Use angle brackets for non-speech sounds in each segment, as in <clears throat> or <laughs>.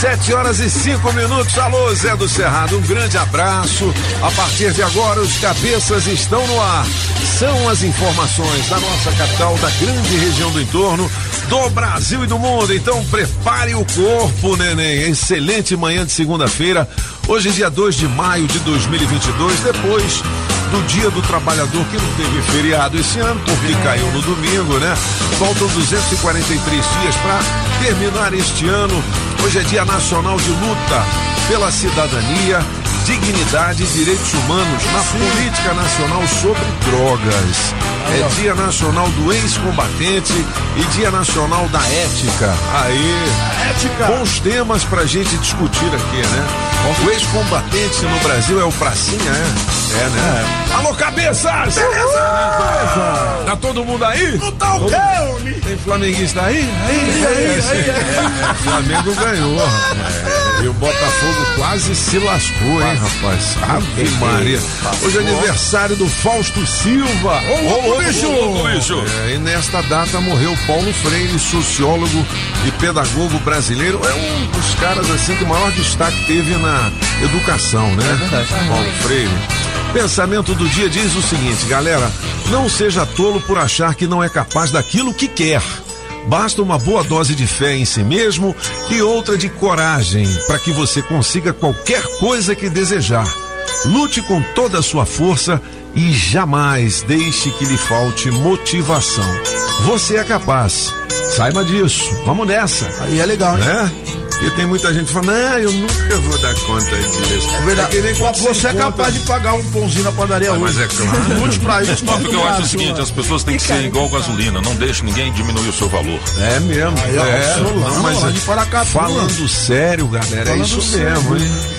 Sete horas e cinco minutos. Alô, Zé do Cerrado, um grande abraço. A partir de agora, os cabeças estão no ar. São as informações da nossa capital, da grande região do entorno, do Brasil e do mundo. Então, prepare o corpo, neném. Excelente manhã de segunda-feira. Hoje, dia 2 de maio de 2022, depois do Dia do Trabalhador, que não teve feriado esse ano, porque caiu no domingo, né? Faltam 243 dias para terminar este ano. Hoje é Dia Nacional de Luta pela Cidadania, Dignidade e Direitos Humanos na Política Nacional sobre Drogas. É Dia Nacional do Ex-Combatente e Dia Nacional da Ética. Aê! Ética! Bons temas pra gente discutir aqui, né? O ex-combatente no Brasil é o Pracinha, é? É, né? Alô, cabeças! Beleza? Tá todo mundo aí? Não tá o Tem flamenguista aí? Aí, aí, aí. Flamengo ganhou. É, e o Botafogo quase se lascou, hein, rapaz? Ave Maria. Hoje é aniversário do Fausto Silva. Ô, louco, bicho! bicho. É, e nesta data morreu Paulo Freire, sociólogo e pedagogo brasileiro. É um dos caras assim que o maior destaque teve na educação, né? É verdade. Paulo Freire. Pensamento do dia diz o seguinte, galera: não seja tolo por achar que não é capaz daquilo que quer. Basta uma boa dose de fé em si mesmo e outra de coragem para que você consiga qualquer coisa que desejar. Lute com toda a sua força e jamais deixe que lhe falte motivação. Você é capaz. Saiba disso. Vamos nessa. Aí é legal? Né? E tem muita gente falando, ah, eu nunca vou dar conta disso. É verdade. nem quando Você é capaz de pagar um pãozinho na padaria hoje. Mas é claro. Lute pra isso. Não, porque eu acho o seguinte, as pessoas têm que ser igual gasolina, não deixe ninguém diminuir o seu valor. É mesmo. É, não, mas falando sério, galera, é isso sério, mesmo, hein?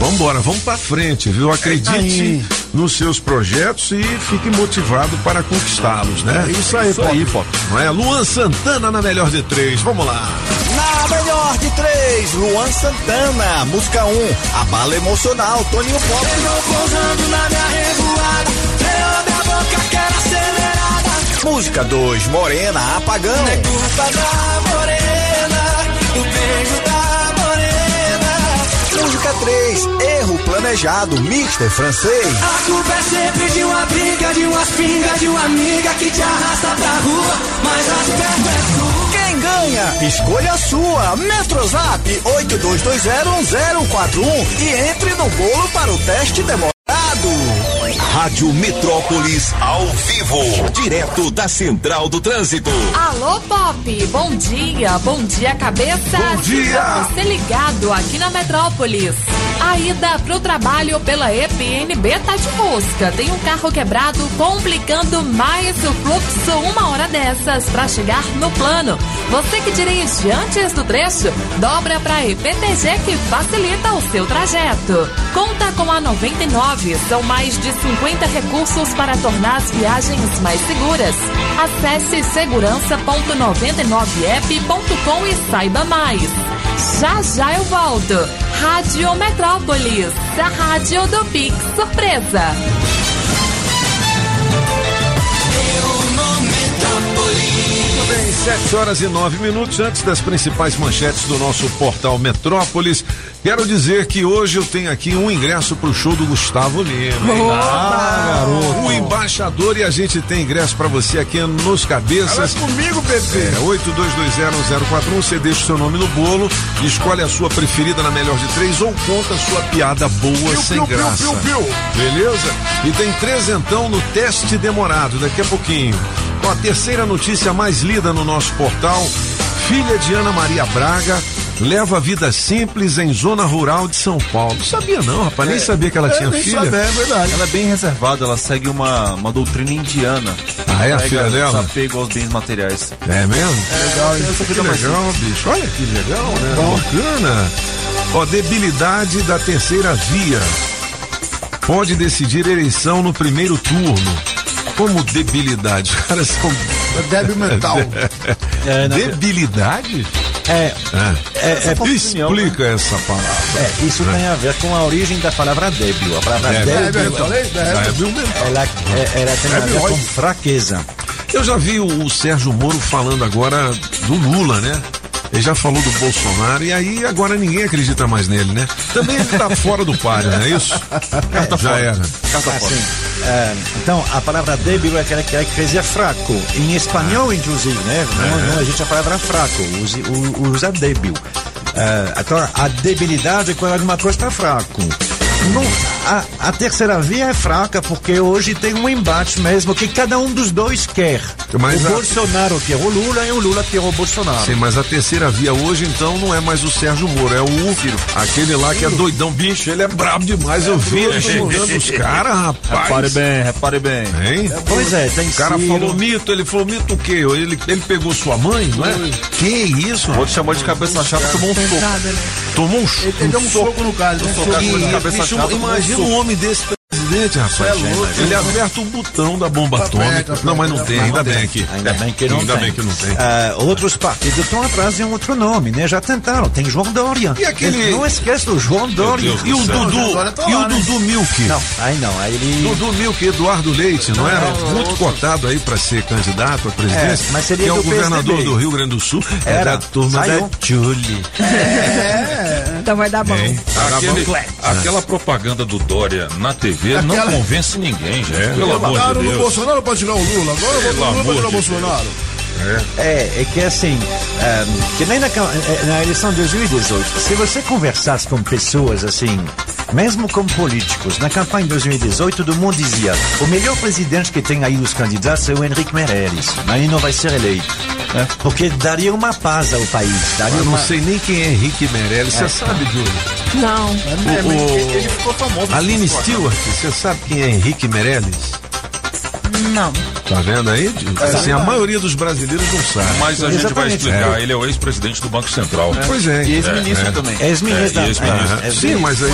Vambora, vamos pra frente, viu? Acredite aí. nos seus projetos e fique motivado para conquistá-los, né? É isso aí, Pop. Pop. Não é? Luan Santana na melhor de três, vamos lá. Na melhor de três, Luan Santana. Música 1, um, a bala emocional, Toninho Pop. Chegou pousando na minha revoada. Minha boca que era acelerada. Música 2, Morena, apagão. É culpa da morena. Do beijo Música 3, erro planejado, Mister Francês. A culpa é sempre de uma briga, de umas pingas, de uma amiga que te arrasta pra rua. Mas as pernas é tu. Quem ganha? Escolha a sua. Metrozap 82201041 e entre no bolo para o teste demorado. Rádio Metrópolis ao vivo. Direto da Central do Trânsito. Alô, Pop! Bom dia, bom dia, cabeça! Bom dia! Você ligado aqui na Metrópolis. A ida pro trabalho pela EPNB tá de mosca. Tem um carro quebrado complicando mais o fluxo uma hora dessas para chegar no plano. Você que dirige antes do trecho, dobra pra EPTG que facilita o seu trajeto. Conta com a 99, são mais de 50 recursos para tornar as viagens mais seguras. Acesse segurança.99app.com e saiba mais. Já já eu volto. Rádio Metrópolis, a rádio do Pix Surpresa. Bem, 7 horas e 9 minutos antes das principais manchetes do nosso portal Metrópolis. Quero dizer que hoje eu tenho aqui um ingresso pro show do Gustavo Lima. hein? Ah, garoto. O embaixador e a gente tem ingresso pra você aqui nos cabeças. comigo, bebê. É, 82201041, você deixa o seu nome no bolo, escolhe a sua preferida na melhor de três ou conta a sua piada boa sem piu, piu, graça. piu, piu. Beleza? E tem trezentão no teste demorado, daqui a pouquinho. Com a terceira notícia mais lida no nosso portal, filha de Ana Maria Braga leva vida simples em zona rural de São Paulo. Não sabia não, rapaz, nem sabia que ela tinha nem filha. sabe, é verdade. Ela é bem reservada, ela segue uma, uma doutrina indiana. Ah, é a filha dela? Desapego aos bens materiais. É mesmo? Legal, hein? Que legal, bicho. Olha que legal, né? Bacana. Ó, debilidade da terceira via. Pode decidir eleição no primeiro turno. Como debilidade? Os caras são. Débil mental. <laughs> É, Debilidade? É, Ah. é, é, Explica essa palavra. é, isso tem a ver com a origem da palavra débil. A palavra Débil. débil, Débil, falei? Débil. Débil mental. ela, é- ela tem a ver com fraqueza. Eu já vi o, o Sérgio Moro falando agora do Lula, né? Ele já falou do Bolsonaro e aí agora ninguém acredita mais nele, né? Também ele tá fora do páreo, não é isso? já era. Assim, é, então, a palavra débil é aquela que quer dizer fraco. Em espanhol, inclusive, né? Não, não existe a palavra fraco, use- u- usa débil. É, então, a debilidade é quando alguma coisa está fraco. Não, a, a terceira via é fraca porque hoje tem um embate mesmo que cada um dos dois quer. Mas o a- Bolsonaro quer o Lula e o Lula quer o Bolsonaro. Sim, mas a terceira via hoje, então, não é mais o Sérgio Moro, é o Ciro. Aquele lá que é doidão, bicho, ele é brabo demais. Eu vi ele xingando os caras, rapaz. Repare bem, repare bem. Hein? Pois é, tem O cara Ciro. falou mito, ele falou mito o quê? Ele, ele pegou sua mãe, não é? Que isso? O outro chamou de cabeça e tomou um soco. Tomou um. Ele deu um soco no cara, ele deu um soco. Soco de cabeça Bicho, chata, imagina um homem desse rapaz. ele aperta o botão da bomba atômica. aperta, Não, mas não aperta, tem, ainda bem aqui. Ainda bem que não Ainda tem. bem que não tem. Ah, outros partidos estão atrás de um outro nome, né? Já tentaram. Tem João Dória. E aquele- Não esquece do João Dória. E o Dudu, tá e o né? Dudu Milk? Não, aí não. Aí ele. Dudu Milk, Eduardo Leite, não era muito cotado aí para ser candidato à presidência? É, mas seria que é o do governador PSDB. do Rio Grande do Sul. É Era. da turma Saiu. da Julie. Então vai dar bom. Aquele- aquela propaganda do Dória na TV não Aquela- convence ninguém, gente. Pelo amor de no Deus. Bolsonaro pra tirar o Lula. Agora eu vou Pelo no Lula pra amor tirar o Bolsonaro. É, é que assim, ehm, que nem na, ca- eh, na eleição de 2018, se você conversasse com pessoas assim, mesmo com políticos, na campanha de 2018, todo mundo dizia: o melhor presidente que tem aí os candidatos é o Henrique Meirelles, mas ele não vai ser eleito. né? Porque daria uma paz ao país. Daria Eu não uma... sei nem quem é Henrique Meirelles. Você sabe, Júlio? Não. É, mas ele ficou famoso. Aline Stewart, você sabe quem é Henrique Meirelles? Não. Tá vendo aí? Júlio? Assim, a maioria dos brasileiros não sabe. Mas a gente vai Exatamente. explicar. Ele é o ex-presidente do Banco Central. Pois é. E ex-ministro também. É ex-ministro. É, ex-ministro. é, é, Sim, mas isso,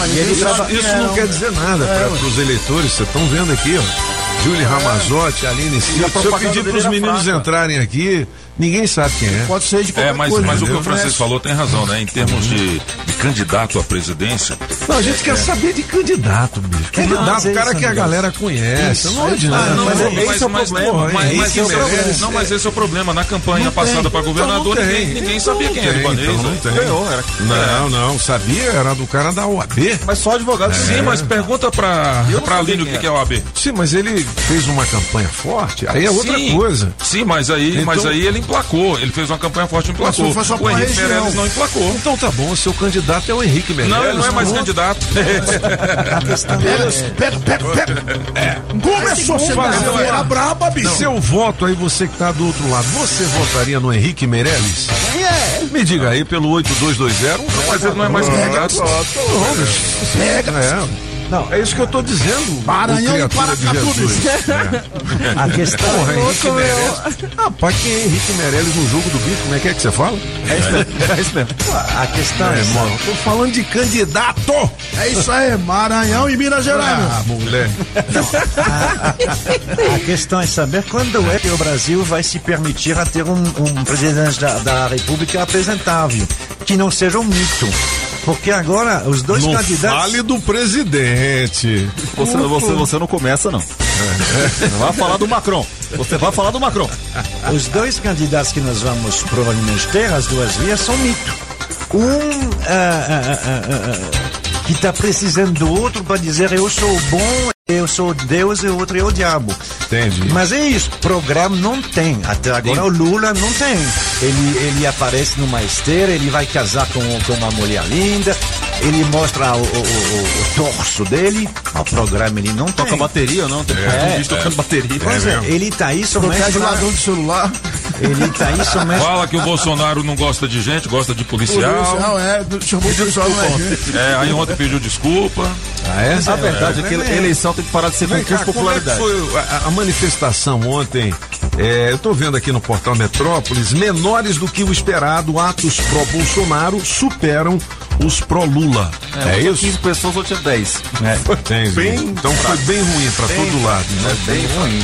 isso não quer dizer nada para os eleitores. Vocês estão vendo aqui, ó. Julie Ramazotti, Aline Silva. Se eu pedir para os meninos fraca. entrarem aqui, ninguém sabe quem é. Pode ser de qualquer É, mas, coisa. mas o que o Francisco falou tem razão, né? Em termos de, de candidato à presidência, Não, a gente quer saber de candidato, bicho. Candidato, é o cara que a galera conhece. Não adianta. não, mas é- esse é o problema. mas- mas Esse é o esse é o- problema. não, mas esse é o problema. Na campanha passada para governador, Então não ninguém, Então sabia quem era o então não tem. Ganhou, era. Não, não, sabia? Era do cara da OAB. Mas só advogado. Sim, mas pergunta pra, pra Aline o que, que é o AB. Sim, mas ele fez uma campanha forte, aí é outra Sim, coisa. Sim, mas aí, Então- mas aí ele emplacou. Ele fez uma campanha forte e emplacou. Mas foi só o Henrique não emplacou. Então tá bom, seu candidato é o Henrique Meirelles. Não, ele não é mais candidato. <laughs> A é, Pera, pera, pera. Começou a Fazer segunda-feira uma- braba, bicho. Seu voto aí, você que tá do outro lado, você votaria no Henrique Meirelles? Me diga aí pelo 8220. Mas ele não é mais candidato. Pega. É. Não. É isso que eu tô dizendo. Maranhão e criatura de Paracatu, Jesus. bicho. <laughs> a questão Porra, é Henrique Meirelles. Rapaz, quem é Henrique Meirelles no jogo do bicho? Como é que é que você fala? É isso mesmo. <laughs> A questão é, É, mano, tô falando de candidato. É isso aí, Maranhão e Minas Gerais. Ah, mulher. <laughs> A questão é saber quando é que o Brasil vai se permitir a ter um, um presidente da, da República apresentável, que não seja um mito. Porque agora os dois Não candidatos. fale do presidente. Você, você, você não começa, não. Não vai falar do Macron. Você vai falar do Macron. Os dois candidatos que nós vamos provavelmente ter, as duas vias, são mito. Um ah, ah, ah, que está precisando do outro para dizer eu sou bom, eu sou Deus e o outro é o diabo. Entendi. Mas é isso, programa não tem. Até agora o Lula não tem. Ele, ele aparece numa esteira, ele vai casar com, com uma mulher linda, ele mostra o, o, o- o torso dele, o programa ele não Toca tem. bateria não? Tem É. vídeo tocando bateria. Pois é, ele tá aí somente de pra- ladrão de celular. Ele tá isso mesmo. Fala que o Bolsonaro não gosta de gente, gosta de policial. Policial, é, chamou o policial, não é. É, aí ontem pediu desculpa. Ah, é? A verdade é, que É. eleição tem que parar de ser concurso de como é que popularidade. foi a, a manifestação ontem? É, eu tô vendo aqui no portal Metrópolis, menores do que o esperado, atos pró-Bolsonaro superam os pró-Lula. É, ontem isso? 15 pessoas, hoje é 10. Entendi. Bem então foi bem ruim para todo lado. Né? É bem ruim.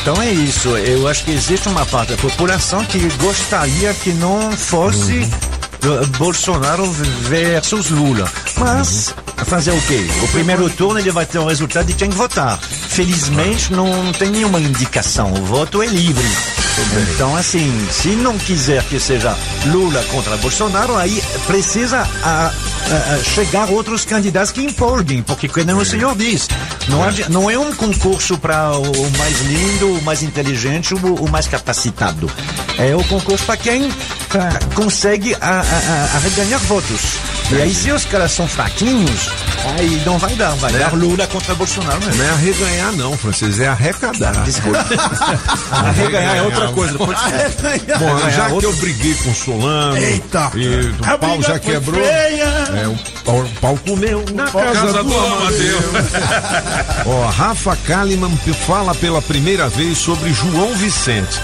Então é isso. Eu acho que existe uma parte da população que gostaria que não fosse uh, Bolsonaro versus Lula. Mas fazer o quê? O primeiro turno ele vai ter o resultado de quem votar. Felizmente não tem nenhuma indicação. O voto é livre. Então, assim, se não quiser que seja Lula contra Bolsonaro, aí precisa a, a- a chegar outros candidatos que empolguem, porque, como o senhor diz, não, adi- não é um concurso para o, mais lindo, o mais inteligente, o, o mais capacitado. É o concurso para quem pra- consegue a, a, arreganhar votos. E aí, se os caras são fraquinhos, aí não vai dar, vai dar Lula contra Bolsonaro mesmo. Não é arreganhar, não, Francis, é arrecadar. Desculpa. <laughs> Arreganhar é outra coisa. Depois... Bom, já que eu briguei com o Solano Eita. o A pau já quebrou, é, o, pau, pau comeu na Casa do Amadeu. Ó, Rafa Kalimann fala pela primeira vez sobre João Vicente.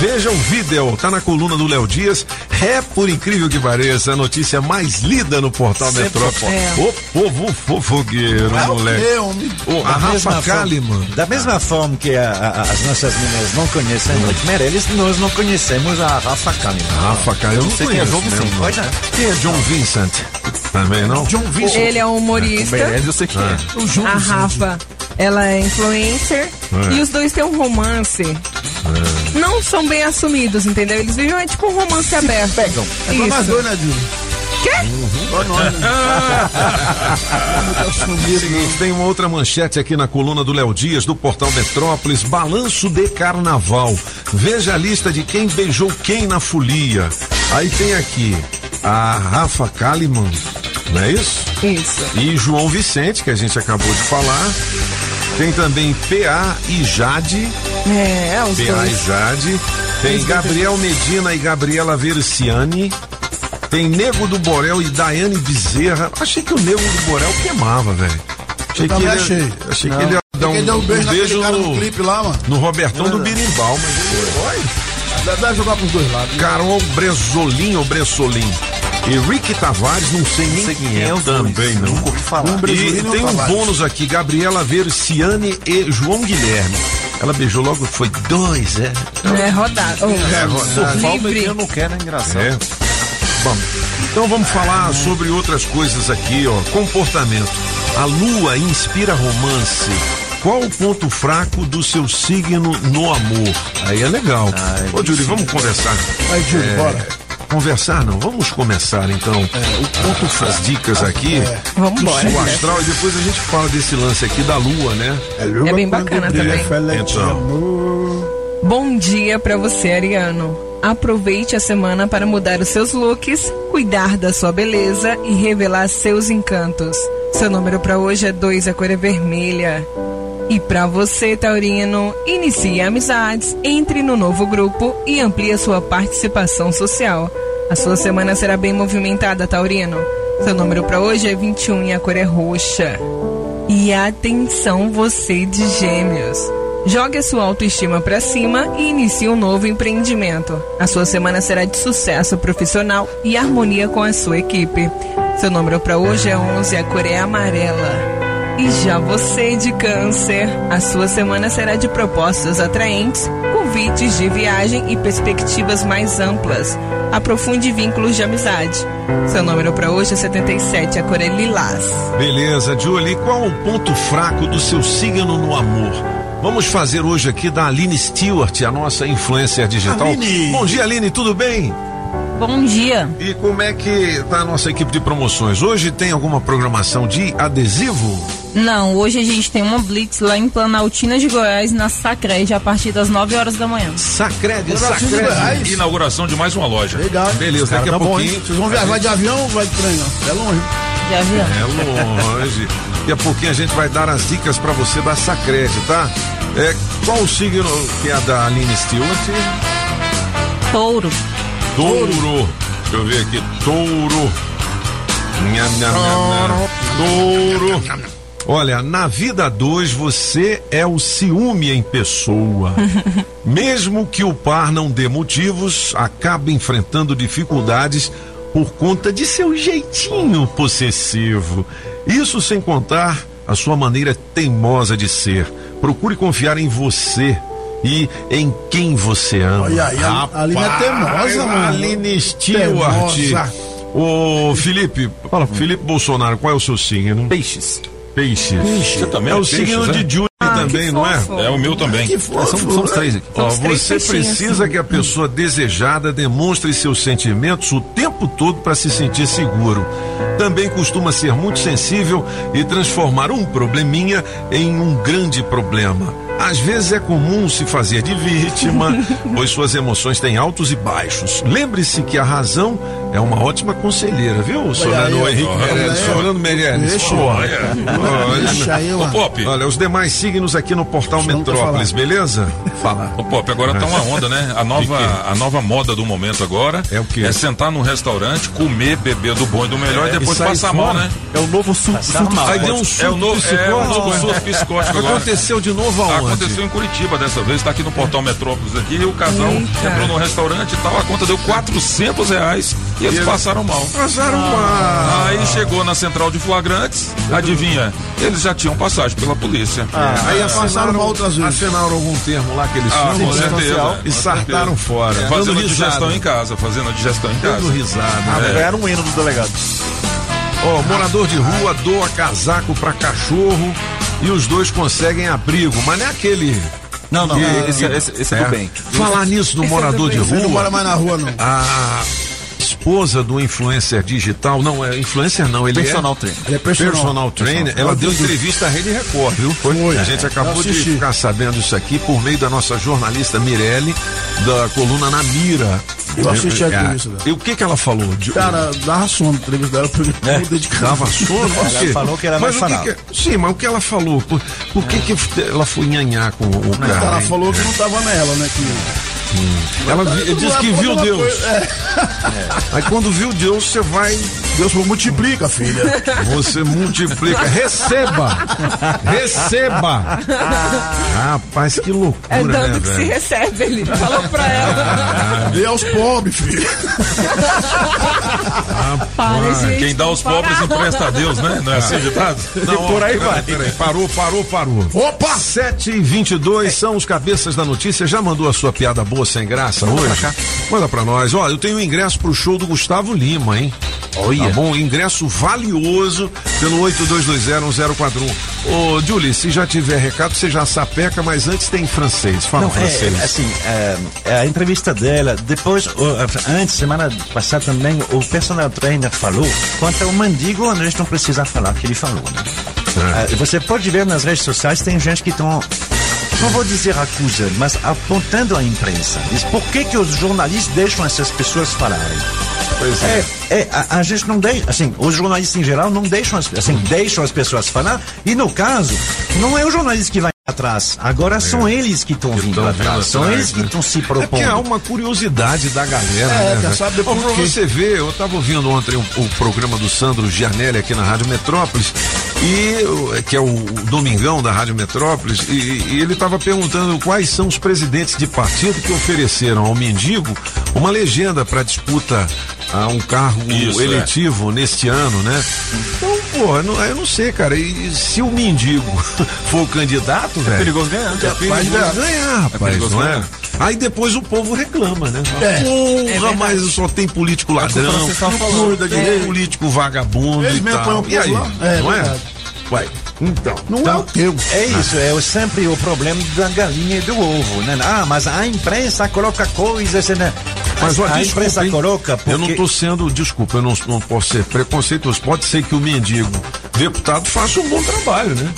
Veja o vídeo, tá na coluna do Léo Dias. É, por incrível que pareça, a notícia mais lida no portal Metrópole. É. O povo fofogueiro, É moleque. homem? Ô, a Rafa Kalimann. Da mesma forma que a- a- as nossas meninas não conhecem o Rick Nós não conhecemos a Rafa Kalimann. Rafa Kalimann. Eu não sei quem é João Vicente. Pois é. Quem é John Vincent? Também não? John Vincent. Ele é um humorista. Meirelles eu sei quem é. O João A Vicente. Rafa, ela é influencer. É. E os dois têm um romance. Não são bem assumidos, entendeu? Eles vivem é tipo um romance aberto. Pegam. É Isso. dois, né, Júlio? Quê? Olha o nome. Sumido, Seguinte, tem uma outra manchete aqui na coluna do Léo Dias, do portal Metrópolis, balanço de carnaval. Veja a lista de quem beijou quem na folia. Aí tem aqui a Rafa Kalimann, não é isso? Isso. E João Vicente, que a gente acabou de falar. Tem também PA e Jade, É, é os PA e dois. Jade. Tem Gabriel Medina e Gabriela Versiani. Tem Nego do Borel e Daiane Bezerra. Achei que o Nego do Borel queimava, velho. Achei que ele, achei. achei que ele ia dar um, deu um beijo, naquele cara no no, clipe lá, mano. no Robertão do Birimbau, mas ele foi. Deve jogar pros dois lados. Carol Bresolim ou Bressolim. E Rick Tavares, não sei nem Sei quem é é também, não. Nunca ouvi falar. Um E tem um Tavares? bônus aqui, Gabriela Versiani e João Guilherme. Ela beijou logo, foi dois, é? É rodado. Oh, É, rodado. Falta livre. que eu não quero, é engraçado. É. Bom, então vamos falar sobre outras coisas aqui, ó. Comportamento. A lua inspira romance. Qual o ponto fraco do seu signo no amor? Aí é legal. Ô, Júlio, vamos conversar. Vai, Júlio, É, bora. Conversar não, vamos começar então. o ponto, as dicas aqui Vamos do embora. seu astral e depois a gente fala desse lance aqui da lua, né? É bem bacana também. Então, Bom dia pra você, Ariano. Aproveite a semana para mudar os seus looks, cuidar da sua beleza e revelar seus encantos. Seu número pra hoje é 2, a cor é vermelha. E pra você, Taurino, inicie amizades, entre no novo grupo e amplie a sua participação social. A sua semana será bem movimentada, Taurino. Seu número pra hoje é 21 e a cor é roxa. E atenção você de gêmeos. Jogue a sua autoestima para cima e inicie um novo empreendimento. A sua semana será de sucesso profissional e harmonia com a sua equipe. Seu número para hoje é 11 e a cor é amarela. E já você de câncer, a sua semana será de propostas atraentes, convites de viagem e perspectivas mais amplas. Aprofunde vínculos de amizade. Seu número para hoje é 77, a cor é lilás. Beleza, Julie, qual o ponto fraco do seu signo no amor? Vamos fazer hoje aqui da Aline Stewart, a nossa influencer digital. Aline! Bom dia, Aline, tudo bem? Bom dia. E como é que tá a nossa equipe de promoções? Hoje tem alguma programação de adesivo? Não, hoje a gente tem uma blitz lá em Planaltina de Goiás, na Sacred, a partir das 9 horas da manhã. Goiás. Sacrede. Inauguração de mais uma loja. Legal. Beleza, daqui a Tá bom, pouquinho. hein? Vocês vão viajar de avião ou vai de trem? ó? É longe. De avião. É longe. Daqui a pouquinho a gente vai dar as dicas pra você da Sacrede, tá? É, qual o signo que é a da Aline Stewart? Touro. Touro. Deixa eu ver aqui. Touro. Nham, nham, nham, nham. Touro. Olha, na vida 2 você é o ciúme em pessoa. <laughs> Mesmo que o par não dê motivos, acaba enfrentando dificuldades por conta de seu jeitinho possessivo. Isso sem contar a sua maneira teimosa de ser. Procure confiar em você e em quem você ama. Olha aí, a- a Aline é teimosa, mano. Aline Stewart. Teimosa. Ô, Felipe, fala, Felipe Bolsonaro, qual é o seu signo? Peixes. Peixes. Você também é é o peixes, signo é? de Júlio também, não é? É o meu também. Que fofo. São, são os três aqui. Ó, você precisa assim. que a pessoa desejada demonstre seus sentimentos o tempo todo para se sentir seguro. Também costuma ser muito sensível e transformar um probleminha em um grande problema. Às vezes é comum se fazer de vítima, <laughs> pois suas emoções têm altos e baixos. Lembre-se que a razão é uma ótima conselheira, viu, Solano Henrique. Meirelles? É. Solano Meirelles. Deixa. Olha. Deixa aí, Ô. Pop. Olha, os demais signos aqui no portal Metrópolis, beleza? Fala. Ô, Pop, agora tá uma onda, né? A nova, a nova moda do momento agora É o quê? é sentar num restaurante, comer, beber do bom e do melhor e depois e sair passar mal, né? É o novo su surto Aí deu um É surto o novo, é o psicótico. novo surto psicótico agora. Aconteceu de novo aonde? Aconteceu em Curitiba dessa vez, tá aqui no portal Metrópolis aqui, e o casal Eita. entrou no restaurante e tal, a conta deu 400 reais e eles passaram mal. Passaram mal. Aí chegou na central de flagrantes, adivinha? Eles já tinham passagem pela polícia. Aí passaram assinaram, mal outras vezes. assinaram algum termo lá que eles Ah, chamam, com né? certeza. E sartaram fora. É, Fazendo digestão em casa, fazendo digestão em casa. Dando risada. Ah, né? ganharam um hino do delegado. Ó, morador de rua doa casaco pra cachorro e os dois conseguem abrigo, mas não é aquele. Não, não, que- esse, esse, esse é do bem. Falar nisso do Esse é do morador de bem. Ele não mora rua, mais na rua, não. a esposa do influencer digital, não é influencer não, ele Personal é trainer. Ele é personal. personal trainer, ela deu entrevista à Rede Record, viu? Foi. A gente acabou Eu de ficar sabendo isso aqui por meio da nossa jornalista Mirelle, da coluna Na Mira. Eu assisti a É, entrevista dela. E o que que ela falou? De- Cara, dava sono a entrevista dela, porque É. eu mudei de casa. Dava sono? Por Ela falou que era mas mais que fanal. que, Sim, mas o que ela falou? Por, por que, que ela foi nhanhar com o cara? Ela falou que não tava nela, né? Que... Ela vi- disse que viu Deus. Aí quando viu Deus, você vai. Deus falou, multiplica, filha. Você multiplica. Receba! Receba! Rapaz, que loucura, É né, dando que se velho? recebe, ele falou pra ela. Dê aos pobres, filho. Gente. Quem dá aos parar. pobres empresta a Deus, né? Não é assim ditado? Não, por aí vai. Peraí, parou, parou, parou. Opa! 7 e 22 são os cabeças da notícia. Já mandou a sua piada boa sem graça hoje? Manda pra nós. Ó, eu tenho ingresso pro show do Gustavo Lima, hein? Tá bom? Ingresso valioso pelo 82201041. Ô, Julie, se já tiver recado, você já sapeca, mas antes tem francês. Fala Não, francês. é, assim, é, é a entrevista dela, depois, antes, semana passada também, o personal trainer falou, quanto ao mendigo, a gente não precisa falar o que ele falou, né? É. Ah, você pode ver nas redes sociais, tem gente que estão, não vou dizer acusando, mas apontando a imprensa. Diz, por que que os jornalistas deixam essas pessoas falarem? Pois é. É, é, a, a gente não deixa, assim, os jornalistas em geral não deixam, as, assim, deixam as pessoas falar, e no caso, não é o jornalista que vai atrás, agora são eles que estão vindo atrás, são atrás, eles que né? estão se É porque há propondo. uma curiosidade da galera, É, né? quê. você ver, eu tava ouvindo ontem o, o programa do Sandro Gianelli aqui na Rádio Metrópolis, e que é o, o Domingão da Rádio Metrópolis, e, e ele tava perguntando quais são os presidentes de partido que ofereceram ao mendigo uma legenda para disputa a um cargo Isso, é. eletivo neste ano, né? Então, pô, eu não, eu não sei, cara. E se o mendigo <laughs> for o candidato, velho. perigoso ganhar. É perigoso ganhar, rapaz, perigoso não é? ganhar. Aí depois o povo reclama, né? É. Porra, mas só tem político ladrão, falando. cuida de político vagabundo Eles e tal. E aí? lá. É, não é? verdade. Então. Não é o teu. É isso, é sempre o problema da galinha e do ovo, né? Ah, mas a imprensa coloca coisas, né? Mas ó, a desculpa, imprensa hein? coloca porque... Eu não tô sendo, desculpa, eu não, não posso ser preconceituoso. Pode ser que o mendigo deputado faça um bom trabalho, né?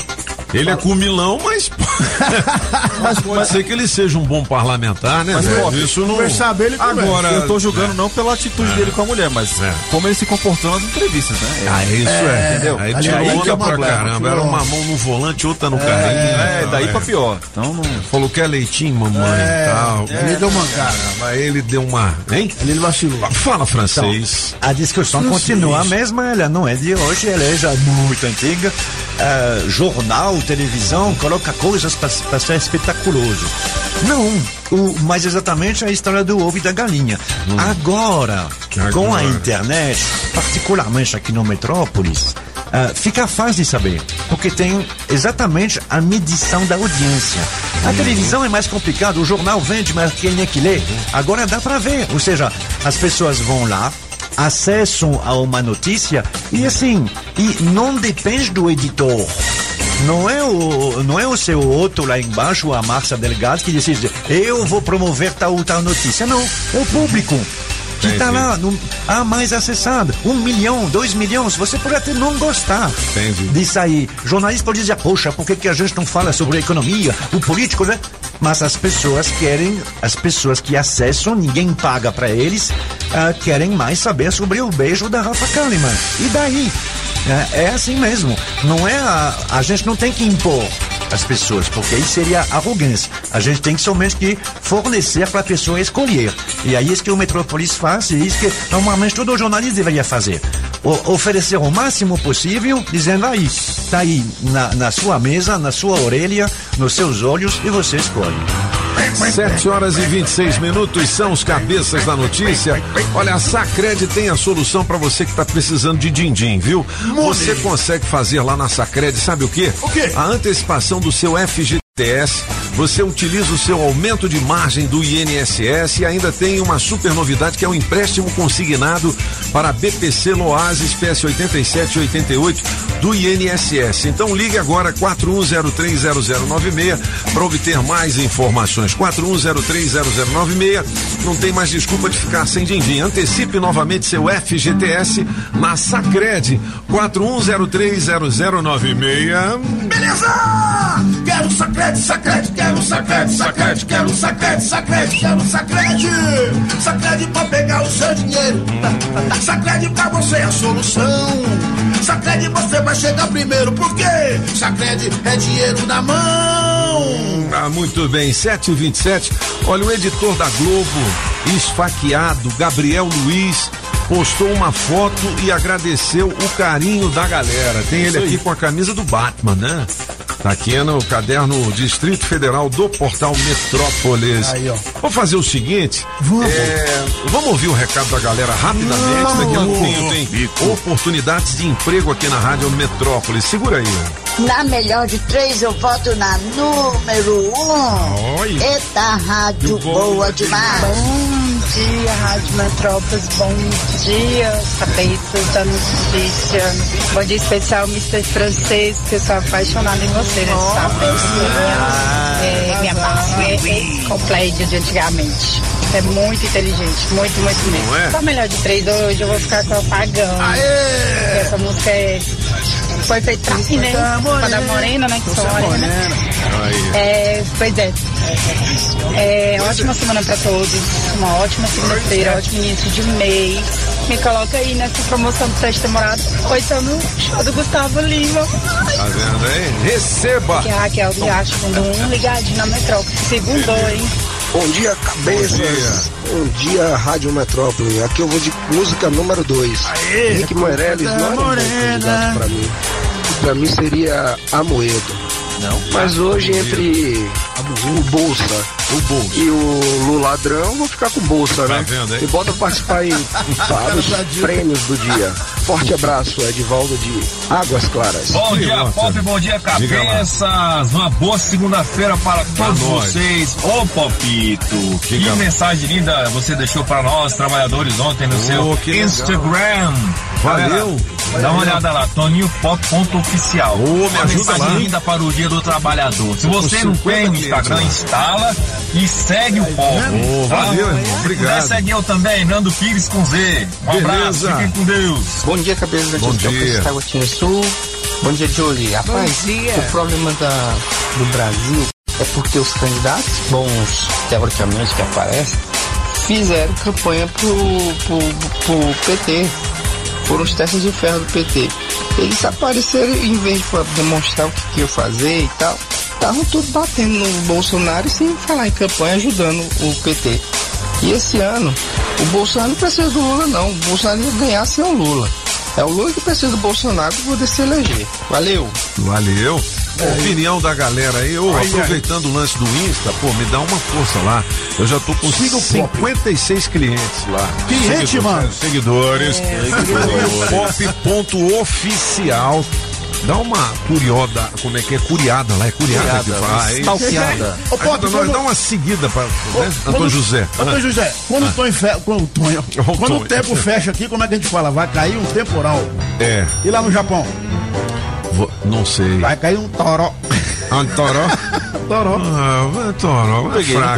Ele é comilão, mas. <laughs> mas pode ser que ele seja um bom parlamentar, né? Mas? Bob, Isso não. bem, ele conversa. Agora. Eu tô julgando não pela atitude É. dele com a mulher, mas É. como ele se comportou nas entrevistas, né? Ah, isso é. entendeu? Aí tirou onda é uma pra gleba, caramba. Era uma mão no volante, outra no carrinho. É, daí É. pra pior. Então não. Falou que é leitinho, mamãe É, e tal. ele deu uma cara. Caramba, ele deu uma. Hein? Ele vacilou. Fala francês. A discussão continua a mesma, ela não é de hoje, ela é já muito antiga. Ah, jornal, televisão, coloca coisas para ser espetaculoso. Não, o, mas exatamente a história do ovo e da galinha. Agora, com a Agora. internet, particularmente aqui no Metrópolis, ah, fica fácil de saber, porque tem exatamente a medição da audiência. A televisão é mais complicado, o jornal vende, mas quem é que lê? Agora dá para ver, ou seja, as pessoas vão lá, acessam a uma notícia e assim, e não depende do editor. Não é o, não é o seu outro lá embaixo, a Márcia Delgado, que decide, eu vou promover tal ou tal notícia. Não, é o público que está lá, no, a mais acessado. Um milhão, dois milhões, você pode até não gostar Entendi. disso aí. Jornalista pode dizer, poxa, por que, que a gente não fala sobre a economia, o político, né? Mas as pessoas querem, as pessoas que acessam, ninguém paga para eles, ah, querem mais saber sobre o beijo da Rafa Kalimann. E daí? É, é assim mesmo. Não é a, a gente não tem que impor as pessoas, porque aí seria arrogância. A gente tem que somente que fornecer para a pessoa escolher. E aí é isso que o Metrópolis faz, e isso que normalmente todo jornalista deveria fazer. O- oferecer o máximo possível, dizendo aí, tá aí na, na sua mesa, na sua orelha, nos seus olhos, e você escolhe. 7 horas e 26 minutos são os cabeças da notícia. Olha, a Sacred tem a solução para você que está precisando de din-din, viu? Você consegue fazer lá na Sacred, sabe o quê? O quê? A antecipação do seu FGTS. Você utiliza o seu aumento de margem do INSS e ainda tem uma super novidade que é o empréstimo consignado para a BPC Loas espécie 87 e 88 do INSS. Então ligue agora 41030096 para obter mais informações. 41030096. Não tem mais desculpa de ficar sem din-din. Antecipe novamente seu FGTS na Sacred 41030096. Beleza! Quero sacrete, sacrete, quero sacrete, sacrete, quero sacrete, sacrete, quero sacrete. Sacrete pra pegar o seu dinheiro. <laughs> Sacrete pra você é a solução. Sacrete você vai chegar primeiro, porque sacrete é dinheiro na mão. Ah, muito bem, 7 e 27 Olha, o editor da Globo, esfaqueado, Gabriel Luiz, postou uma foto e agradeceu o carinho da galera. Tem ele aqui com a camisa do Batman, né? Tá aqui no caderno Distrito Federal do portal Metrópolis. Aí, ó. Vamos fazer o seguinte: Vamos. é, vamos ouvir o recado da galera rapidamente. Daqui a pouquinho tem oportunidades de emprego aqui na Rádio Metrópolis. Segura aí. Na melhor de três, eu voto na número um. Olha. Eita, rádio boa boa demais. Bom dia, Rádio Metrópolis. Bom dia, cabeças da notícia. Bom dia especial, Mr. Francês, que eu sou apaixonada em você, né? Sabe? É, minha parte é completa de antigamente. É muito inteligente, muito, muito mesmo. Não é? Só melhor de três hoje, eu vou ficar com a Pagão. Aê! Essa música é. Foi feita pra mim, né? Pra da Morena, né? Que sou morena. É, pois é. É, ótima semana pra todos. Uma ótima segunda-feira, ótimo início de mês. Me coloca aí nessa promoção do sexto temporada. Ou então no show do Gustavo Lima. Tá vendo aí? Receba! Que é a Raquel Riacho, mandou um ligadinho na metrópole. Segundou, hein? Bom dia, cabeças. Bom dia, Rádio Metrópole. Aqui eu vou de música número 2. Henrique Meirelles não era um bom candidato pra mim. Pra mim seria Amoedo. Não. Mas hoje entre o Bolsa, e o Lula Ladrão, vou ficar com Bolsa, Tá né? vendo aí? E bota pra participar em <laughs> vários prêmios do dia. Forte abraço, Edivaldo de Águas Claras. Bom dia. Pop, bom dia, cabeças. Uma boa segunda-feira para todos vocês. Ô, Popito, que Diga mensagem linda você deixou para nós, trabalhadores, ontem no Ô, seu que legal. Valeu. Dá uma olhada lá, Toninho Pop ponto oficial. Ô, me Uma ajuda mensagem lá, linda para o dia do trabalhador. Se você não 50 tem o Instagram, instala e segue o povo. Ô, valeu, irmão. Se Obrigado. segue eu também, Nando Pires com Z. Um abraço, Beleza. fiquem com Deus. Bom dia, cabeça da Bom dia. Taguatinho Sul. Bom dia, Jolie. Rapaz, Bom dia. o problema da, do Brasil é porque os candidatos bons, teoricamente, que aparecem, fizeram campanha pro, pro, pro PT. Foram os testes de ferro do PT. Eles apareceram, em vez de demonstrar o que, que fazer e tal, estavam tudo batendo no Bolsonaro sem falar em campanha, ajudando o PT. E esse ano, o Bolsonaro não precisa do Lula, não. O Bolsonaro ia ganhar sem o Lula. É o Lula que precisa do Bolsonaro para poder se eleger. Valeu! Valeu. Opinião da galera aí, ô, Ai, aproveitando o lance do Insta, pô, me dá uma força lá. Eu já tô com 56 clientes lá. Cliente, Seguidores, mano? Seguidores. Seguidores. Pop.oficial. Dá uma curiosa, como é que é? Curiada lá, é curiada, Curiada, que fala. é stalkeada. Ô, Pop, Ajuda nós, dá uma seguida para né? Quando- Antônio José. Antônio Ah. José, quando o Tonho fe... quando, o Tonho- quando o tempo fecha aqui, como é que a gente fala? Vai cair um temporal. É. E lá no Japão? Vou- não sei. Vai cair um toró. Ah, toró? <laughs> toró. Ah, toró. vai Peguei, não fraco.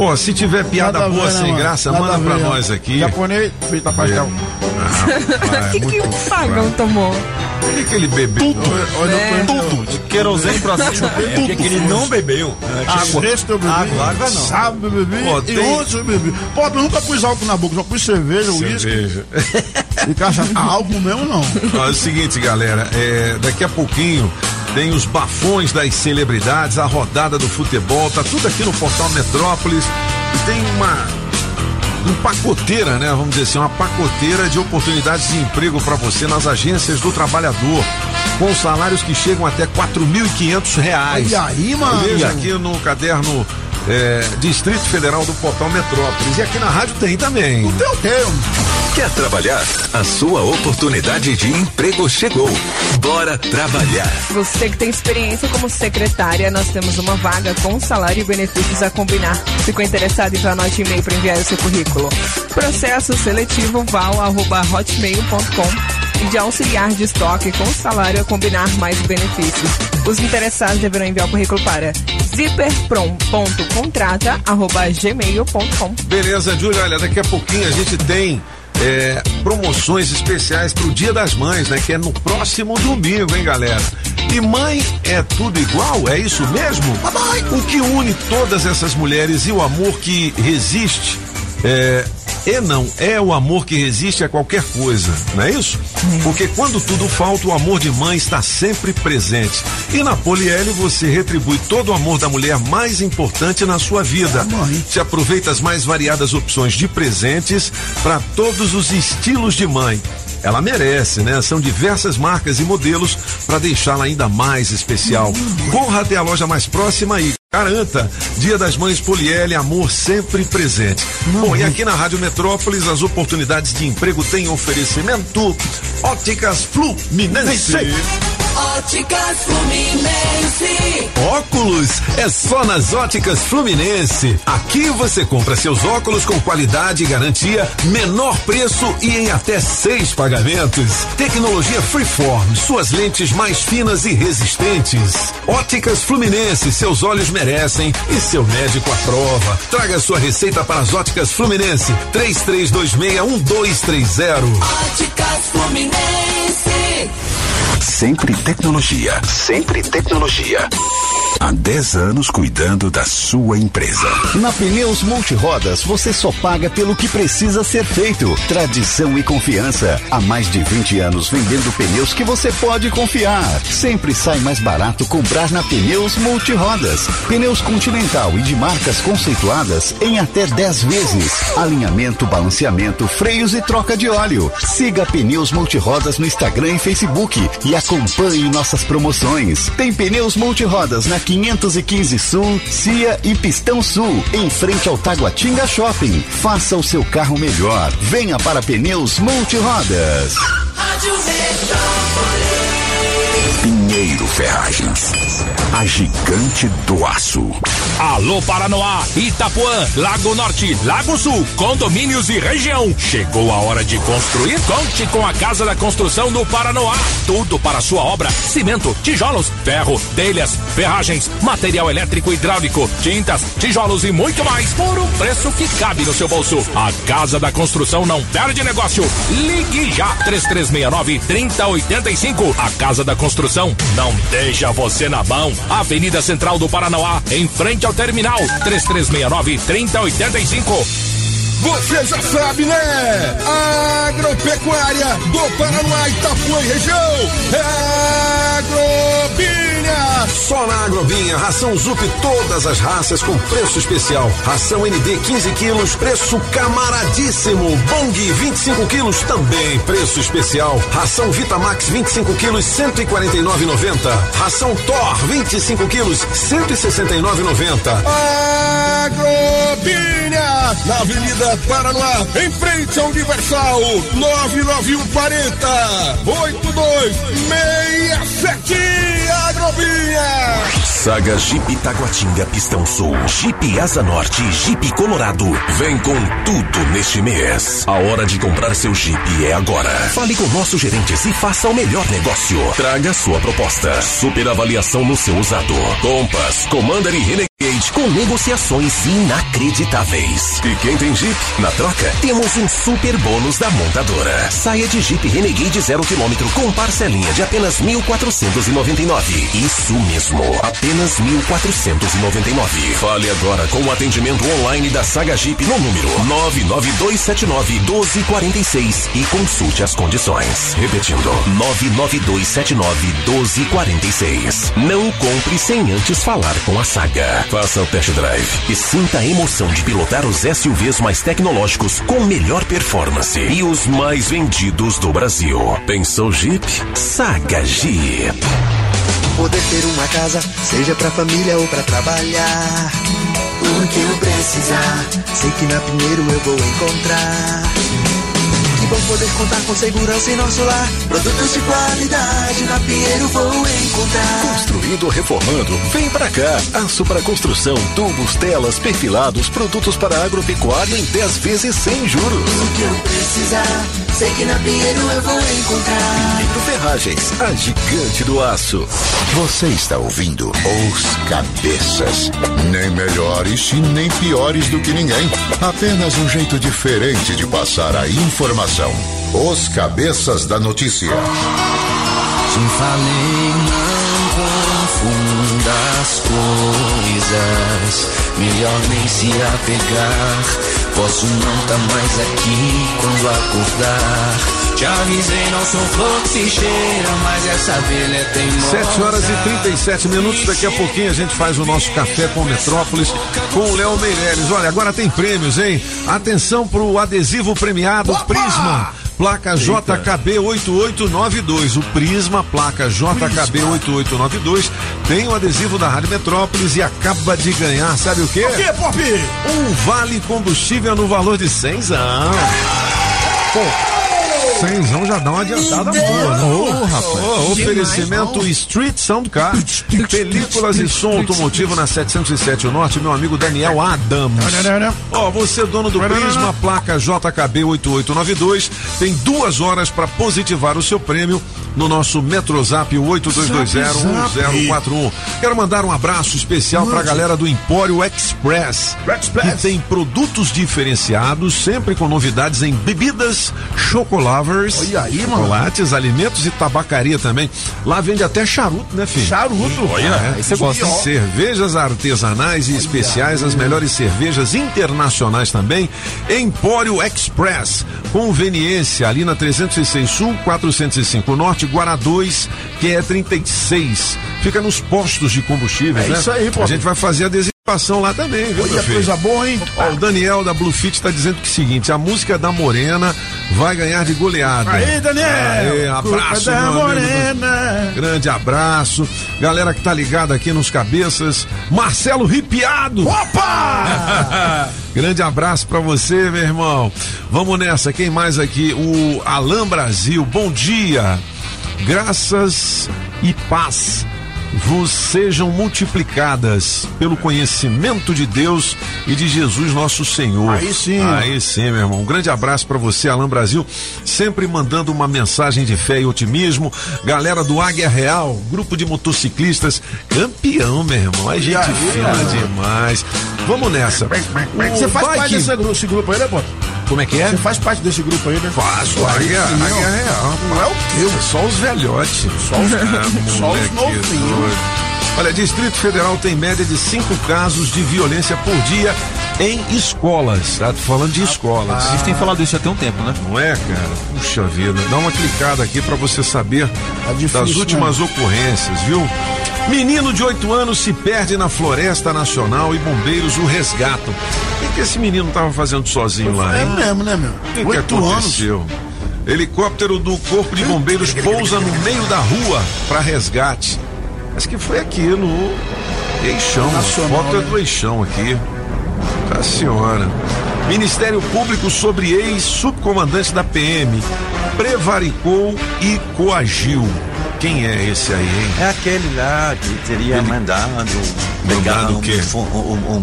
Peguei. Pô, se tiver piada Nada boa ver, né, sem mano? graça, Nada manda ver, pra nós aqui. Japonês, frita pastel. <laughs> Ah, O que, que o pagão tomou? O que, que ele bebeu? Tudo. Olha, É. tudo. De querosene pra cima. É, o que, que ele não bebeu? Água. Sexta eu bebi. Água, água não. Sábado eu bebi. Pô, e tem- ontem eu bebi. Pô, eu nunca pus álcool na boca, só pus cerveja, uísque. Cerveja. E caixa álcool mesmo não. Ó, é o seguinte, galera, é, daqui a pouquinho tem os bafões das celebridades, a rodada do futebol, tá tudo aqui no portal Metrópolis e tem uma um pacoteira, né? Vamos dizer assim, uma pacoteira de oportunidades de emprego para você nas agências do trabalhador, com salários que chegam até 4.500 reais. Olha aí, mano. Veja aqui no caderno é, Distrito Federal do Portal Metrópolis. E aqui na rádio tem também. O teu termo. Quer trabalhar? A sua oportunidade de emprego chegou. Bora trabalhar. Você que tem experiência como secretária, nós temos uma vaga com salário e benefícios a combinar. Ficou interessado? Então anote e-mail para enviar o seu currículo. Processo seletivo val.hotmail.com e de auxiliar de estoque com salário a combinar mais benefícios. Os interessados deverão enviar o currículo para zipperprom.contrata.gmail.com Beleza, Júlia, olha, daqui a pouquinho a gente tem é, promoções especiais pro Dia das Mães, né? Que é no próximo domingo, hein, galera? E mãe é tudo igual? É isso mesmo? O que une todas essas mulheres e o amor que resiste é, e não é o amor que resiste a qualquer coisa, não é isso? Porque quando tudo falta, o amor de mãe está sempre presente. E na Poliel você retribui todo o amor da mulher mais importante na sua vida. Te aproveita as mais variadas opções de presentes para todos os estilos de mãe. Ela merece, né? São diversas marcas e modelos para deixá-la ainda mais especial. Corra até a loja mais próxima e garanta. Dia das Mães Poliel, amor sempre presente. Bom, e aqui na Rádio Metrópolis as oportunidades de emprego têm oferecimento Óticas Fluminense. Óticas Fluminense. Óculos é só nas Óticas Fluminense. Aqui você compra seus óculos com qualidade e garantia, menor preço e em até seis pagamentos. Tecnologia Freeform, suas lentes mais finas e resistentes. Óticas Fluminense, seus olhos merecem e seu médico aprova. Traga sua receita para as Óticas Fluminense. 33261230. Óticas Fluminense. Sempre tecnologia, sempre tecnologia. Há 10 anos cuidando da sua empresa. Na Pneus Multirodas, você só paga pelo que precisa ser feito. Tradição e confiança. Há mais de 20 anos vendendo pneus que você pode confiar. Sempre sai mais barato comprar na Pneus Multirodas. Pneus Continental e de marcas conceituadas em até 10 vezes. Alinhamento, balanceamento, freios e troca de óleo. Siga Pneus Multirodas no Instagram e Facebook e acompanhe nossas promoções. Tem Pneus Multirodas na 515 Sul, Cia e Pistão Sul, em frente ao Taguatinga Shopping. Faça o seu carro melhor. Venha para Pneus Multirodas. Rádio Metrópolis. Pinheiro Ferragens. A gigante do aço. Alô Paranoá, Itapuã, Lago Norte, Lago Sul, condomínios e região. Chegou a hora de construir? Conte com a Casa da Construção do Paranoá. Tudo para sua obra: cimento, tijolos, ferro, telhas, ferragens, material elétrico e hidráulico, tintas, tijolos e muito mais por um preço que cabe no seu bolso. A Casa da Construção não perde negócio. Ligue já 3369 3085. A Casa da Construção Construção não deixa você na mão. Avenida Central do Paranauá, em frente ao terminal. 3369-3085. Você já sabe, né? Agropecuária do Paraná, Itapuã e região. É Agrobinha. Só na Agrobinha, ração Zup todas as raças com preço especial. Ração ND 15 quilos, preço camaradíssimo. Bong 25 quilos, também preço especial. Ração Vitamax 25 quilos, 149,90. Ração Thor 25 quilos, 169,90. Agrobinha, na Avenida Paraná, em frente ao Universal, 99140 8267 Saga Jeep Taguatinga Pistão Sul, Jeep Asa Norte e Jeep Colorado. Vem com tudo neste mês. A hora de comprar seu Jeep é agora. Fale com nossos gerentes e faça o melhor negócio. Traga sua proposta. Super avaliação no seu usado. Compass, Commander e Renegade com negociações inacreditáveis. E quem tem Jeep, na troca, temos um super bônus da montadora. Saia de Jeep Renegade zero quilômetro com parcelinha de apenas 1.499. Isso mesmo, apenas 1.499. Fale agora com o atendimento online da Saga Jeep no número 99279-1246 e consulte as condições. Repetindo, 99279-1246. Não compre sem antes falar com a Saga. Faça o test drive e sinta a emoção de pilotar os SUVs mais tecnológicos com melhor performance e os mais vendidos do Brasil. Pensou Jeep? Saga Jeep. Poder ter uma casa, seja pra família ou pra trabalhar. O que eu precisar, sei que na Pinheiro eu vou encontrar. Bom poder contar com segurança em nosso lar. Produtos de qualidade na Pinheiro vou encontrar. Construindo ou reformando, vem pra cá. Aço para construção, tubos, telas, perfilados, produtos para agropecuária em 10 vezes sem juros. O que eu precisar, sei que na Pinheiro eu vou encontrar. Pinheiro Ferragens, a gigante do aço. Você está ouvindo Os Cabeças. Nem melhores e nem piores do que ninguém. Apenas um jeito diferente de passar a informação. Os Cabeças da Notícia. Te falei, não confunda as coisas. Melhor nem se apegar. Posso não tá mais aqui quando acordar. Te avisei, não sou flor que se cheira, mas essa abelha é teimosa. 7 horas e 37 minutos. Daqui a pouquinho a gente faz o nosso café com Metrópolis com o Léo Meirelles. Olha, agora tem prêmios, hein? Atenção pro adesivo premiado Prisma. Placa JKB 8892. O Prisma, placa JKB 8892, tem o adesivo da Rádio Metrópolis e acaba de ganhar, sabe o quê? O quê, Pop? Um vale combustível no valor de 100 Pô, Cenzão já dá uma adiantada boa, né? Ô, rapaz. oferecimento Street Sound Car. Películas e som automotivo na 707 Norte, meu amigo Daniel Adams. Ó, você dono do Prisma, placa JKB 8892, tem duas horas para positivar o seu prêmio no nosso Metrozap 82201041. Quero mandar um abraço especial pra galera do Empório Express, que tem produtos diferenciados, sempre com novidades em bebidas, chocolavers, Olha aí, mano. chocolates, alimentos e tabacaria também. Lá vende até charuto, né, filho? Charuto. Olha, É, aí você gosta. Ó. Cervejas artesanais e especiais, as melhores cervejas internacionais também. Empório Express, conveniência ali na 306 Sul, 405 Norte, Guará 2, que é 36. Fica nos postos de combustível, É né? isso aí, pô. A gente vai fazer a designação lá também, viu, Olha, coisa boa, hein? Ó, o Daniel da Bluefit está dizendo que é o seguinte: a música da Morena vai ganhar de goleada. Aí, Daniel! Aê, abraço, da morena. Grande abraço. Galera que tá ligada aqui nos cabeças. Marcelo Ripiado. Opa! <laughs> Grande abraço pra você, meu irmão. Vamos nessa. Quem mais aqui? O Alan Brasil. Bom dia. Graças e paz vos sejam multiplicadas pelo conhecimento de Deus e de Jesus nosso Senhor. Aí sim. Aí sim, meu irmão. Um grande abraço pra você, Alan Brasil, sempre mandando uma mensagem de fé e otimismo. Galera do Águia Real, grupo de motociclistas, campeão, meu irmão. É gente aí, fina demais. Vamos nessa. Você O faz parte desse grupo, esse grupo aí, né, pô? Como é que é? Você faz parte desse grupo aí, né? Faço, a guerra, a guerra é real. Não é o quê? Só os velhotes. Só os, <laughs> Ah, só os novinhos. Olha, Distrito Federal tem média de cinco casos de violência por dia em escolas. Tá? Tô falando de escolas. A gente tem falado isso já tem um tempo, né? Não é, cara? Puxa vida. Dá uma clicada aqui pra você saber Tá difícil, das últimas né? ocorrências, viu? Menino de 8 anos se perde na Floresta Nacional e bombeiros o resgatam. O que, esse menino tava fazendo sozinho lá, É hein? mesmo, né, meu? O que, que Oito anos. aconteceu? Helicóptero do Corpo de Bombeiros pousa no meio da rua para resgate. Acho que foi aqui no Eixão. Nacional, a foto é do Eixão aqui. A senhora. Ministério Público sobre ex-subcomandante da PM. Prevaricou e coagiu. Quem é esse aí, hein? É aquele lá que teria mandado pegar Mandado um, o quê? fu- um- um-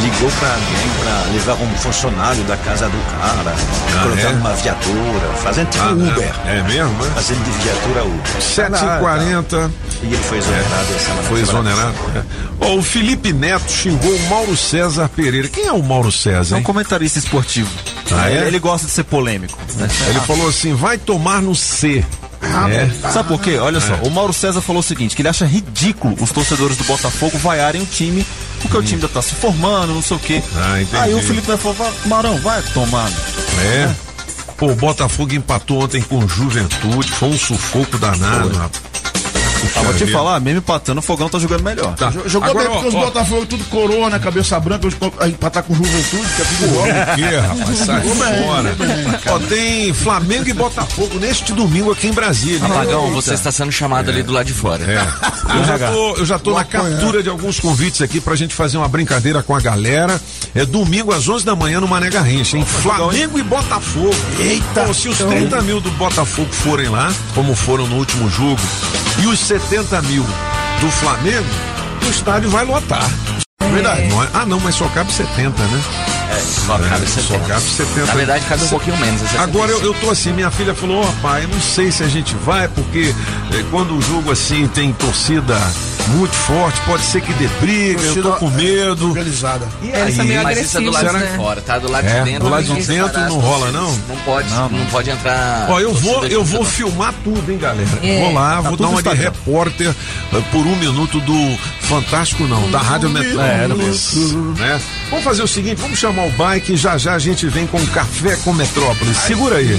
ligou pra alguém pra levar um funcionário da casa do cara, Ah, colocar é? numa viatura, fazendo tipo Ah, Uber. É mesmo, é? Fazendo de viatura Uber. 7h40. E ele foi exonerado essa Foi exonerado. é. Ó, o Felipe Neto xingou o Mauro César Pereira. Quem é o Mauro César? É um comentarista esportivo. Ah, é? ele, ele gosta de ser polêmico. né? Ele falou assim: vai tomar no C. É. Sabe por quê? Olha só, o Mauro César falou o seguinte: que ele acha ridículo os torcedores do Botafogo vaiarem o time, porque o time ainda tá se formando, não sei o quê. Ah. Aí o Felipe "Vai, Marão, vai tomar. É. Pô, o Botafogo empatou ontem com Juventude, foi um sufoco danado, rapaz. Puxa Ah, vou te falar, mesmo empatando, o Fogão tá jogando melhor. Tá. Jogou Agora, bem porque os ó, ó, Botafogo tudo coroa, né? Cabeça branca, os empatar com juventude, que é tudo igual. O quê, rapaz? Sai fora. Ó, tem Flamengo e Botafogo neste domingo aqui em Brasília. Apagão, Eita. você está sendo chamado ali do lado de fora. É. <laughs> Eu já tô, eu já tô na captura de alguns convites aqui pra gente fazer uma brincadeira com a galera. É domingo às 11 da manhã no Mané Garrincha, hein? Flamengo e Botafogo. Eita! Pô, se os 30 mil do Botafogo forem lá, como foram no último jogo, e os 70 mil do Flamengo, o estádio vai lotar. Verdade. Não é- Ah, não, mas só cabe 70, né? É, só cabe É, 70. Só cabe 70. Na verdade, cabe um pouquinho menos. é Agora eu, 75. eu tô assim, minha filha falou, ó pai, eu não sei se a gente vai, porque eh, quando o jogo assim tem torcida muito forte, pode ser que dê briga, eu tô com medo. Organizada. E Eles são meio Mas isso é do lado de né? fora, tá? Do lado É, de dentro. do lado de dentro não rola, não? Não pode, não, pode entrar. Ó, eu vou, eu vou filmar tudo, hein, galera. É. Vou lá, Tá vou dar uma de repórter eh, por um minuto do Fantástico, não, da Rádio Metrópolis. né? Vamos fazer o seguinte, vamos chamar o bike e já já a gente vem com café com Metrópolis. Segura aí.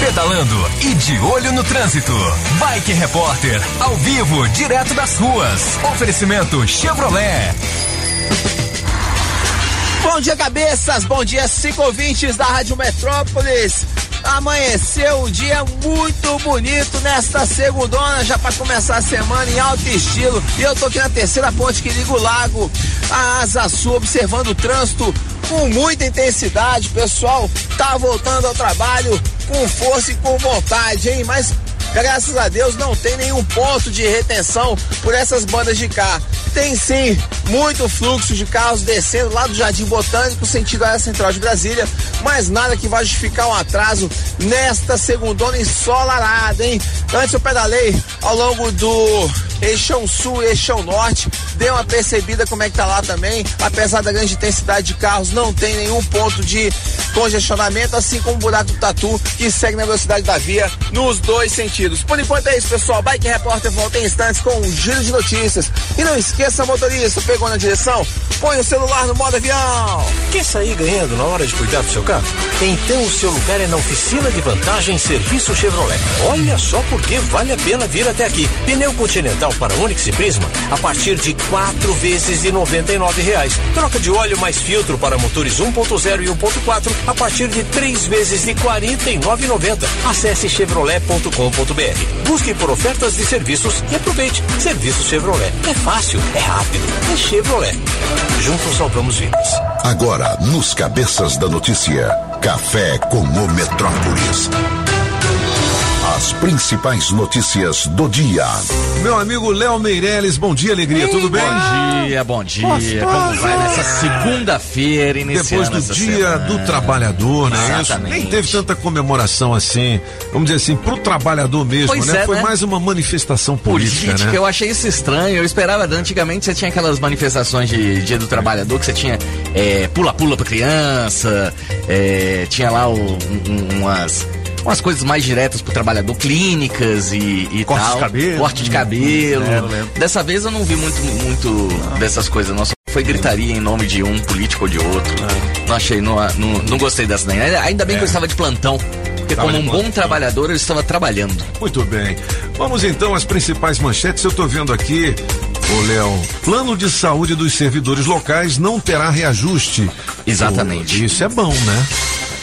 Pedalando e de olho no trânsito. Bike Repórter, ao vivo, direto das ruas. Oferecimento Chevrolet. Bom dia, cabeças. Bom dia, cinco ouvintes da Rádio Metrópolis. Amanheceu um dia muito bonito nesta segundona, já para começar a semana em alto estilo. E eu tô aqui na terceira ponte que liga o lago, a Asa Sul, observando o trânsito com muita intensidade. O pessoal tá voltando ao trabalho com força e com vontade, hein? Mas Graças a Deus não tem nenhum ponto de retenção por essas bandas de cá. Tem sim muito fluxo de carros descendo lá do Jardim Botânico, sentido área central de Brasília, mas nada que vai justificar um atraso nesta segundona ensolarada, hein? Antes eu pedalei ao longo do Eixão Sul Eixão Norte, dei uma percebida como é que tá lá também, apesar da grande intensidade de carros, não tem nenhum ponto de congestionamento, assim como o buraco do Tatu, que segue na velocidade da via nos dois sentidos. Por enquanto é isso, pessoal. Bike Repórter volta em instantes com um giro de notícias. E não esqueça, motorista, pegou na direção? Põe o celular no modo avião. Quer sair ganhando na hora de cuidar do seu carro? Então o seu lugar é na oficina de vantagem Serviço Chevrolet. Olha só porque vale a pena vir até aqui. Pneu Continental para Onix e Prisma a partir de quatro vezes de 99 reais. Troca de óleo mais filtro para motores 1.0 e 1.4 a partir de três vezes de R$ 49,90. Acesse chevrolet.com.br. Busque por ofertas de serviços e aproveite. Serviço Chevrolet. É fácil, é rápido, é Chevrolet. Juntos salvamos vidas. Agora, nos cabeças da notícia, café com o Metrópolis. As principais notícias do dia. Meu amigo Léo Meirelles, bom dia, alegria, tudo bem? Bom dia, bom dia. Como vai nessa segunda-feira iniciando Depois do essa dia semana? do trabalhador, né? Exatamente. nem teve tanta comemoração assim, vamos dizer assim, pro trabalhador mesmo, Pois né? é, Foi né? mais uma manifestação política, Política, né? eu achei isso estranho. Eu esperava, antigamente você tinha aquelas manifestações de Dia do Trabalhador que você tinha é, pula-pula pra criança, é, tinha lá o- um- umas. Umas coisas mais diretas pro trabalhador, clínicas e, e Corte de tal. cabelo. Corte de cabelo. É. Dessa vez eu não vi muito, muito dessas coisas. Nossa, foi gritaria em nome de um político ou de outro. Não achei, não, não, não gostei dessa nem. Ainda bem que eu estava de plantão. Porque Tava como de um bom trabalhador, eu estava trabalhando. Muito bem. Vamos então às principais manchetes. Eu tô vendo aqui, ô Léo, plano de saúde dos servidores locais não terá reajuste. Exatamente. Pô, Isso é bom, né?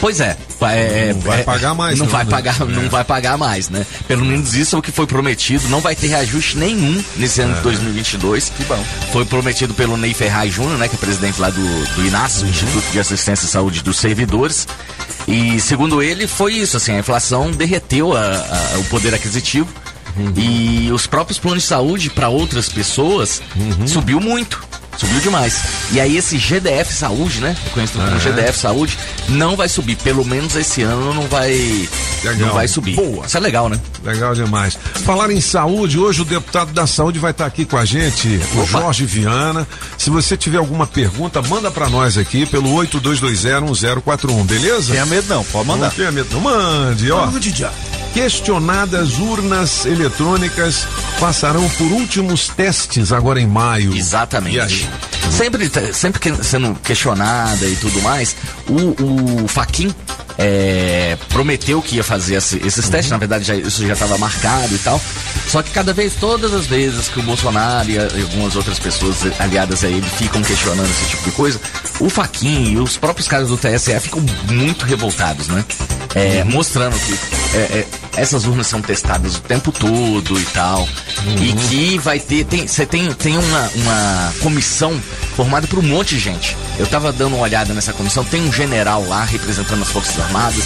Pois é. é, Não vai é, pagar mais, Não, não, vai né? pagar, não É. vai pagar mais, né? Pelo menos isso é o que foi prometido. Não vai ter reajuste nenhum nesse ano de 2022. Que bom. Foi prometido pelo Ney Ferraz Júnior, né? Que é presidente lá do, do INAS, o Instituto de Assistência e Saúde dos Servidores. E segundo ele, foi isso, assim, a inflação derreteu a- a- o poder aquisitivo. E os próprios planos de saúde para outras pessoas subiu muito. Subiu demais. E aí esse GDF Saúde, né? Conhecido como Aham. GDF Saúde, não vai subir. Pelo menos esse ano não vai. Legal. Não vai subir. Boa. Isso é legal, né? Legal demais. Falar em saúde, hoje o deputado da saúde vai estar aqui com a gente, o Jorge Viana. Se você tiver alguma pergunta, manda pra nós aqui pelo 82201041, beleza? Tenha medo não, pode mandar. Não tenha medo, não mande, ó. Mande já. Questionadas urnas eletrônicas passarão por últimos testes agora em maio. Exatamente. Sempre, sempre que- sendo questionada e tudo mais, o, o Faquin é, prometeu que ia fazer esse- esses Uhum. testes, na verdade já- isso já estava marcado e tal. Só que cada vez, todas as vezes que o Bolsonaro e algumas outras pessoas aliadas a ele ficam questionando esse tipo de coisa, o Faquin e os próprios caras do TSE ficam muito revoltados, né? É, Uhum. mostrando que é, é, essas urnas são testadas o tempo todo e tal. E Uhum. que vai ter. Tem, você tem, tem uma, uma comissão formada por um monte de gente. Eu tava dando uma olhada nessa comissão, tem um general lá representando as Forças Armadas,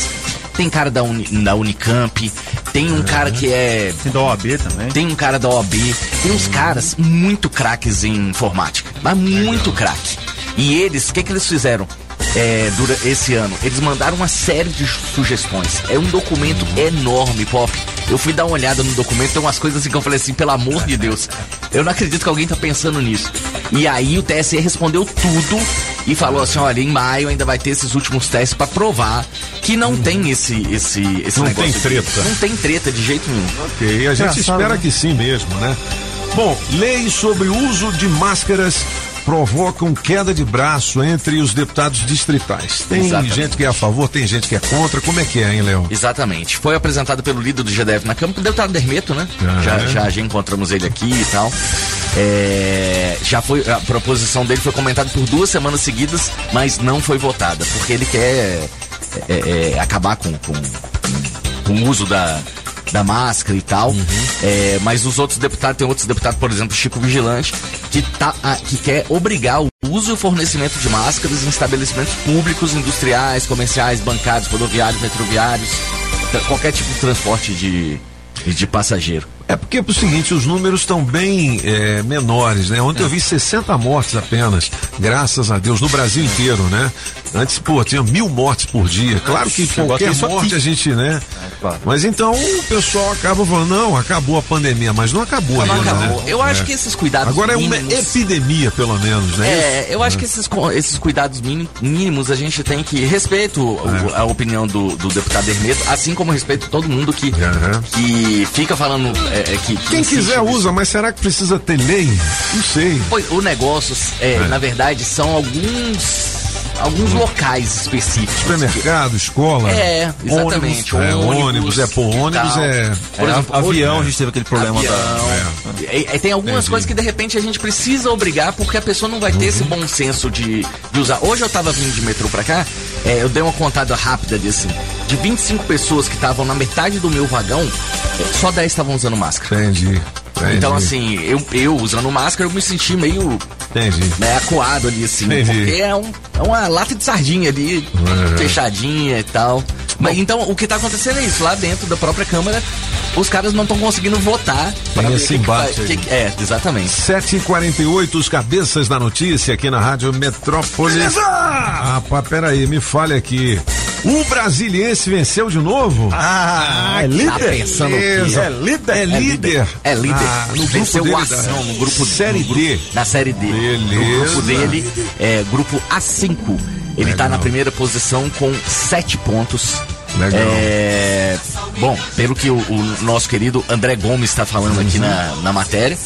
tem cara da, Uni- da Unicamp, tem um cara que é. Tem da OAB também. Tem um cara da OAB, tem uns caras muito craques em informática, mas muito craque. E eles, o que, que eles fizeram? É, dura esse ano, eles mandaram uma série de sugestões. É um documento enorme, Pop. Eu fui dar uma olhada no documento, tem umas coisas assim que eu falei assim, pelo amor de Deus, eu não acredito que alguém tá pensando nisso. E aí o TSE respondeu tudo e falou assim: olha, em maio ainda vai ter esses últimos testes pra provar que não tem esse, esse, esse Não negócio. tem aqui. treta. Não tem treta de jeito nenhum. Ok, a gente Engraçado, espera né? que sim mesmo, né? Bom, leis sobre o uso de máscaras provocam queda de braço entre os deputados distritais. Tem Exatamente. gente que é a favor, tem gente que é contra. Como é que é, hein, Léo? Exatamente. Foi apresentado pelo líder do GDF na Câmara, o deputado Dermeto, né? Ah, já, é? já, já encontramos ele aqui e tal. É, já foi. A proposição dele foi comentada por duas semanas seguidas, mas não foi votada, porque ele quer é, é, é, acabar com, com, com o uso da, da máscara e tal. É, mas os outros deputados, tem outros deputados, por exemplo, Chico Vigilante, que, tá, ah, que quer obrigar o uso e o fornecimento de máscaras em estabelecimentos públicos, industriais, comerciais, bancários, rodoviários, metroviários, qualquer tipo de transporte de, de passageiro. É porque é o seguinte, os números estão bem é, menores, né? Ontem eu vi 60 mortes apenas, graças a Deus, no Brasil inteiro, né? Antes, pô, tinha mil mortes por dia. Claro que qualquer morte a gente, né? Mas então o pessoal acaba falando, não, acabou a pandemia, mas não acabou Não ainda, acabou. né? Eu acho É. que esses cuidados Agora é uma mínimos- epidemia, pelo menos, né? É, eu acho que esses, esses cuidados mínim- mínimos a gente tem que respeito É. a opinião do, do deputado Hermeto, assim como respeito todo mundo que, que fica falando é, é, que, que Quem insiste quiser nisso. usa, mas será que precisa ter lei? Não sei. Pois, o negócio, é, É. na verdade, são alguns alguns locais específicos. Supermercado, escola. É, exatamente. Ônibus, é, Ônibus ônibus, é, pô, ônibus tal. é. Por É, exemplo, avião, hoje- a gente teve aquele problema Avião. da. É, é, tem algumas Entendi. coisas que de repente a gente precisa obrigar porque a pessoa não vai ter esse bom senso de, de usar. Hoje eu tava vindo de metrô pra cá, é, eu dei uma contada rápida de assim, de 25 pessoas que estavam na metade do meu vagão, é, só 10 estavam usando máscara. Entendi. Entendi. Então assim, eu, eu usando máscara, eu me senti meio Entendi. né, acuado ali assim, Entendi. porque é, um, é uma lata de sardinha ali, Uhum. fechadinha e tal. Mas, então, o que tá acontecendo é isso. Lá dentro da própria Câmara, os caras não estão consegundo votar para Tem esse o que que embate É, exatamente. 7h48, os cabeças da notícia aqui na Rádio Metrópolis. Beleza! Ah, pá, peraí, me fale aqui. O Brasiliense venceu de novo? Ah, é Tá líder? pensando o quê? Beleza. É líder? É líder. É líder. Ah, no grupo Venceu dele o Ação, no grupo Série no grupo- D. Na série D. Beleza. No grupo dele, é grupo A5. Ele tá Legal. na primeira posição com sete pontos. Legal. É, bom, pelo que o, o nosso querido André Gomes está falando aqui na, na matéria,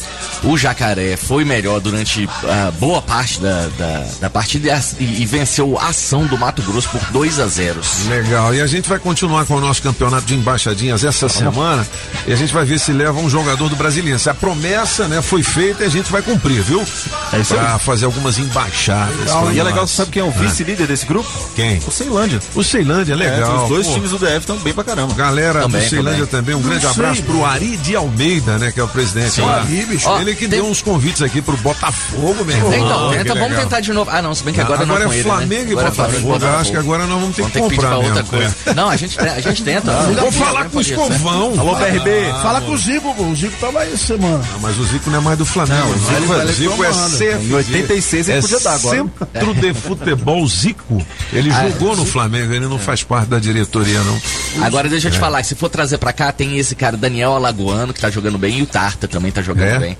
o Jacaré foi melhor durante ah, boa parte da, da, da partida e e, venceu a ação do Mato Grosso por 2 a 0 Legal. E a gente vai continuar com o nosso campeonato de embaixadinhas essa semana e a gente vai ver se leva um jogador do Brasiliense. A promessa, né, foi feita e a gente vai cumprir, viu? É isso aí. Pra fazer algumas embaixadas. pra E é legal, sabe quem é o vice-líder desse grupo? Quem? O Ceilândia. O Ceilândia, é legal. É, os dois Pô. Times do DF estão bem pra caramba. Galera Também, do Ceilândia também, um grande sei, abraço pro Ari de Almeida, né, que é o presidente lá. Ari, bicho. Ó, Ele que tem- deu uns convites aqui pro Botafogo, meu irmão. Então, Que tenta, vamos legal. tentar de novo. Ah, não, se bem que agora, Agora não é com Flamengo ele, né? e Agora é Botafogo. Eu acho que agora nós vamos ter Vamos que ter que pedir comprar pra outra coisa. Não, a gente, a gente tenta. Vou falar com o Escovão. Alô, BRB. Fala com o Zico, o Zico tava aí essa semana. Ah, mas o Zico não é mais do Flamengo. O Zico é- Zico é. CFG. Em 86 ele é podia dar agora. Centro de Futebol Zico. Ele Ah, jogou no Flamengo, ele não faz parte da diretoria, não. Agora deixa eu É. te falar, se for trazer pra cá, tem esse cara Daniel Alagoano, que tá jogando bem, e o Tarta também tá jogando É? bem.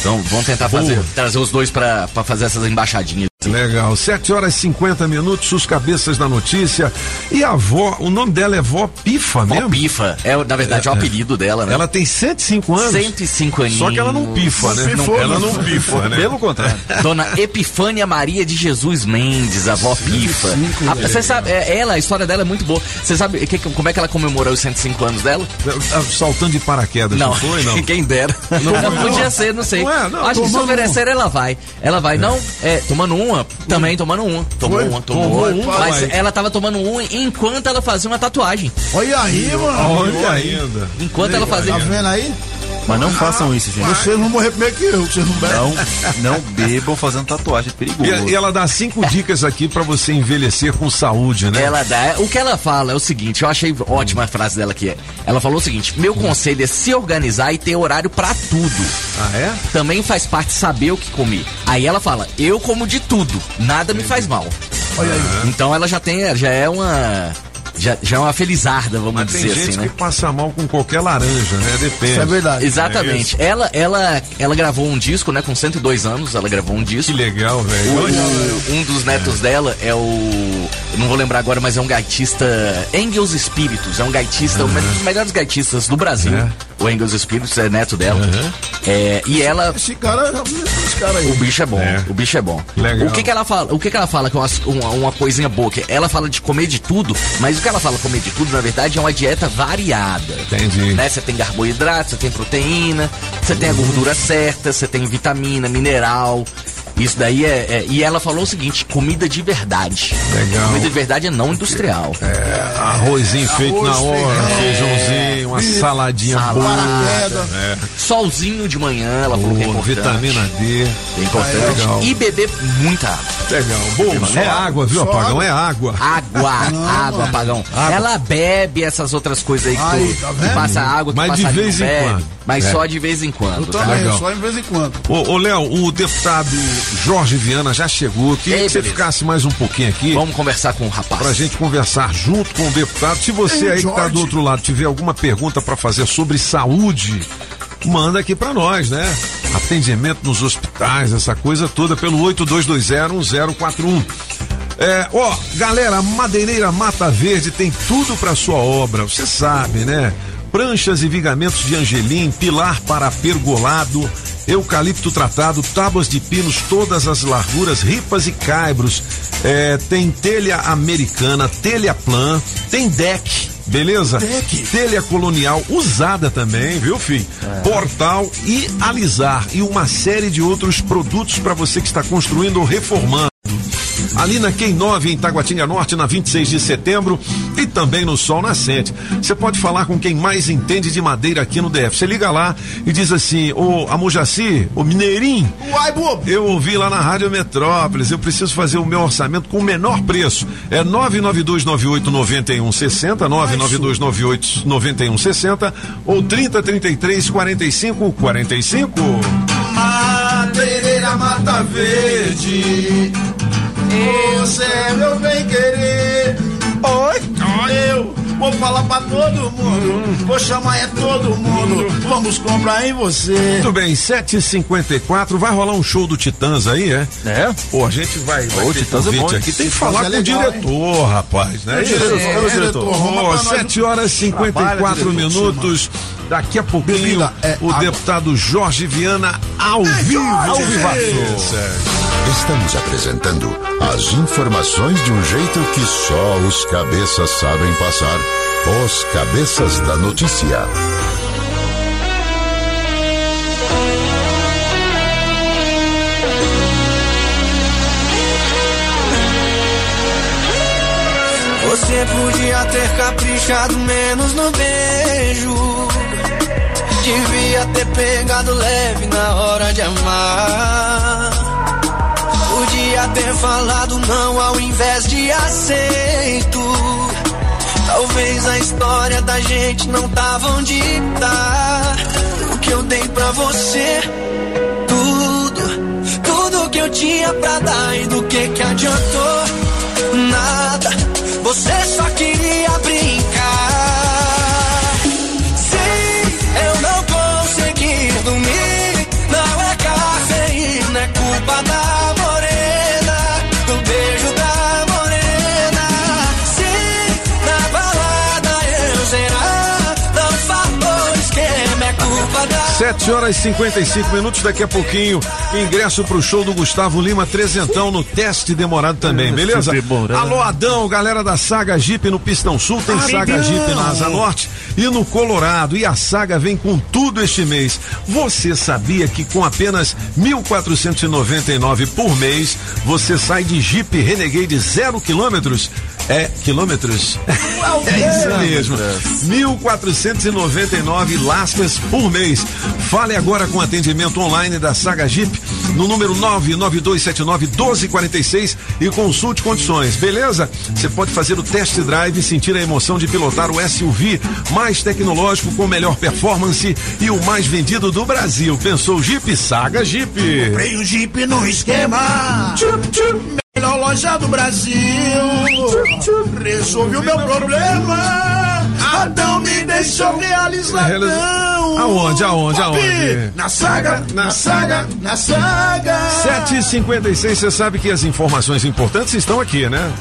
Então vamos tentar fazer, Boa. trazer os dois pra, pra fazer essas embaixadinhas. Legal, 7 horas e 50 minutos, os cabeças da notícia. E a avó, o nome dela é Vó Pifa Vó mesmo? Pifa, é, na verdade é, o apelido dela, né? Ela tem 105 anos. 105 aninhos. Só que ela não pifa, né? Não pifou, ela não não pifa, né? Pelo contrário. <laughs> Dona Epifânia Maria de Jesus Mendes, a avó Pifa. A- Você sabe, é, ela, a história dela é muito boa. Você sabe que- como é que ela comemorou os 105 anos dela? Ah, Saltando de paraquedas, não, Não, foi? Não. <laughs> quem dera. Não, podia ser, não sei. Não é, não, Acho que se oferecer, ela vai. Ela vai, não, é, tomando uma, também tomando uma. Tomou Foi? uma, tomou, Tomou uma. uma, Mas vai. ela tava tomando uma enquanto ela fazia uma tatuagem. Olha aí, mano. Olha ainda. Enquanto ela fazia. Tá vendo aí? Mas não façam isso, gente. Vocês vão morrer primeiro que eu, vocês não bebem. Não, não bebam fazendo tatuagem, é perigoso. E, e ela dá cinco dicas aqui pra você envelhecer com saúde, né? Ela dá. O que ela fala é o seguinte, eu achei ótima a frase dela aqui. Ela falou o seguinte: meu conselho é se organizar e ter horário pra tudo. Ah, é? Também faz parte saber o que comer. Aí ela fala: eu como de tudo, nada me faz mal. Então ela já tem, já é uma. Já, já é uma felizarda, vamos Mas tem dizer gente assim, que né? passa mal com qualquer laranja, né? Depende. Isso é verdade. Exatamente. ela, ela, ela gravou um disco, né? Com 102 anos, ela gravou um disco. Que legal, velho. O- o- um dos netos dela é o. eu Não vou lembrar agora, mas é um gaitista. Engels Espíritos. É um gaitista, um dos melhores gaitistas do Brasil. É. O Engels Espíritos é neto dela. É, e ela. Esse cara, esse cara O aí. bicho é bom, É. o bicho é bom. Legal. O que que ela fala? O que que ela fala que é uma, uma, uma coisinha boa? Que ela fala de comer de tudo, mas o que ela fala comer de tudo, na verdade, é uma dieta variada. Entendi. Né? Você tem carboidrato, você tem proteína, você tem a gordura certa, você tem vitamina, mineral. Isso daí é, é- E ela falou o seguinte: comida de verdade. Legal. Comida de verdade é não industrial. É, arrozinho feito na hora, feijãozinho, uma saladinha Salada. boa. É. Solzinho de manhã, ela falou que é importante. vitamina D. É importante. Legal. E beber muita água. Legal. Bom, só água, viu, Só apagão? água. É água. Água, Não, água, mano. apagão. Ela bebe essas outras coisas aí que, Aí, tu- tá que passa água, que Mas de passarinho vez em bebe, quando. Mas É. só de vez em quando. Eu tá? também, Legal. só em vez em quando. Ô, ô Léo, o deputado Jorge Viana já chegou. Queria Ei, que você beleza. ficasse mais um pouquinho aqui. Vamos conversar com o rapaz. Pra gente conversar junto com o deputado. Se você Ei, aí que tá Jorge. do outro lado tiver alguma pergunta pra fazer sobre saúde, manda aqui pra nós, né? Atendimento nos hospitais, essa coisa toda, pelo 82201041. É, ó, galera, Madeireira Mata Verde tem tudo pra sua obra, você sabe, né? Pranchas e vigamentos de angelim, pilar para pergolado, eucalipto tratado, tábuas de pinos, todas as larguras, ripas e caibros. É, tem telha americana, telha plan, tem deck, beleza? Deck. Telha colonial usada também, viu, filho? Portal e alisar e uma série de outros produtos para você que está construindo ou reformando. Ali na Quem 9 em Taguatinga Norte, na 26 de setembro, e também no Sol Nascente. Você pode falar com quem mais entende de madeira aqui no DF. Você liga lá e diz assim: Ô Amujaci, ô Mineirinho, Uai, bobo. eu ouvi lá na Rádio Metrópolis, eu preciso fazer o meu orçamento com o menor preço. É 992989160, 992989160 ou 3033 45 45. Madeireira Mata Verde. Você é meu bem querer. Oi, eu vou falar pra todo mundo. Vou chamar é todo mundo. Vamos comprar em você. Muito bem, 7h54, vai rolar um show do Titãs aí, é? É? Pô, a gente vai. vai Ô, Titãs é bom, aqui. hein? Tem que Titãs falar é com o legal, diretor, rapaz, né? É, diretor, o diretor. Ó, 7 horas e 54 Trabalha, diretor. minutos. Daqui a pouquinho, Bebida, é, o água. deputado Jorge Viana ao vivo. Ao vivaço. Estamos apresentando as informações de um jeito que só os cabeças sabem passar. Os cabeças da notícia. Você podia ter caprichado menos no beijo. Devia ter pegado leve na hora de amar. Podia ter falado não ao invés de aceito. Talvez a história da gente não tava onde tá. O que eu dei pra você, tudo, tudo que eu tinha pra dar e do 7 horas e 55 minutos, daqui a pouquinho, ingresso pro show do Gustavo Lima, trezentão no teste demorado também, beleza? demorado. Alô Adão, galera da Saga Jeep no Pistão Sul, tem Saga Jeep na Asa Norte e no Colorado, e a Saga vem com tudo este mês. Você sabia que com apenas 1.499 por mês, você sai de Jeep Renegade zero quilômetros? É, quilômetros? <laughs> É isso mesmo. 1.499 lascas por mês. Fale agora com atendimento online da Saga Jeep no número 992791246 e consulte condições, beleza? Você pode fazer o test drive e sentir a emoção de pilotar o SUV mais tecnológico com melhor performance e o mais vendido do Brasil. Pensou Jeep? Saga Jeep. Comprei um Jeep no esquema. Melhor loja do Brasil. Resolvi o meu problema. Adão me deixou realizadão. Aonde, aonde, Pop, aonde? Na saga, na saga, na saga. 7h56, você sabe que as informações importantes estão aqui, né?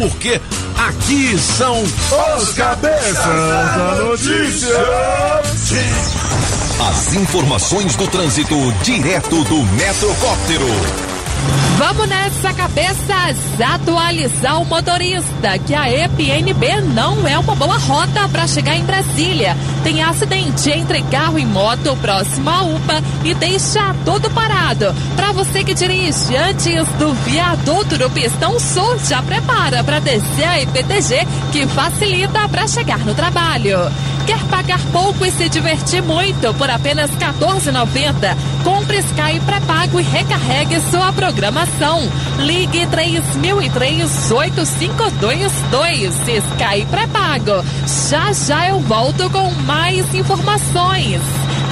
Porque aqui são os cabeças da notícia. As informações do trânsito direto do Metrocóptero. Vamos nessa, cabeças! Atualizar o motorista que a EPNB não é uma boa rota para chegar em Brasília. Tem acidente entre carro e moto próximo à UPA e deixa tudo parado. Para você que dirige antes do viaduto do Pistão Sul, já prepara para descer a EPTG que facilita para chegar no trabalho. Quer pagar pouco e se divertir muito por apenas R$ 14,90? Compre Sky pré-pago e recarregue sua programação. Ligue 3003-8522 Sky pré-pago. Já já eu volto com mais informações.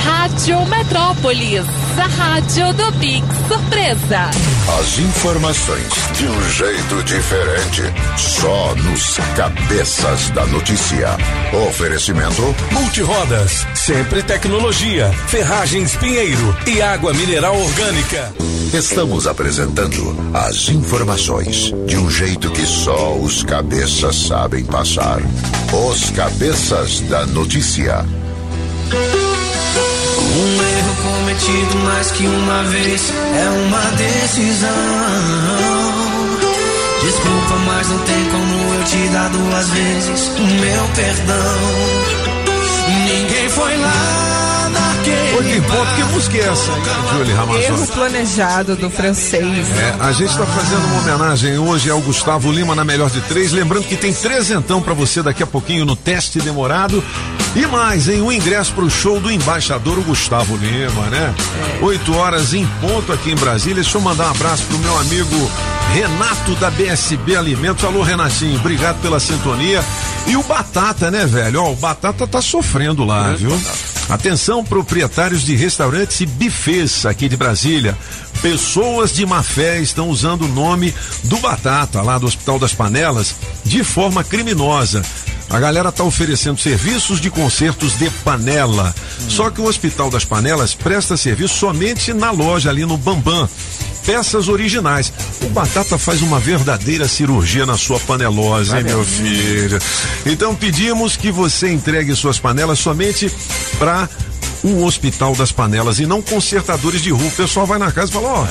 Rádio Metrópolis, a rádio do Big Surpresa. As informações de um jeito diferente. Só nos cabeças da notícia. Oferecimento Multirodas, sempre tecnologia, ferragens Pinheiro e água mineral orgânica. Estamos apresentando as informações de um jeito que só os cabeças sabem passar. Os cabeças da notícia. Um erro cometido mais que uma vez é uma decisão. Desculpa, mas não tem como eu te dar duas vezes o meu perdão. Ninguém foi lá na Oito em ponto, que música é essa, hein, Julie Erro Ramazotti? planejado do francês. É, a gente está fazendo uma homenagem hoje ao Gustavo Lima na melhor de três. Lembrando que tem trezentão para você daqui a pouquinho no teste demorado. E mais, em um ingresso para o show do embaixador o Gustavo Lima, né? Oito horas em ponto aqui em Brasília. Deixa eu mandar um abraço pro meu amigo Renato da BSB Alimentos. Alô, Renatinho, obrigado pela sintonia. E o Batata, né, velho? Ó, o Batata tá sofrendo lá, viu? Atenção, proprietários de restaurantes e bufês aqui de Brasília. Pessoas de má fé estão usando o nome do Batata, lá do Hospital das Panelas, de forma criminosa. A galera tá oferecendo serviços de consertos de panela. Só que o Hospital das Panelas presta serviço somente na loja ali no Bambam. Peças originais. O Batata faz uma verdadeira cirurgia na sua panelose, hein, meu filho? Então pedimos que você entregue suas panelas somente para o Hospital das Panelas e não consertadores de rua. O pessoal vai na casa e fala, ó,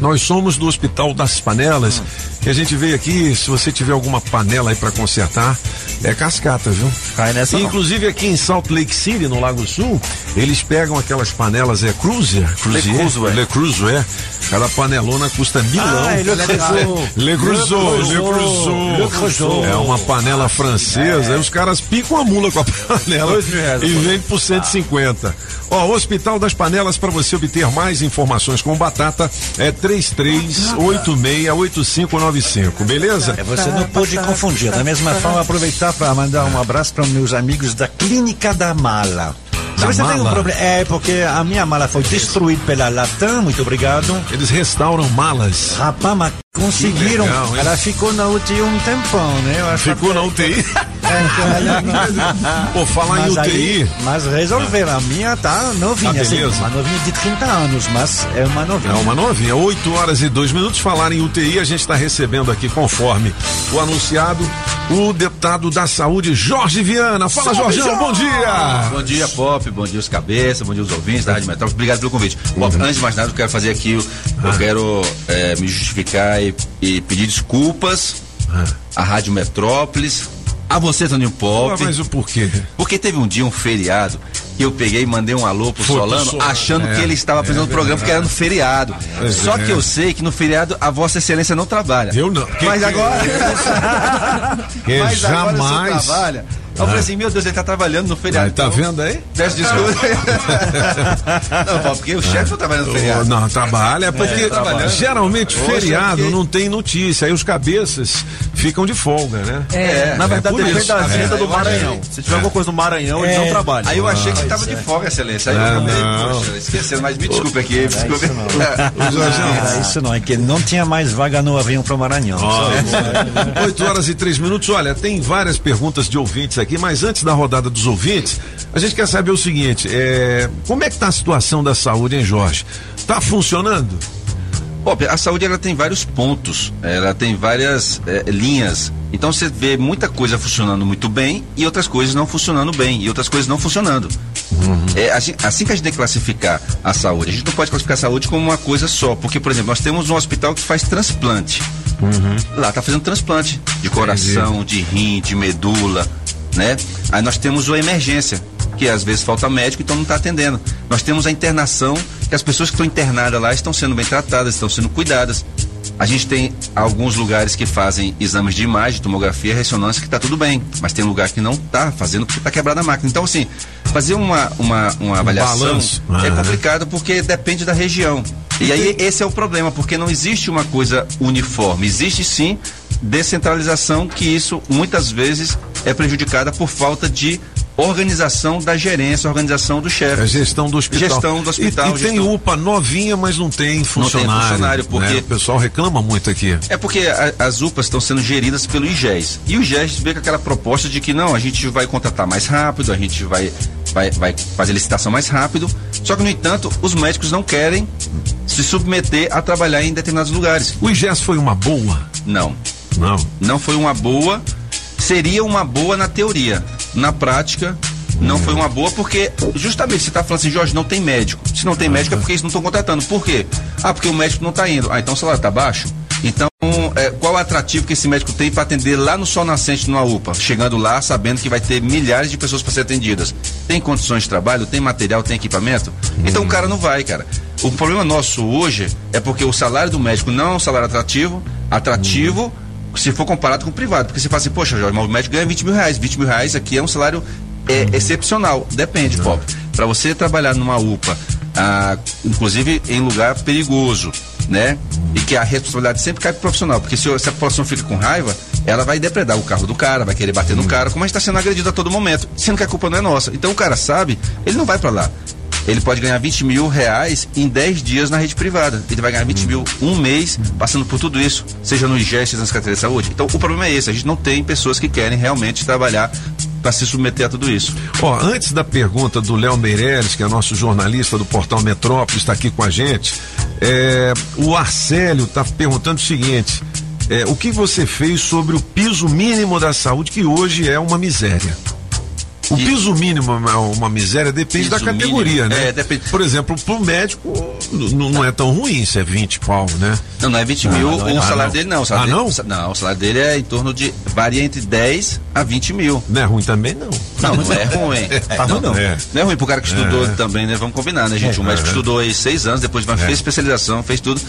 nós somos do Hospital das Panelas e a gente veio aqui, se você tiver alguma panela aí para consertar, é cascata, viu? Cai nessa não. Inclusive aqui em Salt Lake City, no Lago Sul, eles pegam aquelas panelas, é Cruiser? Cruiser? Le Crusoe, é. Cada panelona custa milão. Ah, Le Crusoe. Le Crusoe, Le Crusoe. Le Crusoe. É uma panela francesa, aí os caras picam a mula com a <laughs> panela e vende por 150. Ó, Hospital das Panelas, para você obter mais informações com batata, é 33868595, beleza? É, você não pode confundir. Da mesma forma, aproveitar para mandar um abraço para meus amigos da Clínica da Mala. Da você tem um mala? problema. É, porque a minha mala foi destruída pela Latam, muito obrigado. Eles restauram malas. Rapaz, conseguiram. Legal? Ela ficou na UTI um tempão, né? Eu acho Ficou na UTI. É, então <laughs> ela- Pô, falar em Mas aí- UTI. mas resolveram. A minha tá novinha, Tá assim, uma novinha de 30 anos, mas é uma novinha. É uma novinha, 8 horas e 2 minutos. Falar em UTI, a gente está recebendo aqui, conforme o anunciado, o deputado da saúde, Jorge Viana. Fala, Salve, Jorgão, bom dia! Bom dia, Pop, bom dia os cabeças, bom dia os ouvintes da Rádio Metrópole. Obrigado pelo convite. Uhum. Pop, antes de mais nada, eu quero fazer aqui, eu Ah. quero eh, me justificar e, e pedir desculpas Ah. à Rádio Metrópolis, a você, Toninho Pop. Mas o porquê? Porque teve um dia, um feriado, que eu peguei e mandei um alô pro Foi pro Solano, Solano, achando é, que ele estava é apresentando o programa porque era no feriado. Pois Só é. que eu sei que no feriado a Vossa Excelência não trabalha. Eu não. Mas agora. <laughs> Que Mas agora jamais. trabalha. Eu falei assim, meu Deus, ele tá trabalhando no feriado. Aí, tá vendo aí? Peço desculpa. <laughs> não, Paulo, porque o chefe não trabalha no feriado. Não, trabalha, porque É, geralmente Poxa, feriado porque- não tem notícia, aí os cabeças ficam de folga, né? É, Na verdade, por depende isso. da agenda É. do Maranhão. Se tiver alguma coisa no Maranhão, eles não trabalham. Aí eu achei que tava de folga, excelência. Aí eu Ah, acabei, não. poxa, esquecendo, mas me desculpe aqui, desculpe. Não, <laughs> era isso não, é que não tinha mais vaga no avião para o Maranhão. Só isso. 8 horas e 3 minutos. Olha, tem várias perguntas de ouvintes aqui, mas antes da rodada dos ouvintes, a gente quer saber o seguinte: é, como é que tá a situação da saúde, hein, Jorge? Tá funcionando? Pop, a saúde ela tem vários pontos, ela tem várias eh, linhas. Então você vê muita coisa funcionando muito bem e outras coisas não funcionando bem e outras coisas não funcionando. É assim, assim que a gente tem que classificar a saúde. A gente não pode classificar a saúde como uma coisa só, porque por exemplo nós temos um hospital que faz transplante. Lá tá fazendo transplante de coração, de rim, de medula, né? Aí nós temos a emergência, que às vezes falta médico, então não está atendendo. Nós temos a internação, que as pessoas que estão internadas lá estão sendo bem tratadas, estão sendo cuidadas. A gente tem alguns lugares que fazem exames de imagem, tomografia, ressonância, que está tudo bem, mas tem lugar que não está fazendo porque está quebrada a máquina. Então, assim, fazer uma, uma, uma avaliação balanço. é Ah. complicado porque depende da região. E aí esse é o problema, porque não existe uma coisa uniforme. Existe sim descentralização, que isso muitas vezes é prejudicada por falta de organização da gerência, organização do chefe. É gestão do hospital. Gestão do hospital. E, e tem UPA novinha, mas não tem funcionário. funcionário, porque- né? O pessoal reclama muito aqui. É porque a- as UPAs estão sendo geridas pelo IGES. E o IGES veio com aquela proposta de que não, a gente vai contratar mais rápido, a gente vai, vai, vai fazer licitação mais rápido. Só que, no entanto, os médicos não querem se submeter a trabalhar em determinados lugares. O IGES foi uma boa? Não. Não. Não foi uma boa. Seria uma boa na teoria. Na prática, não foi uma boa porque, justamente, você está falando assim, Jorge, não tem médico. Se não tem médico é porque eles não estão contratando. Por quê? Ah, porque o médico não está indo. Ah, então o salário está baixo? Então é, qual o atrativo que esse médico tem para atender lá no sol nascente numa UPA? Chegando lá, sabendo que vai ter milhares de pessoas para ser atendidas. Tem condições de trabalho, tem material, tem equipamento? Então o cara não vai, cara. O problema nosso hoje é porque o salário do médico não é um salário atrativo, atrativo se for comparado com o privado. Porque você fala assim, poxa, Jorge, mas o médico ganha 20 mil reais. 20 mil reais aqui é um salário é, excepcional. Depende, Pop. Para você trabalhar numa UPA, ah, inclusive em lugar perigoso, né? E que a responsabilidade sempre cai pro profissional. Porque se, se a população fica com raiva, ela vai depredar o carro do cara, vai querer bater no cara, como a gente está sendo agredido a todo momento, sendo que a culpa não é nossa. Então o cara sabe, ele não vai para lá. Ele pode ganhar 20 mil reais em 10 dias na rede privada. Ele vai ganhar 20 mil um mês passando por tudo isso, seja no IGES, seja nas carteiras de saúde. Então o problema é esse, a gente não tem pessoas que querem realmente trabalhar para se submeter a tudo isso. Ó, antes da pergunta do Léo Meirelles, que é nosso jornalista do portal Metrópolis, está aqui com a gente, é, o Arcélio está perguntando o seguinte: é, o que você fez sobre o piso mínimo da saúde, que hoje é uma miséria? O piso mínimo é uma miséria, depende da categoria, mínimo, né? é, depende. Por exemplo, pro médico não é tão ruim, isso é 20 pau, né? Não, não é 20 Ah, mil não, o ah, salário não. dele, não. O salário Ah, dele, não? o Não, o salário dele é em torno de. varia entre 10 a 20 mil. Não é ruim também, não. Não, não é ruim. <laughs> Tá não, ruim, não. não. É. Não é ruim pro cara que estudou É. também, né? Vamos combinar, né, gente? É. O médico É. estudou aí seis anos, depois É. fez especialização, fez tudo.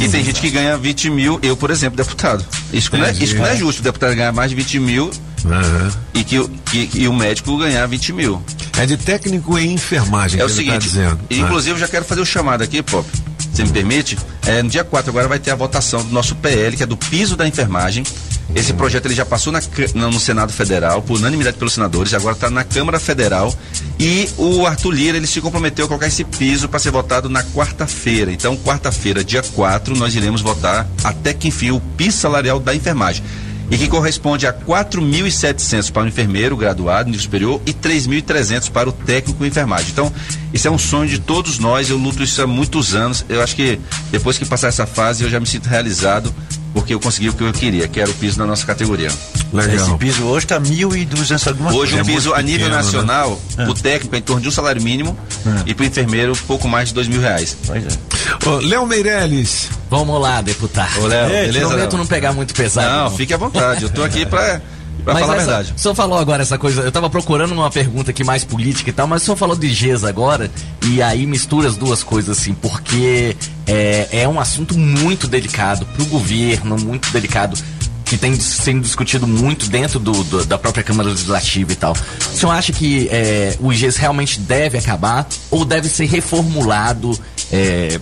e tem gente que ganha 20 mil, eu, por exemplo, deputado. Isso não é, isso não é justo, o deputado ganhar mais de 20 mil Aham. e que, o- que, e o médico ganhar 20 mil. É de técnico em enfermagem É o ele seguinte, tá inclusive eu já quero fazer o chamado aqui, Pop, se me permite. É, no dia 4 agora vai ter a votação do nosso PL, que é do piso da enfermagem. Esse projeto ele já passou na no Senado Federal, por unanimidade pelos senadores, agora está na Câmara Federal. E o Arthur Lira ele se comprometeu a colocar esse piso para ser votado na quarta-feira. Então, quarta-feira, dia 4, nós iremos votar até que enfim o piso salarial da enfermagem e que corresponde a 4.700 para o enfermeiro graduado, nível superior, e 3.300 para o técnico em enfermagem. Então, isso é um sonho de todos nós, eu luto isso há muitos anos. Eu acho que depois que passar essa fase, eu já me sinto realizado, porque eu consegui o que eu queria, que era o piso da nossa categoria. Esse piso hoje está 1.200 alguma Hoje coisa. o piso É a muito nível pequeno, né? nacional, É. o técnico é em torno de um salário mínimo e para o enfermeiro pouco mais de dois mil reais. Ô, Léo Meirelles. Vamos lá, deputado. Ô, Léo, É, beleza, Prometo não pegar muito pesado. Não, fique à vontade, eu tô aqui para Mas falar a essa- verdade. O senhor falou agora essa coisa, eu tava procurando uma pergunta aqui mais política e tal, mas o senhor falou de GES agora, e aí mistura as duas coisas assim, porque é, é um assunto muito delicado pro governo, muito delicado, que tem sendo discutido muito dentro do, do- da própria Câmara Legislativa e tal. O senhor acha que é, o IGES realmente deve acabar ou deve ser reformulado, é,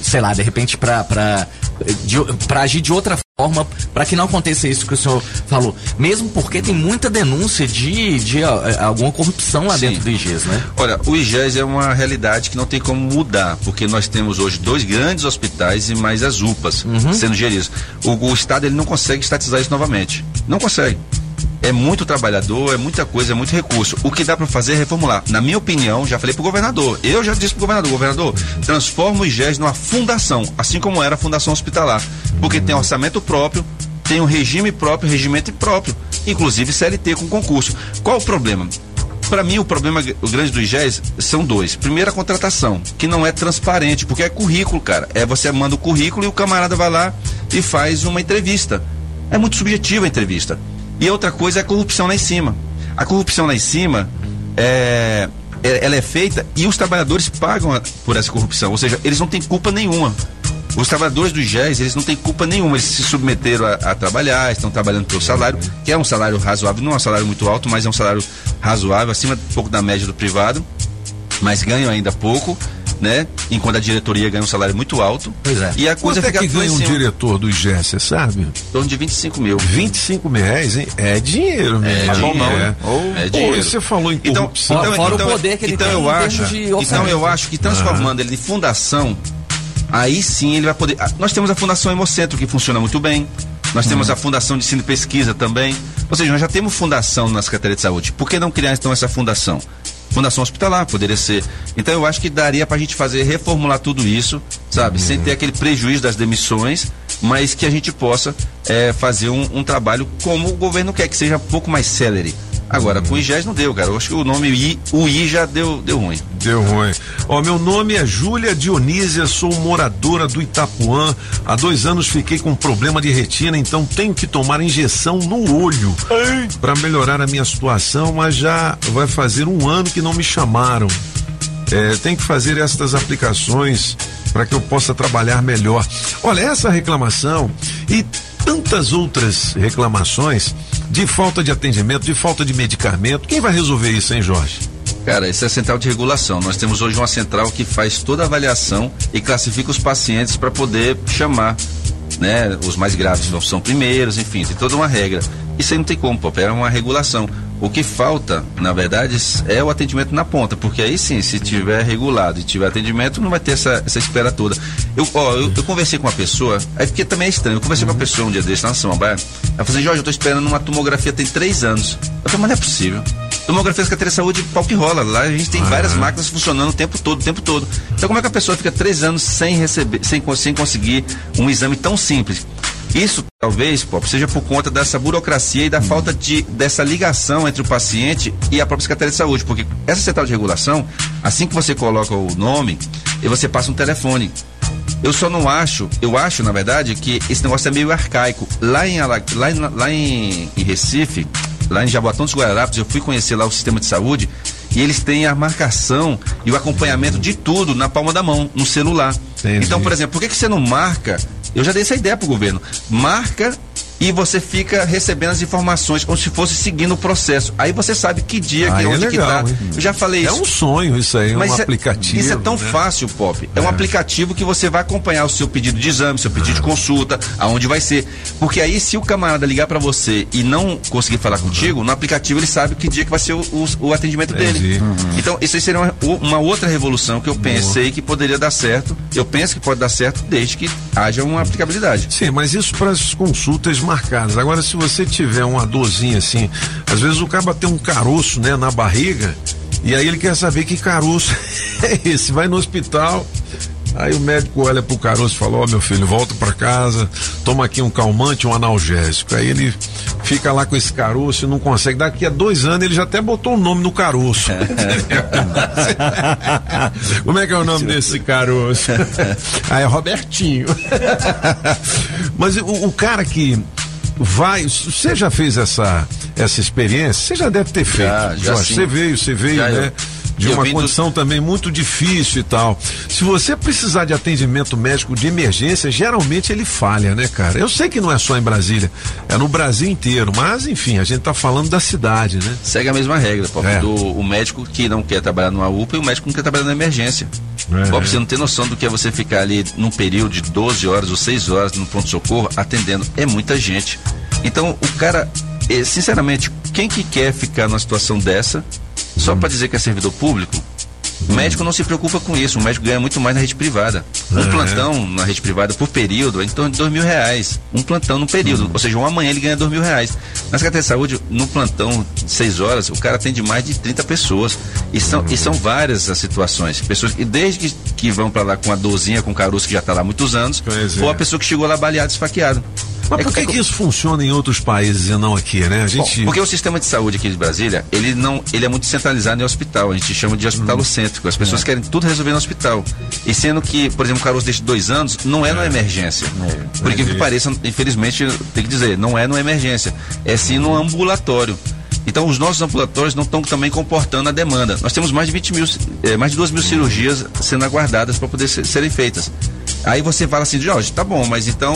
sei lá, de repente pra agir de outra forma, pra que não aconteça isso que o senhor falou. Mesmo porque tem muita denúncia de, de ó, é, alguma corrupção lá Sim. dentro do IGES, né? Olha, o IGES é uma realidade que não tem como mudar, porque nós temos hoje dois grandes hospitais e mais as UPAs sendo geridos. O, o Estado ele não consegue estatizar isso novamente. Não consegue. É muito trabalhador, é muita coisa, é muito recurso. O que dá para fazer é reformular. Na minha opinião, já falei pro governador. Eu já disse pro governador, governador, transforma o IGES numa fundação, assim como era a fundação hospitalar. Porque tem orçamento próprio, tem um regime próprio, regimento próprio, inclusive CLT com concurso. Qual o problema? Para mim, o problema o grande do IGES são dois. Primeiro, a contratação, que não é transparente, porque é currículo, cara. É você manda o currículo e o camarada vai lá e faz uma entrevista. É muito subjetiva a entrevista. E outra coisa é a corrupção lá em cima. A corrupção lá em cima é, é- ela é feita e os trabalhadores pagam por essa corrupção. Ou seja, eles não têm culpa nenhuma. Os trabalhadores do IGES, eles não têm culpa nenhuma, eles se submeteram a, a trabalhar, estão trabalhando pelo salário, que é um salário razoável, não é um salário muito alto, mas é um salário razoável, acima um pouco da média do privado, mas ganham ainda pouco, né? Enquanto a diretoria ganha um salário muito alto. Pois é. E a coisa Quanto é que ganha um diretor do IGES, você sabe? Em torno de 25 mil. 25 mil reais, hein? É dinheiro mesmo. É bom não, né? É. É Pô, dinheiro. você falou em Então, corrupção. então, Fora o então, poder que ele então tem eu acho, de então eu acho que transformando ele em fundação, aí sim ele vai poder. ah, Nós temos a Fundação Hemocentro que funciona muito bem. Nós temos a Fundação de Ensino e Pesquisa também. Ou seja, nós já temos fundação na Secretaria de Saúde. Por que não criar então essa fundação? Fundação Hospitalar poderia ser. Então eu acho que daria pra gente fazer, reformular tudo isso, sabe? Sem ter aquele prejuízo das demissões, mas que a gente possa eh, fazer um, um trabalho como o governo quer, que seja um pouco mais célere. Agora, com o IGES não deu, cara. Eu acho que o nome I, o I já deu, deu ruim. Deu ruim. Ó, meu nome é Júlia Dionísia, sou moradora do Itapuã. Há dois anos fiquei com problema de retina, então tenho que tomar injeção no olho para melhorar a minha situação, mas já vai fazer um ano que não me chamaram. É, tem que fazer estas aplicações para que eu possa trabalhar melhor. Olha, essa reclamação e tantas outras reclamações de falta de atendimento, de falta de medicamento. Quem vai resolver isso, hein, Jorge? Cara, isso é central de regulação. Nós temos hoje uma central que faz toda a avaliação e classifica os pacientes para poder chamar, né? Os mais graves não são primeiros, enfim, tem toda uma regra. Isso aí não tem como, pô, é uma regulação. O que falta, na verdade, é o atendimento na ponta, porque aí sim, se tiver regulado e tiver atendimento, não vai ter essa, essa espera toda. Eu, ó, eu, eu conversei com uma pessoa, é porque também é estranho, eu conversei com uma pessoa um dia desse na Samambaia, ela falou assim, Jorge, eu tô esperando uma tomografia tem três anos. Eu falei, mas não é possível. Tomografia da Secretaria de Saúde, pau que rola. Lá a gente tem várias máquinas funcionando o tempo todo, o tempo todo. Então como é que a pessoa fica três anos sem receber, sem, sem conseguir um exame tão simples? Isso talvez, Pop, seja por conta dessa burocracia e da falta de dessa ligação entre o paciente e a própria Secretaria de Saúde, porque essa central de regulação, assim que você coloca o nome, e você passa um telefone. Eu só não acho, eu acho, na verdade, que esse negócio é meio arcaico. Lá em, Ala- lá em, lá em Recife, lá em Jaboatão dos Guararapes, eu fui conhecer lá o sistema de saúde e eles têm a marcação e o acompanhamento de tudo na palma da mão, no celular. Então, por exemplo, por que, que você não marca? Eu já dei essa ideia pro governo. Marca e você fica recebendo as informações como se fosse seguindo o processo. Aí você sabe que dia, que é onde legal, que hein? tá. Eu já falei É isso. um sonho isso aí, um Mas é- aplicativo. Isso é tão né? fácil, Pop. É, um aplicativo que você vai acompanhar o seu pedido de exame, seu pedido de consulta, aonde vai ser. Porque aí, se o camarada ligar pra você e não conseguir falar contigo, no aplicativo ele sabe que dia que vai ser o, o- o atendimento dele. Então, isso aí seria uma, uma outra revolução que eu pensei que poderia dar certo. Eu penso que pode dar certo desde que haja uma aplicabilidade. Sim, mas isso para as consultas marcadas. Agora, se você tiver uma dorzinha assim, às vezes o cara tem um caroço, né, na barriga, e aí ele quer saber que caroço <laughs> é esse. Vai no hospital, aí o médico olha pro caroço e fala: Ó, meu filho, volta para casa, toma aqui um calmante, um analgésico. Aí ele fica lá com esse caroço e não consegue. Daqui a dois anos ele já até botou o nome no caroço. <laughs> <laughs> Como é que é o nome desse caroço? ah, é Robertinho. Mas o, o cara que vai, você já fez essa essa experiência? Você já deve ter feito. Já, já Jorge. sim. Você veio, você veio, Já, né? eu- De eu uma vim do- condição também muito difícil e tal. Se você precisar de atendimento médico de emergência, geralmente ele falha, né, cara? Eu sei que não é só em Brasília, é no Brasil inteiro, mas enfim, a gente tá falando da cidade, né? Segue a mesma regra, Pop, É. do o médico que não quer trabalhar numa UPA e o médico que não quer trabalhar na emergência. É. Pop, você não tem noção do que é você ficar ali num período de 12 horas ou 6 horas no pronto-socorro atendendo. É muita gente. Então, o cara, eh, sinceramente, quem que quer ficar numa situação dessa só pra dizer que é servidor público? O médico não se preocupa com isso, o médico ganha muito mais na rede privada. Um É. plantão na rede privada por período é em torno de dois mil reais. Um plantão no período, ou seja, uma manhã ele ganha dois mil reais. Na Secretaria de Saúde, no plantão de seis horas, o cara atende mais de 30 pessoas. E são, e são várias as situações. Pessoas que desde que, que vão pra lá com a dorzinha, com o caroço que já tá lá há muitos anos, é. ou a pessoa que chegou lá baleada, esfaqueada. Mas É por que, que isso funciona em outros países e não aqui, né? A gente. Bom, porque o sistema de saúde aqui de Brasília, ele não, ele é muito centralizado em hospital. A gente chama de hospitalocêntrico. As pessoas É. querem tudo resolver no hospital. E sendo que, por exemplo, o caroço desde dois anos, não é, numa emergência. Por incrível que Entendi. pareça, infelizmente, tem que dizer, não é numa emergência. É sim no ambulatório. Então, os nossos ambulatórios não estão também comportando a demanda. Nós temos mais de 20 mil, eh, mais de 2 mil cirurgias sendo aguardadas para poder ser- serem feitas. Aí você fala assim, Jorge, tá bom, mas então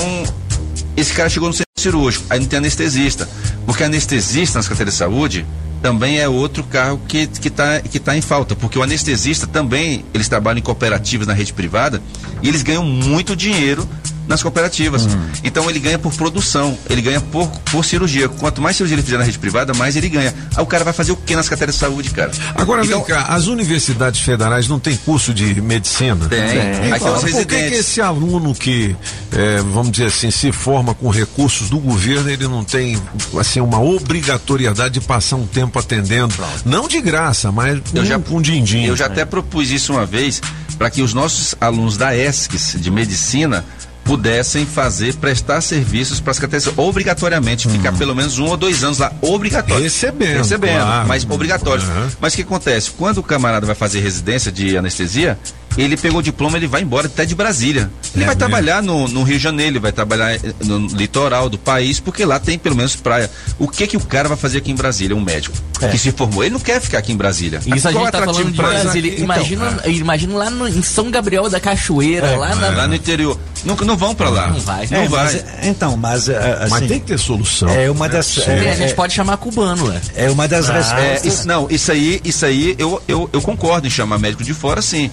esse cara chegou no centro cirúrgico, aí não tem anestesista. Porque anestesista na Secretaria de Saúde também é outro cargo que que está que tá em falta, porque o anestesista também, eles trabalham em cooperativas na rede privada e eles ganham muito dinheiro nas cooperativas. Então ele ganha por produção, ele ganha por, por cirurgia. Quanto mais cirurgia ele fizer na rede privada, mais ele ganha. Aí o cara vai fazer o que na Secretaria de Saúde, cara? Agora então, vem cá, as universidades federais não têm curso de medicina? Tem. Tem. Então, por que, que esse aluno que, eh, vamos dizer assim, se forma com recursos do governo, ele não tem assim uma obrigatoriedade de passar um tempo atendendo? Não de graça, mas Eu um, já- um din-din. Eu já até propus isso uma vez para que os nossos alunos da ESCS de medicina pudessem fazer, prestar serviços para as categorias, obrigatoriamente, ficar pelo menos um ou dois anos lá, obrigatório. Recebendo, Recebendo, claro. mas obrigatórios. Uhum. Mas o que acontece? Quando o camarada vai fazer residência de anestesia, ele pegou o diploma, ele vai embora até de Brasília. Ele É vai mesmo? trabalhar no, no Rio de Janeiro, ele vai trabalhar eh, no litoral do país, porque lá tem pelo menos praia. O que que o cara vai fazer aqui em Brasília, um médico É. que se formou? Ele não quer ficar aqui em Brasília. Isso a Qual gente tá falando de? Brasília. Então, Imagina, é. imagina lá no- em São Gabriel da Cachoeira, lá na. lá no interior. Não, não vão pra lá. Não vai. Não É, vai. mas, então, mas, eh, assim, Mas tem que ter solução. É uma das. É, a gente é- pode chamar cubano, é. é uma das É, respostas. isso, não, isso aí, isso aí eu, eu, eu concordo em chamar médico de fora, sim.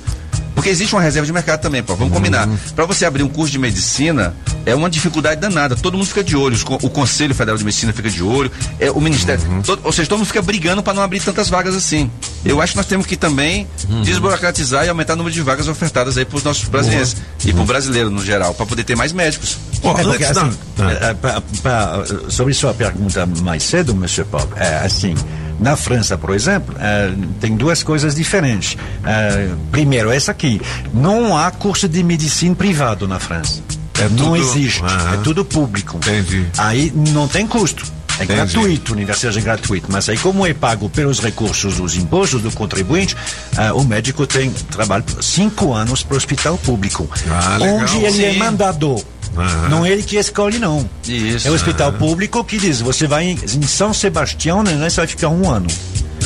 Porque existe uma reserva de mercado também, pô. Vamos combinar. Para você abrir um curso de medicina, é uma dificuldade danada. Todo mundo fica de olho. O Conselho Federal de Medicina fica de olho. É, o Ministério. todo- ou seja, todo mundo fica brigando para não abrir tantas vagas assim. Eu acho que nós temos que também desburocratizar e aumentar o número de vagas ofertadas aí para os nossos brasileiros. E para o brasileiro no geral, para poder ter mais médicos. É porque, assim, eh, pra- pra- sobre sua pergunta mais cedo, Monsieur Pop, é assim, na França, por exemplo, eh, tem duas coisas diferentes. Eh, primeiro, essa aqui, não há curso de medicina privado na França. É não tudo- existe, é tudo público. Entendi. Aí não tem custo. É Entendi. gratuito, universidade é gratuita, mas aí como é pago pelos recursos dos impostos do contribuinte, ah, o médico tem trabalho cinco anos para o hospital público, Ah, legal. onde ele é Sim. mandador. Aham. Não é ele que escolhe, não. Isso. É o hospital público que diz, você vai em, em São Sebastião, né, você vai ficar um ano.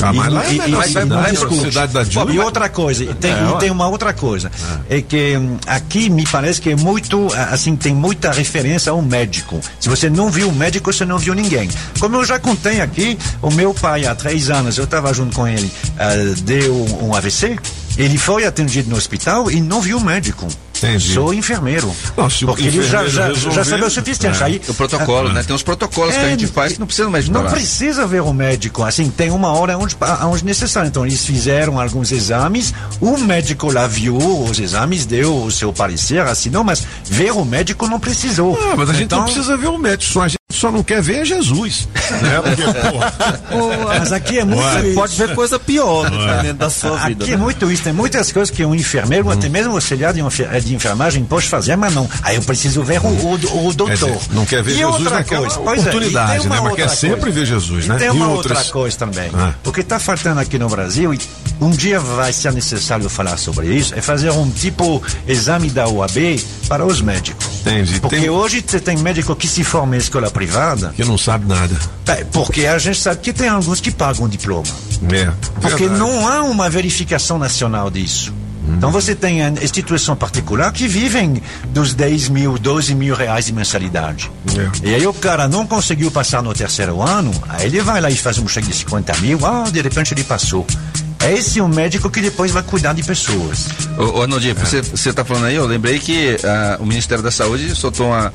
Ah, mas é e, e- e não é cidade da. E outra coisa, e tem, É, tem uma outra coisa, é que hum, aqui me parece que é muito, assim, tem muita referência ao médico. Se você não viu o médico, você não viu ninguém. Como eu já contei aqui, o meu pai, há três anos, eu estava junto com ele, ah, deu um AVC, ele foi atendido no hospital e não viu o médico. Entendi. Sou enfermeiro. Não, se o porque ele já, já, já sabe o suficiente. É. Aí, O protocolo, né? Tem uns protocolos que a É, gente faz que não precisa mais não precisa ver o médico, assim, tem uma hora onde, onde necessário. Então, eles fizeram alguns exames, o médico lá viu os exames, deu o seu parecer, assinou, mas ver o médico não precisou. Ah, mas a gente então, não precisa ver o médico, só a gente só não quer ver é Jesus. né? Porque, pô, Mas aqui é muito Ué. isso. Pode ver coisa pior, dependendo da sua vida. Aqui é né? muito isso, tem muitas coisas que um enfermeiro, até mesmo o auxiliar de, de enfermagem pode fazer, mas não. Aí eu preciso ver o, o, o doutor. dizer, não quer ver e Jesus outra naquela coisa, pois é, oportunidade, e tem uma né? Mas quer sempre coisa. ver Jesus, e né? Tem E uma outras- outra coisa também. Ah. O que está faltando aqui no Brasil, e um dia vai ser necessário falar sobre isso, é fazer um tipo exame da OAB para os médicos. Entendi. Porque Tem- hoje você tem médico que se forma em escola privada, Que não sabe nada. é, porque a gente sabe que tem alguns que pagam o diploma. É. Porque Verdade. não há uma verificação nacional disso. Então você tem a instituição particular que vivem dos 10 mil, 12 mil reais de mensalidade. É. E aí o cara não conseguiu passar no terceiro ano, aí ele vai lá e faz um cheque de 50 mil, ah, de repente ele passou. É esse o médico que depois vai cuidar de pessoas. Ô, ô Arnaldinho, É. você, você tá falando aí, eu lembrei que ah, o Ministério da Saúde soltou uma,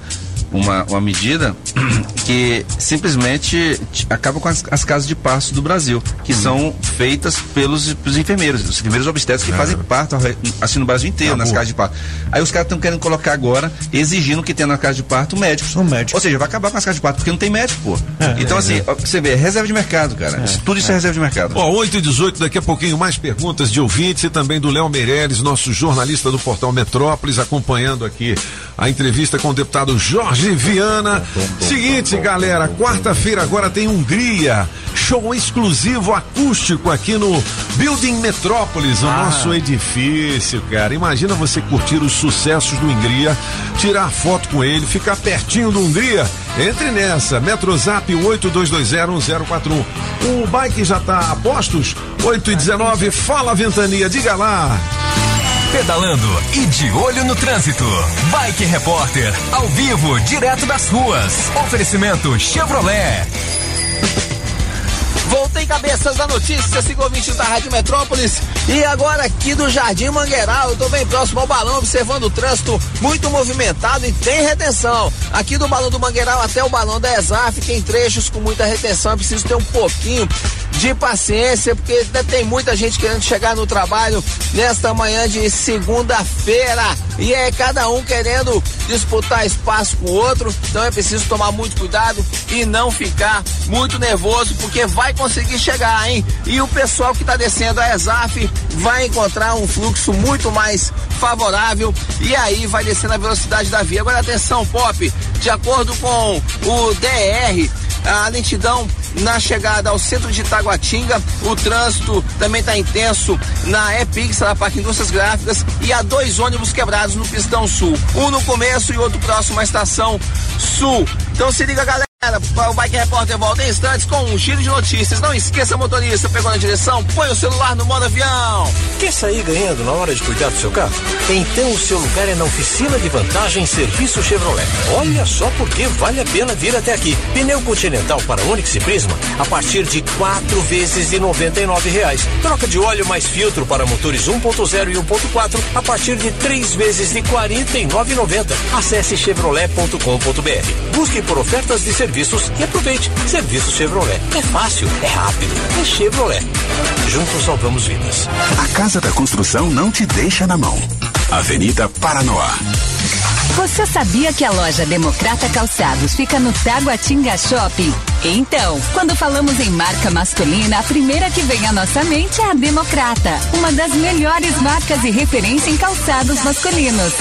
uma, uma medida <clears throat> que simplesmente acaba com as, as casas de parto do Brasil, que são feitas pelos, pelos enfermeiros, os enfermeiros obstétricos que fazem parto assim no Brasil inteiro, nas casas de parto. Aí os caras estão querendo colocar agora, exigindo que tenha na casa de parto médicos. Um médico. Ou seja, vai acabar com as casas de parto, porque não tem médico, pô. É, então, é, assim, é. você vê, é reserva de mercado, cara. Isso- tudo isso é reserva de mercado. Ó, 8 e 18, daqui a pouquinho mais perguntas de ouvintes e também do Léo Meirelles, nosso jornalista do portal Metrópolis, acompanhando aqui a entrevista com o deputado Jorge Viana. Seguinte, galera, quarta-feira agora tem Hungria, show exclusivo acústico aqui no Building Metrópolis, o nosso edifício, cara. Imagina você curtir os sucessos do Hungria, tirar foto com ele, ficar pertinho do Hungria. Entre nessa, Metrozap 82201041. O bike já tá a postos? 8 e 19, fala Ventania, diga lá. Pedalando e de olho no trânsito. Bike Repórter, ao vivo, direto das ruas. Oferecimento Chevrolet. Voltei cabeças da notícia, siga ouvintes da Rádio Metrópolis. E agora aqui do Jardim Mangueiral, eu tô bem próximo ao balão, observando o trânsito muito movimentado e tem retenção. Aqui do balão do Mangueiral até o balão da Exaf tem trechos com muita retenção, é preciso ter um pouquinho de paciência, porque ainda tem muita gente querendo chegar no trabalho nesta manhã de segunda-feira. E é cada um querendo disputar espaço com o outro. Então é preciso tomar muito cuidado e não ficar muito nervoso, porque vai conseguir chegar, hein? E o pessoal que está descendo a ESAF vai encontrar um fluxo muito mais favorável e aí vai descendo a velocidade da via. Agora atenção, Pop, de acordo com o DR, a lentidão na chegada ao centro de Taguatinga. O trânsito também está intenso na EPIX, na Parque Indústrias Gráficas, e há dois ônibus quebrados no Pistão Sul. Um no começo e outro próximo à estação Sul. Então se liga, galera. O Bike Repórter volta em instantes com um giro de notícias. Não esqueça, motorista, pegou na direção, põe o celular no modo avião. Quer sair ganhando na hora de cuidar do seu carro? Então o seu lugar é na oficina de vantagem Serviço Chevrolet. Olha só porque vale a pena vir até aqui. Pneu Continental para Onix e Prisma a partir de quatro vezes de noventa e nove reais. Troca de óleo mais filtro para motores 1.0 e 1.4 a partir de três vezes de quarenta e nove Acesse chevrolet.com.br. Busque por ofertas de serviços e aproveite. Serviço Chevrolet. É fácil, é rápido, é Chevrolet. Juntos salvamos vidas. A Casa da Construção não te deixa na mão. Avenida Paranoá. Você sabia que a loja Democrata Calçados fica no Taguatinga Shopping? Então, quando falamos em marca masculina, a primeira que vem à nossa mente é a Democrata, uma das melhores marcas e referência em calçados masculinos.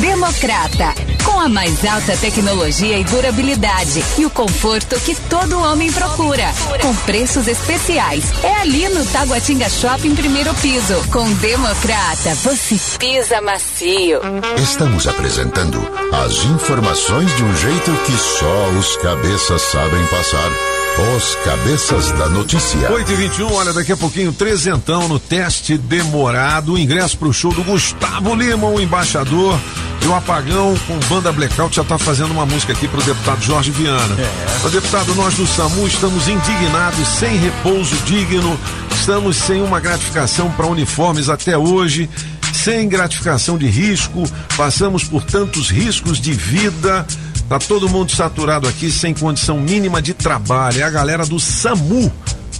Democrata, com a mais alta tecnologia e durabilidade e o conforto que todo homem procura, com preços especiais. É ali no Taguatinga Shopping primeiro piso. Com Democrata, você pisa macio. Estamos apresentando as informações de um jeito que só os cabeças sabem passar. Os cabeças da notícia. 8 e 21 olha, daqui a pouquinho, trezentão no teste demorado. Ingresso pro show do Gustavo Lima, o embaixador. E o Apagão com banda Blackout já tá fazendo uma música aqui pro deputado Jorge Viana. É. O deputado, nós do SAMU estamos indignados, sem repouso digno, estamos sem uma gratificação para uniformes até hoje, sem gratificação de risco, passamos por tantos riscos de vida. Tá todo mundo saturado aqui, sem condição mínima de trabalho. É a galera do SAMU.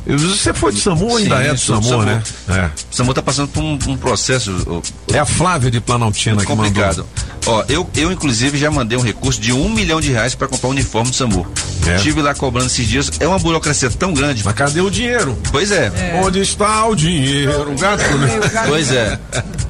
Você foi do SAMU ou ainda é do SAMU, SAMU. né? É. O SAMU tá passando por um, um processo. É a Flávia de Planaltina que complicado. mandou. Ó, eu, eu inclusive já mandei um recurso de um milhão de reais para comprar o uniforme do SAMU. É. Estive lá cobrando esses dias. É uma burocracia tão grande. Mas cadê o dinheiro? Pois é. Onde está o dinheiro? O gato, né? Pois é.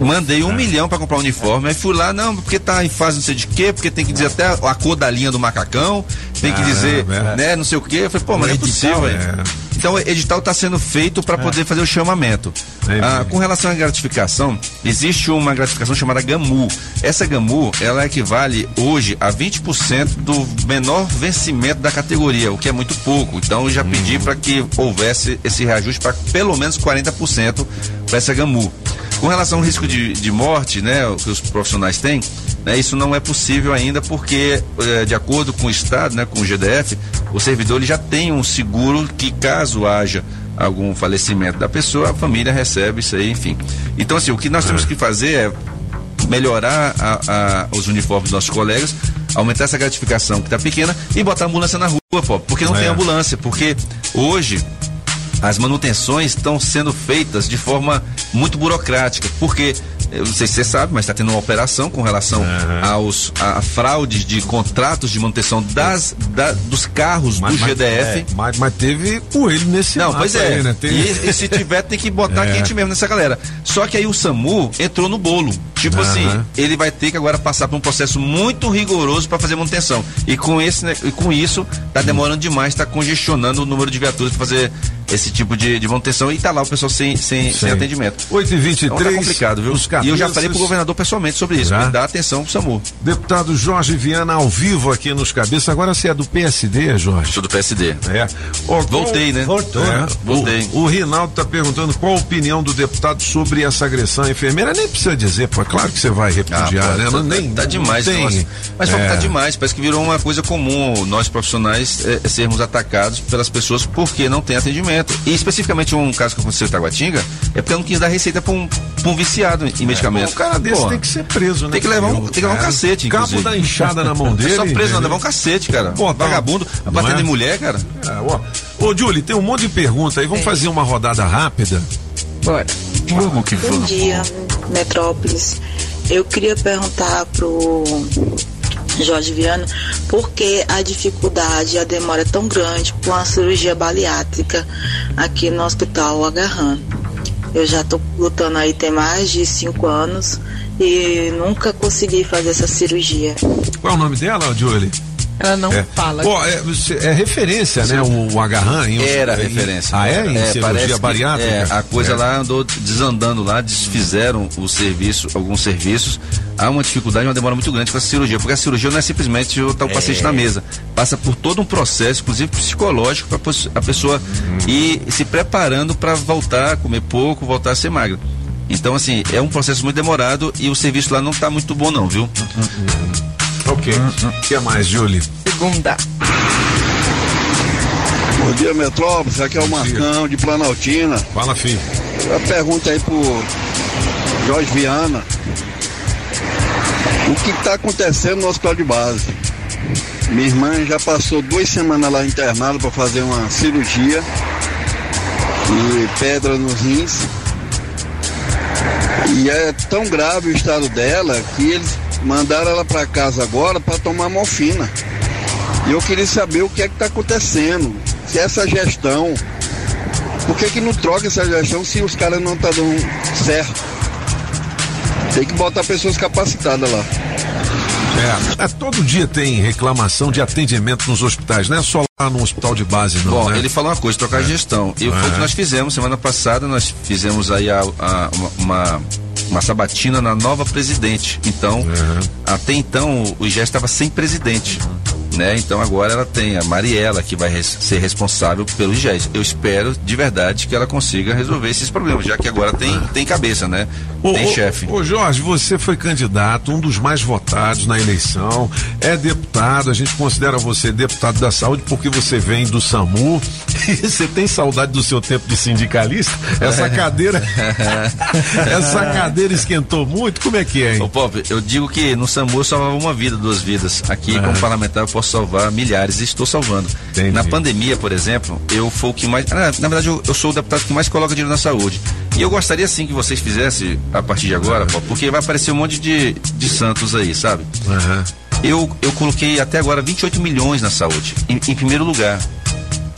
Mandei um milhão pra comprar o uniforme. Aí fui lá, não, porque tá em fase não sei de quê, porque tem que dizer até a cor da linha do macacão, tem que Caramba, dizer, é. né, não sei o quê. Eu falei, pô, mas não é possível, é. velho. Então o edital está sendo feito para poder fazer o chamamento. Ah, com relação à gratificação, existe uma gratificação chamada GAMU. Essa GAMU, ela equivale hoje a 20% do menor vencimento da categoria, o que é muito pouco. Então eu já pedi para que houvesse esse reajuste para pelo menos 40% para essa GAMU. Com relação ao risco de, de morte, né, que os profissionais têm, né, isso não é possível ainda porque, eh, de acordo com o Estado, né, com o GDF, o servidor ele já tem um seguro que caso haja algum falecimento da pessoa, a família recebe isso aí, enfim. Então, assim, o que nós temos que fazer é melhorar a- a- os uniformes dos nossos colegas, aumentar essa gratificação que está pequena e botar a ambulância na rua, pô, porque não É. tem ambulância, porque hoje as manutenções estão sendo feitas de forma muito burocrática, porque eu não sei se você sabe, mas está tendo uma operação com relação aos a, a fraudes de contratos de manutenção das da- dos carros do GDF. é, mas, mas teve coelho nesse Não, pois é. aí, né? Tem- E, e se tiver, tem que botar <laughs> É. quente mesmo nessa galera. Só que aí o SAMU entrou no bolo. Tipo Aham. assim, ele vai ter que agora passar por um processo muito rigoroso para fazer manutenção. E com, esse, né, e com isso, tá demorando demais, tá congestionando o número de viaturas para fazer esse tipo de, de manutenção. E tá lá o pessoal sem, sem, sem atendimento. 8 e 23 Então tá complicado, viu? os E eu já falei pro governador pessoalmente sobre isso. Já? Dá atenção pro SAMU. Deputado Jorge Viana ao vivo aqui nos cabeças. Agora você é do PSD, Jorge? Sou do PSD. É. Ó, Voltei, né? Voltou, É, né? voltei. O, o Rinaldo tá perguntando qual a opinião do deputado sobre essa agressão à enfermeira. Nem precisa dizer, pô, é claro que você vai repudiar, pô, né? tá- Não, nem, tá demais, tem. nossa. Mas que É. tá demais, parece que virou uma coisa comum nós profissionais é, é sermos atacados pelas pessoas porque não tem atendimento. E especificamente um caso que aconteceu em Taguatinga, é porque eu não quis dar receita pra um, pra um viciado em medicamento. Um cara desse Pô, tem que ser preso, né? Tem que levar um, tem que levar um É. cacete, Cabo inclusive. da enxada na mão <laughs> É dele. Só preso, não, levar um cacete, cara. Pô, tá- Vagabundo, Não batendo é? em mulher, cara. É, ó, Ô, Julie, tem um monte de pergunta aí. Vamos fazer uma rodada rápida? Bora. Vamos que Bom vamos. dia, Metrópolis. Eu queria perguntar pro Jorge Viana por que a dificuldade e a demora é tão grande com a cirurgia bariátrica aqui no Hospital Agarran. Eu já estou lutando aí tem mais de cinco anos e nunca consegui fazer essa cirurgia. Qual é o nome dela, Julie? Ela não É. fala. Pô, é, é referência, né? O, o Agarran. Era em- referência. Ah, é? Em parece cirurgia que, bariátrica? é, a coisa É. lá andou desandando lá, desfizeram o serviço, alguns serviços. Há uma dificuldade, uma demora muito grande com a cirurgia, porque a cirurgia não é simplesmente botar o paciente É. na mesa. Passa por todo um processo, inclusive psicológico, para a pessoa ir se preparando para voltar a comer pouco, voltar a ser magra. Então, assim, é um processo muito demorado e o serviço lá não está muito bom, não, viu? Ok. O que mais, Julie? Segunda. Bom dia, Metrópolis. Aqui é o Marcão de Planaltina. Fala, filho. A pergunta aí pro Jorge Viana. O que está acontecendo no hospital de base? Minha irmã já passou duas semanas lá internada para fazer uma cirurgia e pedra nos rins. E é tão grave o estado dela que eles mandaram ela para casa agora para tomar morfina. E eu queria saber o que é que está acontecendo. Se essa gestão. Por que, que não troca essa gestão se os caras não estão dando certo? Tem que botar pessoas capacitadas lá. É, é, todo dia tem reclamação de atendimento nos hospitais, não é só lá no hospital de base, não. Bom, né? ele falou uma coisa, trocar de gestão. E foi o que É. nós fizemos semana passada, nós fizemos aí a- a- uma, uma, uma sabatina na nova presidente. Então, até então, o IGES estava sem presidente. Né? Então agora ela tem a Mariela que vai res- ser responsável pelo IGES. Eu espero de verdade que ela consiga resolver esses problemas, já que agora tem, tem cabeça, né? Ô, tem chefe. Ô Jorge, você foi candidato, um dos mais votados na eleição, é deputado, a gente considera você deputado da saúde porque você vem do SAMU. <laughs> E você tem saudade do seu tempo de sindicalista? Essa <laughs> cadeira. <laughs> essa cadeira esquentou muito? Como é que é, hein? Ô Pop, eu digo que no SAMU eu salvava uma vida, duas vidas. Aqui, Ah. como parlamentar, eu posso salvar milhares e estou salvando. Na pandemia, por exemplo, eu fui o que mais. ah, na verdade, eu, eu sou o deputado que mais coloca dinheiro na saúde. E eu gostaria sim que vocês fizessem a partir de agora, Pop, porque vai aparecer um monte de, de santos aí, sabe? Eu, eu coloquei até agora 28 milhões na saúde, em, em primeiro lugar.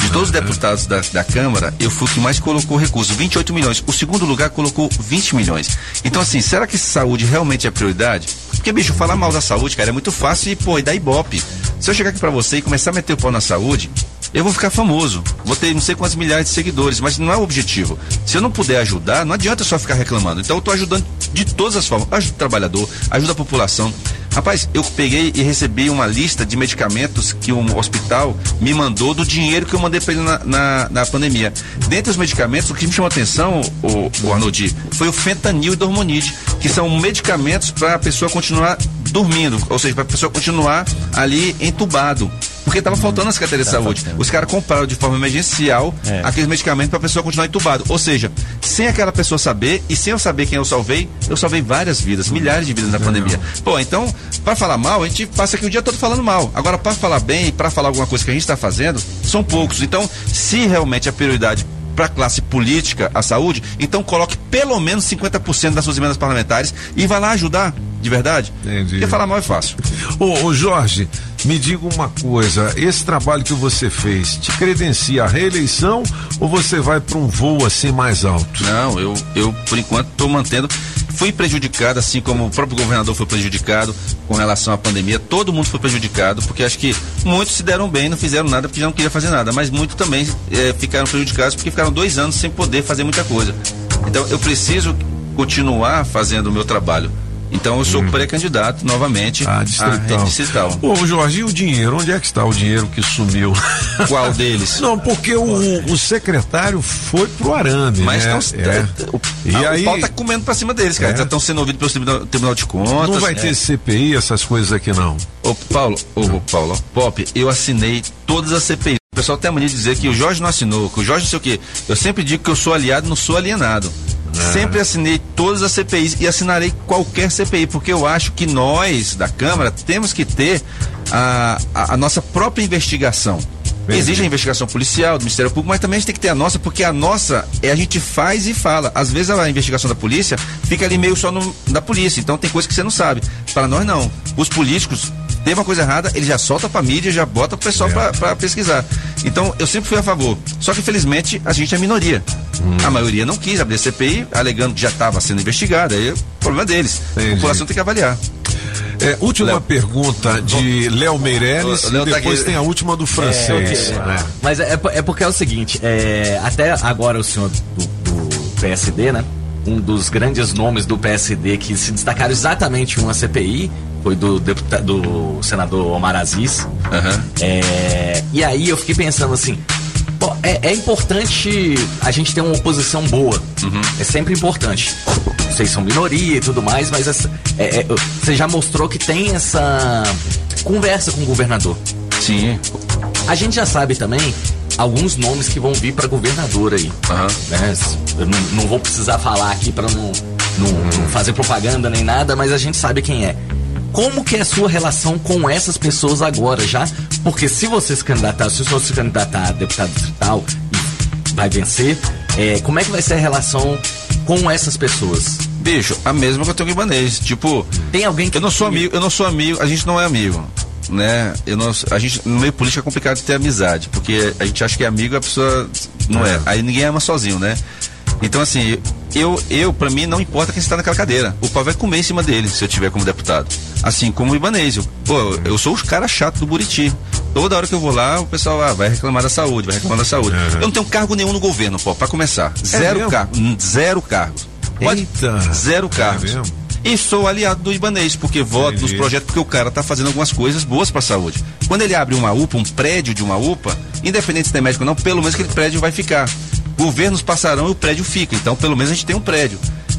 De todos os deputados da, da Câmara, eu fui o que mais colocou recurso, 28 milhões. O segundo lugar colocou 20 milhões. Então, assim, será que saúde realmente é prioridade? Porque, bicho, falar mal da saúde, cara, é muito fácil e, pô, e dá ibope. Se eu chegar aqui pra você e começar a meter o pau na saúde, eu vou ficar famoso. Vou ter não sei quantos milhares de seguidores, mas não é o objetivo. Se eu não puder ajudar, não adianta só ficar reclamando. Então eu tô ajudando de todas as formas. Ajuda o trabalhador, ajuda a população. Rapaz, eu peguei e recebi uma lista de medicamentos que um hospital me mandou do dinheiro que eu mandei para ele na, na, na pandemia. Dentre os medicamentos, o que me chamou a atenção, o, o Arnoldi, foi o fentanil e dormonide, que são medicamentos para a pessoa continuar dormindo, ou seja, para a pessoa continuar ali entubado. Porque estava faltando as carteiras de saúde. Os caras compraram de forma emergencial É. aqueles medicamentos para a pessoa continuar entubado. Ou seja, sem aquela pessoa saber e sem eu saber quem eu salvei, eu salvei várias vidas, milhares de vidas na pandemia. Pô, então, para falar mal, a gente passa aqui o dia todo falando mal. Agora, para falar bem e para falar alguma coisa que a gente está fazendo, são poucos. Então, se realmente a prioridade para a classe política, a saúde, então coloque pelo menos 50% das suas emendas parlamentares e vá lá ajudar, de verdade. Entendi. Porque falar mal é fácil. Ô, ô, Jorge, me diga uma coisa: esse trabalho que você fez te credencia a reeleição ou você vai para um voo assim mais alto? Não, eu, eu por enquanto estou mantendo. Fui prejudicado, assim como o próprio governador foi prejudicado com relação à pandemia. Todo mundo foi prejudicado, porque acho que muitos se deram bem, não fizeram nada porque já não queriam fazer nada. Mas muitos também eh, ficaram prejudicados porque ficaram dois anos sem poder fazer muita coisa. Então eu preciso continuar fazendo o meu trabalho. Então eu sou pré-candidato novamente à rede distrital. Ô, Jorge, e o dinheiro? Onde é que está o dinheiro que sumiu? <laughs> Qual deles? Não, porque o, o secretário foi pro arame. Mas né? não, É. o, E ah, aí- o pau tá comendo pra cima deles, cara. É. Já estão sendo ouvidos pelo tribunal, tribunal de Contas. Não vai ter É. CPI, essas coisas aqui não. Ô, Paulo, ô, ô, Paulo, Pop, eu assinei todas as CPI. O pessoal tem a mania de dizer que o Jorge não assinou, que o Jorge não sei o quê. Eu sempre digo que eu sou aliado, não sou alienado. Sempre assinei todas as CPIs e assinarei qualquer CPI, porque eu acho que nós, da Câmara, temos que ter a, a, a nossa própria investigação. Exige a investigação policial, do Ministério Público, mas também a gente tem que ter a nossa, porque a nossa é a gente faz e fala. Às vezes a investigação da polícia fica ali meio só no, da polícia, então tem coisa que você não sabe. Para nós não. Os políticos teve uma coisa errada, ele já solta pra mídia, já bota o pessoal pra, pra pesquisar. Então, eu sempre fui a favor. Só que, infelizmente, a gente é minoria. A maioria não quis abrir a CPI, alegando que já estava sendo investigada. Aí, é problema deles. A população tem que avaliar. É, última pergunta de Léo Meirelles O- o Léo e tá depois aqui. tem a última do francês. É, ok. né? Mas é, é porque é o seguinte, é, até agora o senhor do, do PSD, né? Um dos grandes nomes do PSD que se destacaram exatamente em uma CPI foi do, deputado, do senador Omar Aziz. É, e aí eu fiquei pensando assim, é, é importante a gente ter uma oposição boa. É sempre importante. Vocês são minoria e tudo mais, mas essa- é- é, você já mostrou que tem essa conversa com o governador. Sim. A gente já sabe também alguns nomes que vão vir para governador aí. Né? Eu não, não vou precisar falar aqui para não, não, não fazer propaganda nem nada, mas a gente sabe quem é. Como que é a sua relação com essas pessoas agora já? Porque se você se candidatar, se o senhor se candidatar a deputado distrital e vai vencer, é, como é que vai ser a relação com essas pessoas? Bicho, a mesma que eu tenho com o Ibanez. Tipo, tem alguém que eu não sou amigo, eu não sou amigo, a gente não é amigo. Né? Eu não, a gente, no meio político é complicado ter amizade, porque a gente acha que é amigo e a pessoa não é. Aí ninguém ama sozinho, né? Então, assim, eu, eu para mim, não importa quem está naquela cadeira. O pau vai comer em cima dele, se eu tiver como deputado. Assim como o Ibanez. Eu, pô, eu sou os cara chato do Buriti. Toda hora que eu vou lá, o pessoal ah, vai reclamar da saúde, vai reclamar da saúde. Eu não tenho cargo nenhum no governo, pô, pra começar. Zero mesmo? cargo. Zero cargo. Pode- Eita. Zero cargos. mesmo? E sou aliado do Ibanês, porque voto nos projetos, porque o cara tá fazendo algumas coisas boas pra saúde. Quando ele abre uma UPA, um prédio de uma UPA, independente se tem médico ou não, pelo menos aquele prédio vai ficar. Governos passarão e o prédio fica. Então, pelo menos a gente tem um prédio.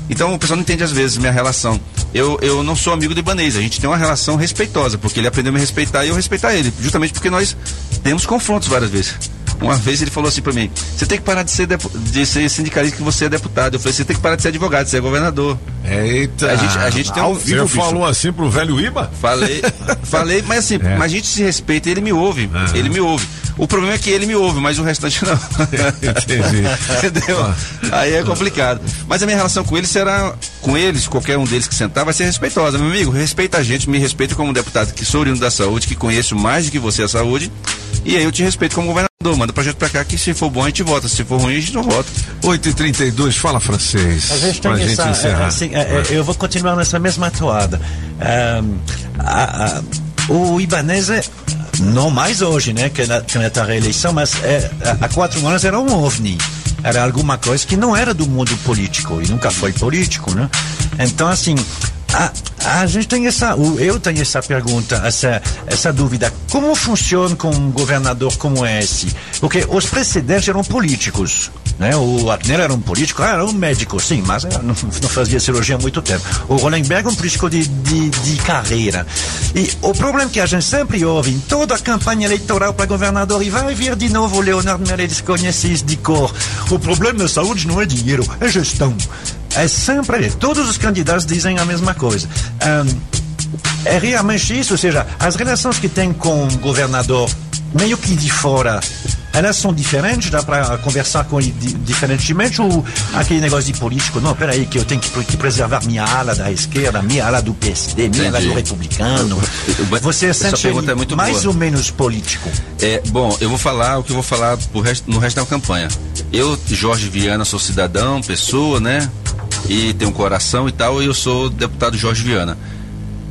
Então, o pessoal não entende às vezes minha relação. Eu, eu não sou amigo do Ibanês, a gente tem uma relação respeitosa, porque ele aprendeu a me respeitar e eu respeitar ele. Justamente porque nós temos confrontos várias vezes. Uma vez ele falou assim pra mim: você tem que parar de ser, de ser sindicalista que você é deputado. Eu falei: você tem que parar de ser advogado, você é governador. Eita. A gente, a gente tem Ao um vivo bicho. falou assim pro velho Iba? Falei, falei, mas assim, <laughs> É. mas a gente se respeita ele me ouve. Ele me ouve. O problema é que ele me ouve, mas o restante não. <laughs> Entendi. Entendeu? Aí é complicado. Mas a minha relação com eles será, com eles, qualquer um deles que sentar, vai ser respeitosa. Meu amigo, respeita a gente, me respeita como deputado que sou oriundo da saúde, que conheço mais do que você a saúde. E aí eu te respeito como governador. Manda o projeto pra cá que se for bom a gente vota. Se for ruim, a gente não vota. 8h32, fala francês. A gente pra tem gente essa, encerrar. é, assim, é, é, eu vou continuar nessa mesma toada. Ahn, a- a- o Ibanez, é- não mais hoje, né, que na, candidato à reeleição, mas é, há- há quatro anos era um ovni. Era alguma coisa que não era do mundo político e nunca foi político, né? Então, assim, a, a gente tem essa, eu tenho essa pergunta, essa, essa dúvida. Como funciona com um governador como esse? Porque os precedentes eram políticos. Né? O Abner era um político, ah, era um médico, sim, mas não, não fazia cirurgia há muito tempo. O Rolenberg é um político de, de, de carreira. E o problema que a gente sempre ouve em toda a campanha eleitoral para governador, e vai vir de novo o Leonardo Meirelles conhece isso de cor. O problema da saúde não é dinheiro, é gestão. É sempre, todos os candidatos dizem a mesma coisa. É realmente isso, ou seja, as relações que tem com o governador, meio que de fora, elas são diferentes, dá para conversar com diferentemente, ou aquele negócio de político, não, peraí, que eu tenho que, que preservar minha ala da esquerda, minha ala do PSD, minha ala Entendi. do republicano. Você Essa sente pergunta é muito mais boa. ou menos político? É, bom, eu vou falar o que eu vou falar resto- no resto da campanha. Eu, Jorge Viana, sou cidadão, pessoa, né? E tenho um coração e tal, e eu sou deputado Jorge Viana.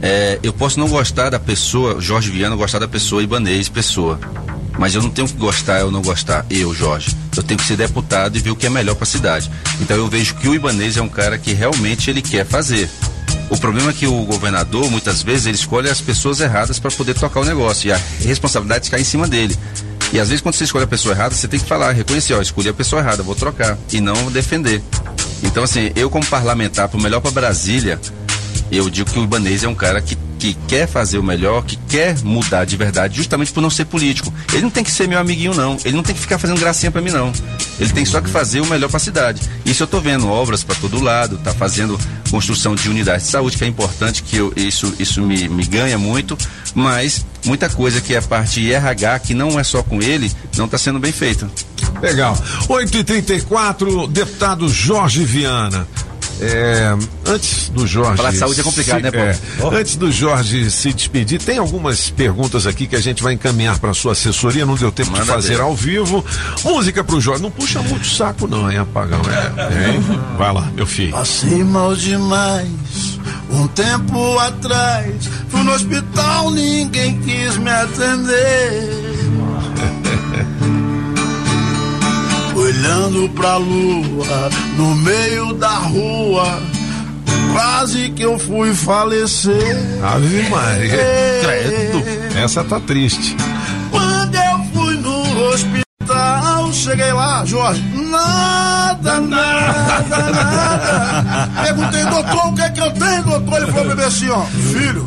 É, eu posso não gostar da pessoa, Jorge Viana, gostar da pessoa Ibanês, pessoa. Mas eu não tenho que gostar ou não gostar, eu, Jorge. Eu tenho que ser deputado e ver o que é melhor para a cidade. Então eu vejo que o Ibanês é um cara que realmente ele quer fazer. O problema é que o governador, muitas vezes, ele escolhe as pessoas erradas para poder tocar o negócio. E a responsabilidade cai em cima dele. E às vezes, quando você escolhe a pessoa errada, você tem que falar, reconhecer, ó, escolhi a pessoa errada, vou trocar. E não defender. Então, assim, eu, como parlamentar, pro melhor para Brasília, eu digo que o Ibanez é um cara que, que quer fazer o melhor, que quer mudar de verdade, justamente por não ser político. Ele não tem que ser meu amiguinho, não. Ele não tem que ficar fazendo gracinha pra mim, não. Ele tem só que fazer o melhor para a cidade. Isso eu tô vendo obras para todo lado, tá fazendo construção de unidades de saúde, que é importante, que eu, isso, isso me, me ganha muito, mas muita coisa que é a parte RH, que não é só com ele, não está sendo bem feita. Legal. 8h34, deputado Jorge Viana. É, antes do Jorge. Falar de saúde é complicado, se, né, Paulo? é, Antes do Jorge se despedir, tem algumas perguntas aqui que a gente vai encaminhar para sua assessoria. Não deu tempo de Manda fazer ver. ao vivo. Música pro Jorge. Não puxa muito saco, não, hein, apagão? É, hein? Vai lá, meu filho. Passei mal demais, um tempo atrás. Fui no hospital, ninguém quis me atender. Olhando pra lua, no meio da rua, quase que eu fui falecer. Ave Maria. Credo. Essa tá triste. Quando eu fui no hospital, cheguei lá, Jorge, nada, nada, nada. Perguntei, doutor, o que é que eu tenho, doutor? Ele falou pra mim assim, ó, filho,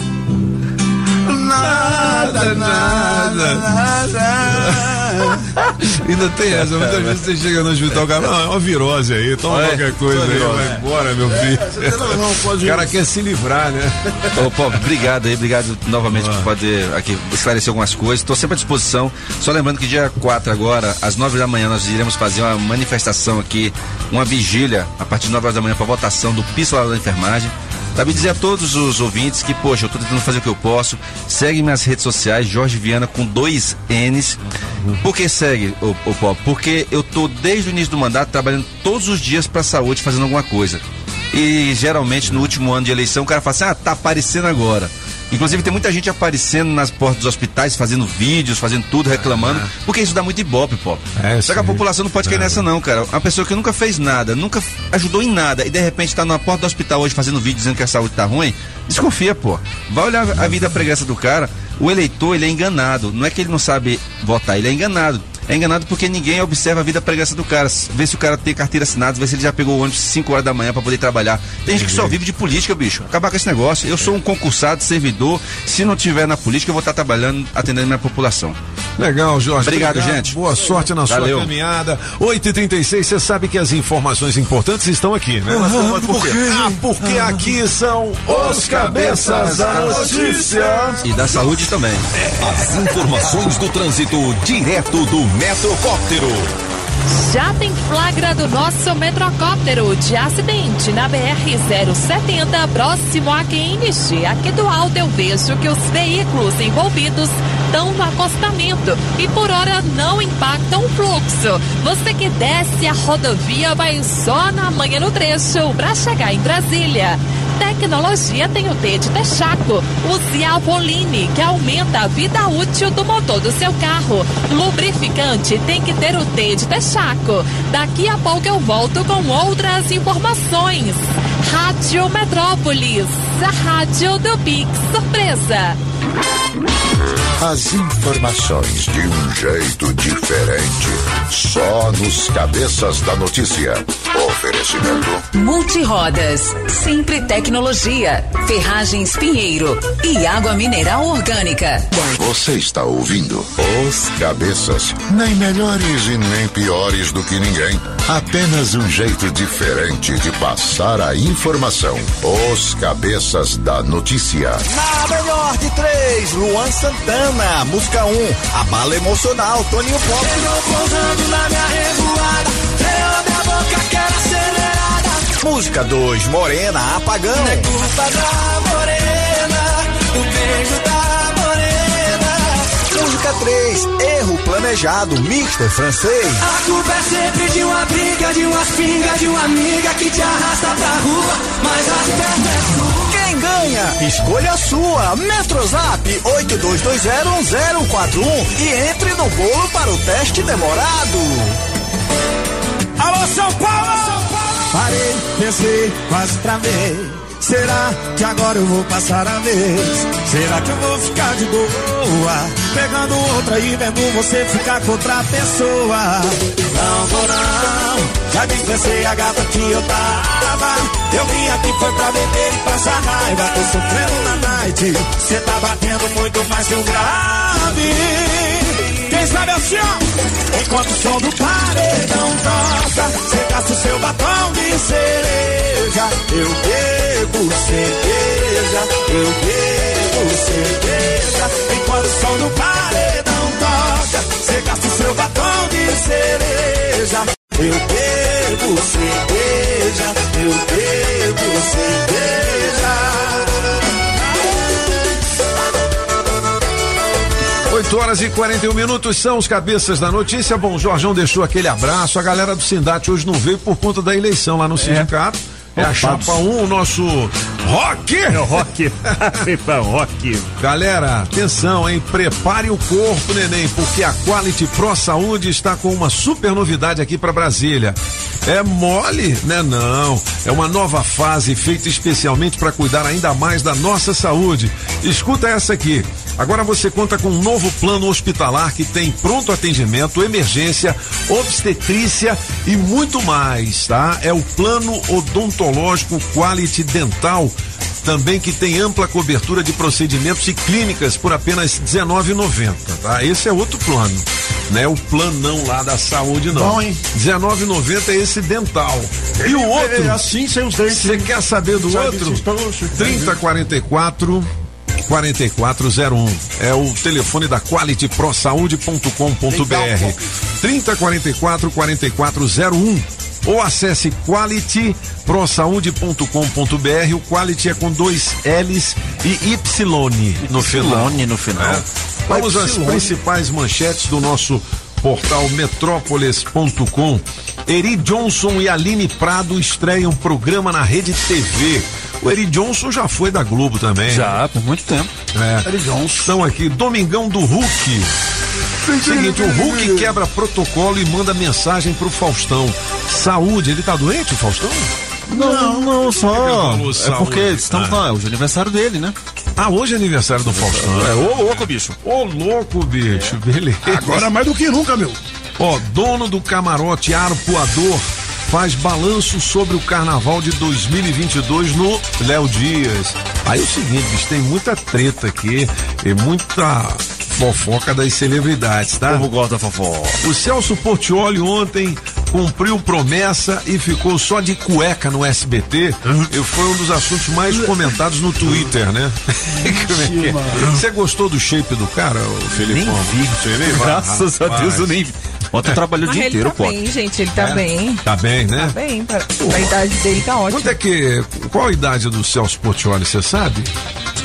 nada, nada, nada. Ainda tem essa, muitas vezes você chega no hospital, o cara, não, é uma virose aí, toma É, qualquer coisa aí, virose. vai embora, meu filho. tem razão, <laughs> pode o cara quer se livrar, né? Ô, Paulo, obrigado aí, obrigado novamente por poder aqui esclarecer algumas coisas. Estou sempre à disposição. Só lembrando que dia 4 agora, às 9 da manhã, nós iremos fazer uma manifestação aqui, uma vigília, a partir de 9 horas da manhã, para votação do piso lá da enfermagem. Me dizer a todos os ouvintes que, poxa, eu tô tentando fazer o que eu posso. Segue minhas redes sociais, Jorge Viana com dois N's. Por que segue, ô, ô Paulo? Porque eu tô desde o início do mandato trabalhando todos os dias pra saúde, fazendo alguma coisa. E geralmente no último ano de eleição o cara fala assim: ah, tá aparecendo agora. Inclusive tem muita gente aparecendo nas portas dos hospitais, fazendo vídeos, fazendo tudo, reclamando, porque isso dá muito ibope, pô. Só que a população não pode cair nessa não, cara. Uma pessoa que nunca fez nada, nunca ajudou em nada e de repente tá na porta do hospital hoje fazendo vídeo dizendo que a saúde tá ruim, desconfia, pô. Vai olhar a vida pregressa do cara, o eleitor, ele é enganado. Não é que ele não sabe votar, ele é enganado. É enganado porque ninguém observa a vida pregressa do cara. Vê se o cara tem carteira assinada, vê se ele já pegou o ônibus 5 horas da manhã pra poder trabalhar. Tem gente que só vive de política, bicho. Acabar com esse negócio. Eu sou um concursado, servidor. Se não tiver na política, eu vou estar trabalhando, atendendo minha população. Legal, Jorge. Obrigado, gente. Boa sorte na Valeu. sua caminhada. 8h36, você sabe que as informações importantes estão aqui, né? Mas Aham, por quê? Ah, porque aqui são os cabeças da notícia. E da saúde também. As informações do trânsito direto do Metrocóptero. Já tem flagra do nosso metrocóptero de acidente na BR-070, próximo a QNG. Aqui do alto eu vejo que os veículos envolvidos estão no acostamento e por hora não impactam o fluxo. Você que desce a rodovia vai só na manhã no trecho para chegar em Brasília. Tecnologia tem o T de Texaco. Use a Voline, que aumenta a vida útil do motor do seu carro. Lubrificante tem que ter o T de Texaco. Daqui a pouco eu volto com outras informações. Rádio Metrópolis, a rádio do Pix Surpresa. As informações de um jeito diferente. Só nos cabeças da notícia. Oferecimento. Multirodas, sempre tecnologia, ferragens Pinheiro e água mineral orgânica. Você está ouvindo Os Cabeças. Nem melhores e nem piores do que ninguém. Apenas um jeito diferente de passar a informação. Os Cabeças da Notícia. Na melhor de três, Luan Santana, música 1, um, a bala emocional, Toninho Pop. Música 2, Morena, apagão. É culpa da morena, o beijo da morena. Música 3, erro planejado, Mister Francês. A culpa é sempre de uma briga, de uma pinga, de uma amiga que te arrasta pra rua, mas as pernas é sua. Quem ganha? Escolha a sua. Metrozap 82201041 e entre no bolo para o teste demorado. Alô, São Paulo! Parei, pensei, quase travei. Será que agora eu vou passar a vez? Será que eu vou ficar de boa? Pegando outra e vendo você ficar com outra pessoa. Não vou não, já dispensei a gata que eu tava. Eu vim aqui foi pra beber e passar raiva. Tô sofrendo na night. Cê tá batendo muito mais que um grave. Quem sabe assim, ó. Enquanto o som do paredão toca, você gasta o seu batom de cereja. Eu bebo cerveja, eu bebo cerveja. Enquanto o som do paredão toca, você gasta o seu batom de cereja. Eu horas e 41 minutos são os cabeças da notícia. Bom, o Jorjão deixou aquele abraço. A galera do Sindate hoje não veio por conta da eleição lá no sindicato. É, a chapa 1, o nosso rock. É o rock. <laughs> Rock. Galera, atenção, hein? Prepare o corpo, neném, porque a Quality Pro Saúde está com uma super novidade aqui para Brasília. É mole, né? Não. É uma nova fase feita especialmente para cuidar ainda mais da nossa saúde. Escuta essa aqui. Agora você conta com um novo plano hospitalar que tem pronto atendimento, emergência, obstetrícia e muito mais, tá? É o plano odontológico Quality Dental também que tem ampla cobertura de procedimentos e clínicas por apenas R$19,90, tá? Esse é outro plano, né? O planão lá da saúde não. Bom, hein? R$19,90 é esse dental. E o outro? É assim, sem os dentes. Você quer saber do outro? vocês estão- 3044 4401 é o telefone da qualityprosaude.com.br 3044 4401 ou acesse qualityprosaude.com.br o quality é com dois L's e Y no final. no final. É. Vamos às principais manchetes do nosso portal metrópolis.com. Eri Johnson e Aline Prado estreiam programa na Rede TV. O Eri Johnson já foi da Globo também. Já, por muito tempo. É. Eri Johnson. Estão aqui, Domingão do Hulk. Seguinte, o Hulk quebra protocolo e manda mensagem pro Faustão. Saúde, ele tá doente, o Faustão? Não, não, só. É porque estamos Ah. lá, hoje é aniversário dele, né? Ah, hoje é aniversário do Faustão. É, ô louco, bicho. Ô louco, bicho, beleza. Agora mais do que nunca, meu. Ó, dono do camarote Arpoador faz balanço sobre o carnaval de 2022 no Léo Dias. Aí é o seguinte, tem muita treta aqui e muita fofoca das celebridades, tá? O povo gosta da fofoca. O Celso Portioli ontem cumpriu promessa e ficou só de cueca no SBT. E foi um dos assuntos mais comentados no Twitter, né? <laughs> Como é é? Você gostou do shape do cara, Felipe? Nem vi. Graças a Deus eu nem vi. Ontem trabalhou o dia ele inteiro, tá pô. bem, gente, ele tá É? bem. Tá bem, né? Tá bem, pra, pra idade dele tá ótimo. Quanto é que. Qual a idade do Celso Portioli, você sabe?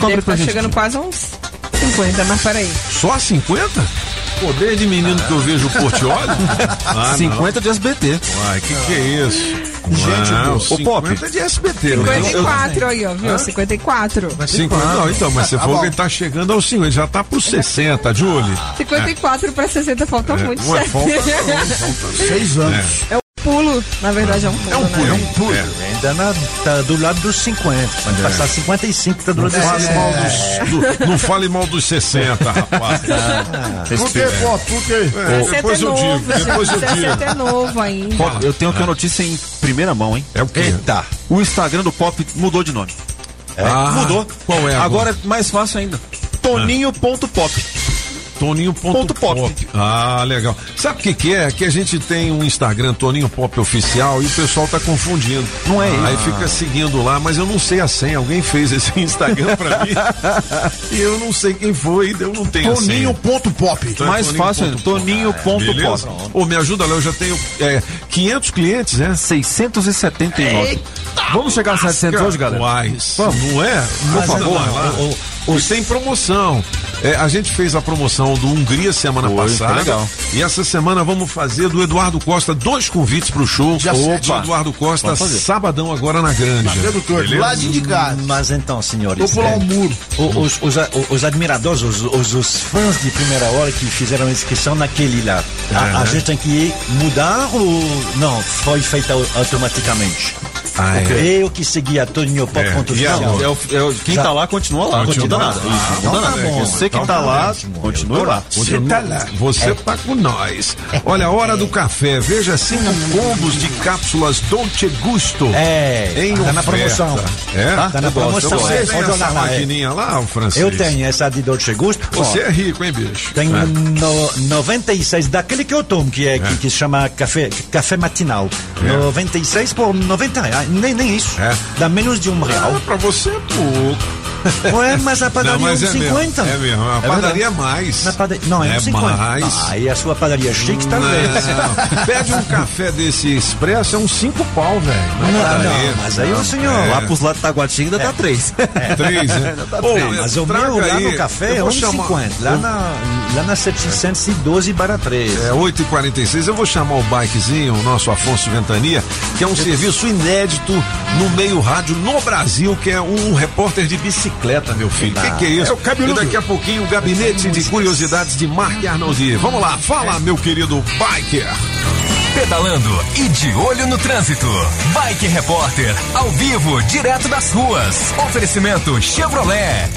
Deve tá chegando quase a uns 50, mas peraí. Só 50? Pô, desde menino que eu vejo o Portioli. <laughs> Ah, 50 de SBT. Uai, que que é isso? Gente, não, ô, Pop. 50 é de SBT, né? 54 aí, ó, viu? 54. 50, não, então, mas você falou que ele tá chegando aos 50, ele já tá pro 60, Julie. 54 pra 60 falta É, muito. ué, falta não, falta Seis anos. É um pulo, na verdade é um pulo. É um pulo, né? é um pulo. Ainda na- tá do lado dos 50. Quando É. passar 55, tá do Não lado dos fale, 60. mal dos, do- não fale mal dos 60, rapaz. <laughs> Por que, Pop? Por quê? É, depois é eu novo, digo, depois eu digo. é novo ainda. Pop, eu tenho aqui uma notícia em primeira mão, hein? É o quê? Eita. O Instagram do Pop mudou de nome. Ah, mudou. Qual é agora? Agora é mais fácil ainda. Toninho.pop. Toninho ponto Ponto pop. pop. Ah, legal. Sabe o que que é? Que a gente tem um Instagram Toninho Pop Oficial e o pessoal tá confundindo. Não é Aí ele. fica seguindo lá, mas eu não sei a senha. Alguém fez esse <laughs> Instagram pra mim. e eu não sei quem foi, eu não tenho a senha. Toninho ponto pop. Então é mais Toninho fácil ainda. ponto pop. Toninho.pop. Beleza? Ô, me ajuda, Léo, eu já tenho é, 500 clientes, né? 679. Vamos chegar a 700 hoje, galera? Uais, Vamos. não é? Por favor, lá. E tem promoção. É, a gente fez a promoção do Hungria semana passada. legal. E essa semana vamos fazer do Eduardo Costa dois convites pro show. Dia Opa. do Eduardo Costa, sabadão agora na torto. Beleza? Ladinho de casa. Mas então, senhores. Vou pular é, um muro. Os, os, a- os admiradores, os, os, os fãs de primeira hora que fizeram a inscrição naquele lá, a, a gente tem que mudar ou não? Foi feita automaticamente? Ah, é. Eu que segui a Toninho Pop É, é é quem Já- tá lá continua lá, não Continua nada. Ah, não tá nada. Você que Então tá tá lá, continua lá. Você tá lá. Você tá com nós. Olha, a hora do café. Veja cinco <laughs> combos de cápsulas Dolce Gusto. É, em tá na promoção. É? Tá na promoção, é. Você tem essa é. maquininha lá, o Francisco? Eu tenho essa de Dolce Gusto. Você é rico, hein, bicho? Tem É. no, 96, daquele que eu tomo, que, é, que, que se chama café, café matinal. É. 96 por 90 reais. Nem, nem isso. Dá menos de um real. Ah, pra você é pouco. Ué, mas a padaria Não, mas é é 50. mesmo, é mesmo. A verdade. padaria é mais. Na padaria, não, é, É 50. mais. Ah, aí a sua padaria chique talvez. Não, <laughs> pede um café desse expresso, é uns cinco pau, velho. Não, não, mas aí o senhor- É. Lá pros lados de Taguatinga ainda tá três. <laughs> Três, né? <laughs> Ô, Não, mas o meu lá no café é vou 1,50. Lá na, lá na 712 barra 3. É 8h46. Eu vou chamar o bikezinho, o nosso Afonso Ventania, que é um serviço inédito no meio rádio no Brasil, que é um repórter de bicicleta, meu filho. O que, que é isso? e daqui a pouquinho o gabinete de curiosidades de Mark Arnoldi. Vamos lá, fala, meu querido biker. Pedalando e de olho no trânsito. Bike Repórter, ao vivo, direto das ruas. Oferecimento Chevrolet.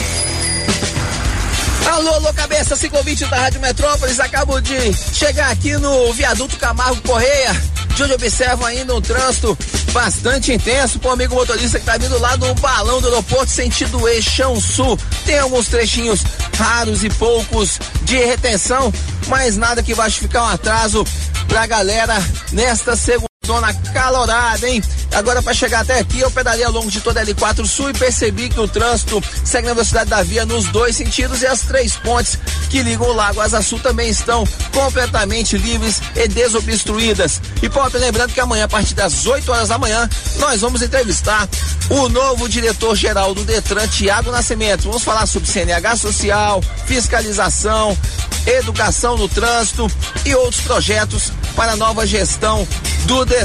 Alô, alô, cabeça, ciclovinte da Rádio Metrópolis. Acabo de chegar aqui no viaduto Camargo Correia, de onde observo ainda um trânsito bastante intenso. Pô, amigo motorista que tá vindo lá no balão do aeroporto, sentido eixão sul. Tem alguns trechinhos raros e poucos de retenção, mas nada que vai ficar um atraso pra galera nesta segunda. Zona calorada, hein? Agora, para chegar até aqui, eu pedalei ao longo de toda a L4 Sul e percebi que o trânsito segue na velocidade da via nos dois sentidos e as três pontes que ligam o Lago Asa Sul também estão completamente livres e desobstruídas. E, Pop, lembrando que amanhã, a partir das 8 horas da manhã, nós vamos entrevistar o novo diretor-geral do Detran, Tiago Nascimento. Vamos falar sobre CNH social, fiscalização, educação no trânsito e outros projetos para a nova gestão do Detran.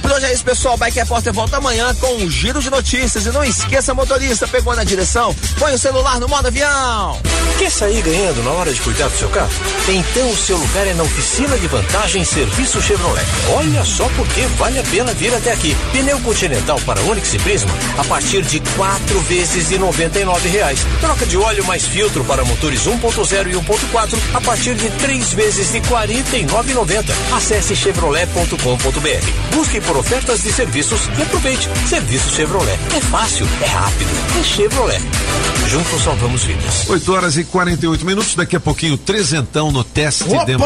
Por hoje é isso, pessoal. Bike Repórter volta amanhã com um giro de notícias. E não esqueça, motorista, pegou na direção? Põe o celular no modo avião. Quer sair ganhando na hora de cuidar do seu carro? Então o seu lugar é na oficina de vantagem Serviço Chevrolet. Olha só porque vale a pena vir até aqui. Pneu Continental para Onix e Prisma a partir de quatro vezes de 99 reais. Troca de óleo mais filtro para motores 1.0 e 1.4 a partir de três vezes de R$ 49,90. Acesse chevrolet.com.br. Busque por ofertas de serviços e aproveite. Serviço Chevrolet. É fácil, é rápido, é Chevrolet. Juntos salvamos vidas. 8 horas e 48 minutos, daqui a pouquinho, trezentão no teste Opa! demo.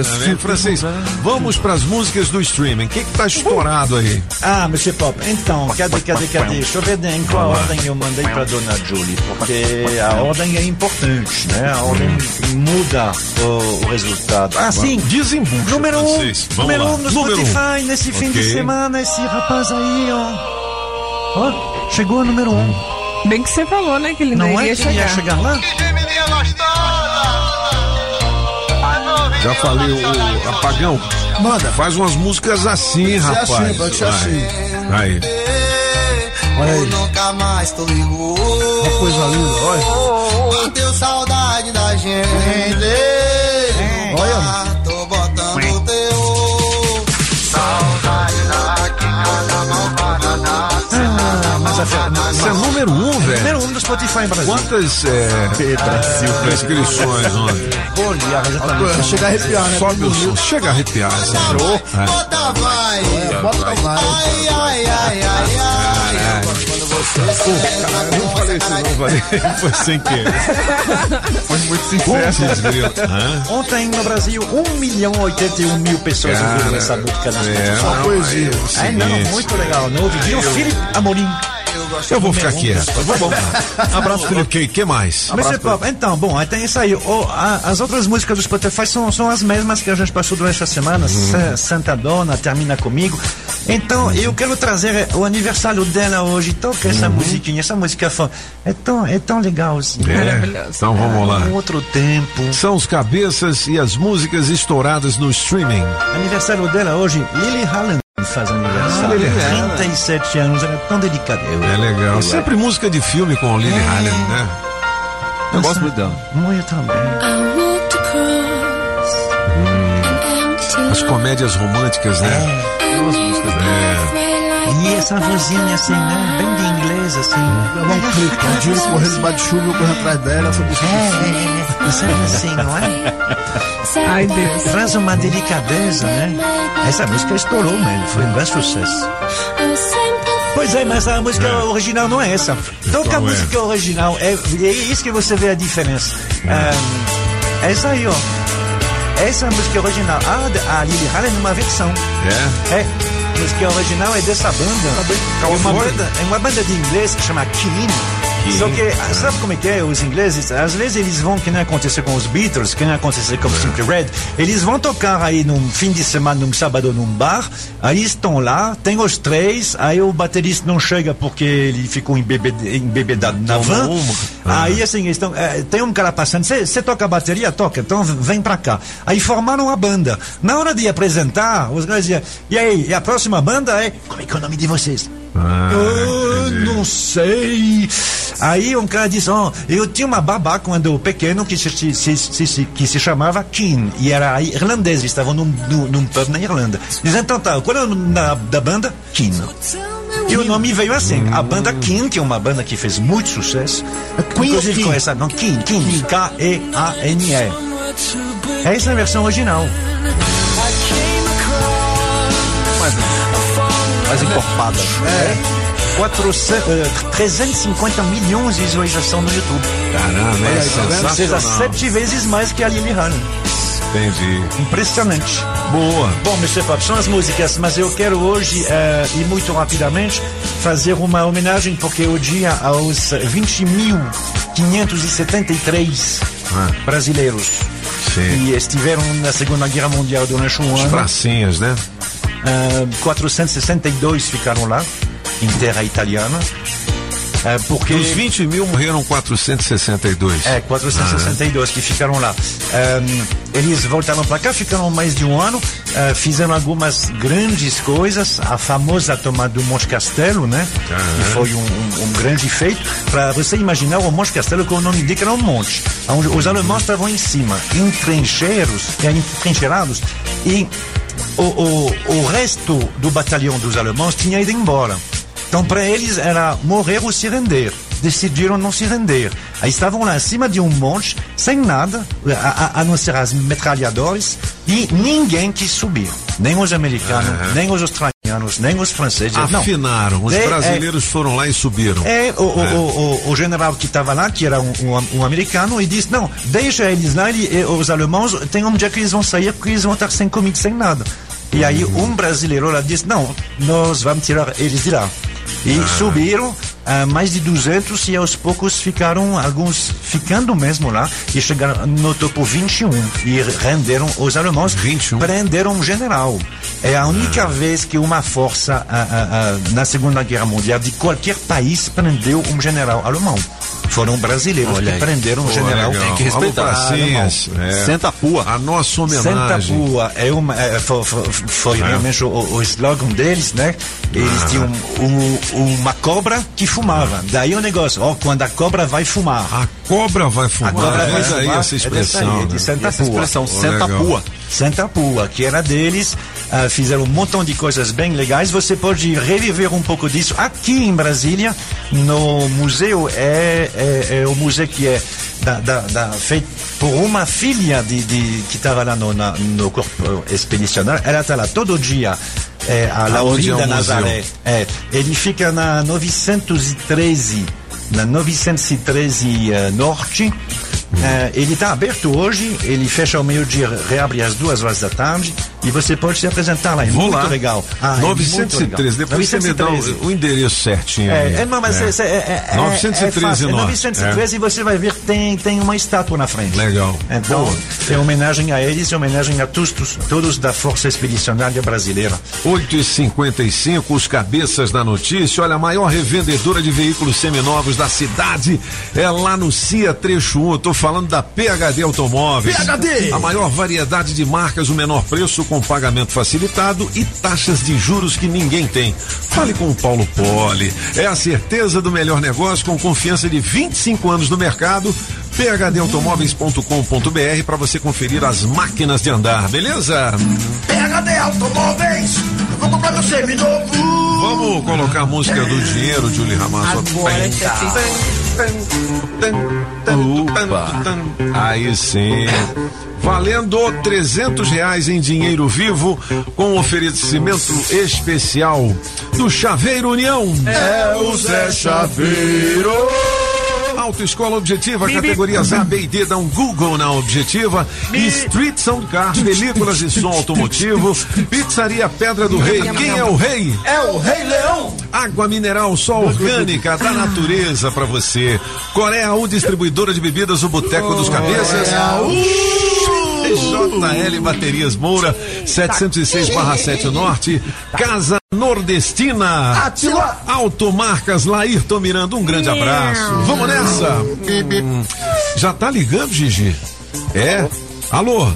Isso. Né, francês, vamos para as músicas do streaming. O que que tá estourado aí? Ah, Monsieur Pop, então, cadê, cadê, cadê? Deixa eu ver em qual ordem eu mandei pra Dona Julie, porque a ordem é importante, né? A ordem muda o, o resultado. Ah, sim. Desembucha, Número um, francês. Vamos número lá. um no Número um. Spotify nesse fim de semana, esse rapaz aí, ó. Ó, chegou a número um. Bem que você falou, né? Que ele não, Não é que ele ia chegar lá? Já falei, o Apagão. Manda. Faz umas músicas assim, Pode ser rapaz. assim, pode ser assim. Aí. Olha aí. Nunca mais tô ligou. Uma coisa linda, olha. Bateu saudade da gente. Olha. A Isso é número um, velho. Número um do Spotify Brasil. Quantas é, <laughs> inscrições ontem? Olha, exatamente. Chega a arrepiar, né? Sobe o som. Chega a arrepiar. essa É. Bota vai. Bota vai. Ai, ai, ai, ai, ai. Quando você não falei isso não, falei. <laughs> Foi sem querer. Foi muito sincero. Ontem no Brasil, 1 milhão e 81 mil pessoas ouviram essa música na é, Spotify. não, poesia. é o É, não, muito legal. No ouvidinho, Eu- Felipe Amorim. Eu vou ficar quieto. Tá bom. Abraço, Felipe. Ok, que mais? Pop, então, bom, aí tem isso aí. O- a- as outras músicas do Spotify são, são as mesmas que a gente passou durante a semana. Sa- Santa Dona, Termina Comigo. Então, eu quero trazer o aniversário dela hoje. Toca essa musiquinha, essa música fã. É tão, é tão legal assim. É, então vamos lá. Um outro tempo. São os cabeças e as músicas estouradas no streaming. Aniversário dela hoje, Lily Hallen faz aniversário. Allen. 37 anos, ela é tão delicada. Eu- É legal. eu- Sempre música de filme com a Lily Allen, né? Eu gosto muito dela. Muito também. As comédias românticas, né? Duas músicas. É. E essa vozinha assim, né? Bem de inglês, assim. Dava um clique, um dia correndo debaixo de chuva, eu correndo atrás dela, essa música. É, é, é, sempre assim, não é? Ai, Deus. Traz uma delicadeza, né? Essa música estourou mesmo, foi um grande sucesso. Pois é, mas a música original não é essa. Toca a Qual é? música original, é, é isso que você vê a diferença. Ah, essa aí, ó. Essa é a música original. A, a Lily Allen é uma versão. É? É. A música original é dessa banda. É uma banda, é uma banda de inglês que chama Só que, ah, sabe como é que é? Os ingleses, às vezes eles vão, que nem aconteceu com os Beatles, que nem aconteceu com o Simply Red, eles vão tocar aí num fim de semana, num sábado, num bar, aí estão lá, tem os três, aí o baterista não chega porque ele ficou embebed- embebedado na van. Aí assim, eles estão, é, tem um cara passando, você toca a bateria? Toca, então vem pra cá. Aí formaram a banda. Na hora de apresentar, os caras diziam, e aí, e a próxima banda é, como é que é o nome de vocês? Ah, Eu não sei. Aí um cara disse: ó, Eu tinha uma babá quando pequeno que se, se, se, que se chamava Keen e era irlandês. Eles estavam num, num, num pub na Irlanda. Diz então tá, qual é o nome da, da banda? Keen. E o nome veio assim. A banda Keen, que é uma banda que fez muito sucesso. Inclusive com essa, não, K-E-A-N-E. Essa é a versão original. Mais, mais encorpada. É. 400, eh, 350 milhões de visualização no YouTube. Caramba, é tá? Ou seja, sensacional. sete vezes mais que a Lily Allen. Entendi. Impressionante. Boa. Bom, Mr. Pop, são as músicas, mas eu quero hoje, eh, e muito rapidamente, fazer uma homenagem, porque o dia aos 20.573 brasileiros que estiveram na Segunda Guerra Mundial durante um Os ano. pracinhas, né? Ah, 462 ficaram lá, em terra italiana. Ah, porque... Dos 20 mil morreram 462. É, 462 que ficaram lá. Ahn, eles voltaram para cá, ficaram mais de um ano, ah, fizeram algumas grandes coisas, a famosa tomada do Monte Castelo, né? Que foi um, um- um grande feito. Para você imaginar o Monte Castelo, que o nome indica, era um monte. Onde os alemães estavam em cima, em trincheiros, é, entrincheirados, e o, o, o resto do batalhão dos alemães tinha ido embora. Então, para eles era morrer ou se render. Decidiram não se render. Aí estavam lá em cima de um monte, sem nada, a, a- a não ser as metralhadoras, e ninguém quis subir. Nem os americanos, nem os australianos, nem os franceses. Não. Afinaram. Os É, é, brasileiros foram lá e subiram. é, o, o, o, o, o general que estava lá, que era um, um, um americano, e disse: Não, deixa eles lá, ele, e os alemães, tem um dia que eles vão sair porque eles vão estar sem comida, sem nada. E aí um brasileiro lá disse: Não, nós vamos tirar eles de lá. E subiram ah, mais de 200 e aos poucos ficaram, alguns ficando mesmo lá, e chegaram no topo 21 e renderam os alemães, prenderam um general. É a única vez que uma força ah, ah, ah, na Segunda Guerra Mundial de qualquer país prendeu um general alemão. Foram brasileiros Olha que aí. prenderam um general legal. Tem que respeitar, pracinhas. alemão. É. Senta a pua. A nossa Senta homenagem. Pua é uma, é, foi, foi- É. realmente o, o slogan deles, né? Eles Ah. tinham um- uma cobra que fumava. Daí o negócio, ó, quando a cobra vai fumar. A cobra vai fumar. A cobra vai Eis aí fumar. essa É expressão, aí, de né? Santa E essa Pua. expressão, Pô, senta legal. pua. Santa Pua, que era deles, ah, fizeram um montão de coisas bem legais. Você pode reviver um pouco disso aqui em Brasília, no museu. É, é, é o museu que é da, da, da- feito por uma filha de, de- que estava lá no, na- no corpo expedicionário. Ela está lá todo dia. É, a Laurinda é? Nazaré. É, ele fica na 913, na 913 eh, Norte. Eh, ele está aberto hoje, ele fecha ao meio-dia, reabre às duas horas da tarde e você pode se apresentar lá. É Vou muito lá. legal. Ah, é muito 913. legal. Depois você me dá 913. o, o endereço certinho. aí. É, é, não, mas é, é, é, é, 913 é. É Norte. 913 e você vai ver que tem, tem uma estátua na frente. Legal. Então, Boa. é homenagem a eles e homenagem a todos, todos, todos da Força Expedicionária Brasileira. 8 e 55 os cabeças da notícia. Olha, a maior revendedora de veículos seminovos da cidade é lá no CIA Trecho 1. Eu tô falando da PHD Automóveis. PHD! A maior variedade de marcas, o menor preço com pagamento facilitado e taxas de juros que ninguém tem. Fale com o Paulo Poli. É a certeza do melhor negócio com confiança de 25 anos no mercado. phdautomóveis.com.br para você conferir as máquinas de andar, beleza? PHD Automóveis, vou comprar meu seminovo. Vamos colocar a música do dinheiro, Julie Ramazotti. Agora Opa. Aí sim. Valendo 300 reais em dinheiro vivo com oferecimento especial do Chaveiro União. É o Zé Chaveiro. Autoescola Objetiva, categorias A, B e D, dá um Google na Objetiva. E Street Sound Car, películas e som automotivo. Pizzaria Pedra do Rei. Quem é o rei? É o Rei Leão. Água mineral só orgânica da natureza pra você. Coreia 1, distribuidora de bebidas, o Boteco dos Cabeças. JL Baterias Moura, 706/7 Norte, Casa Nordestina, Atila. Automarcas Laírton Miranda, um grande abraço. Vamos nessa. Hum, já tá ligando, Gigi? É? Alô?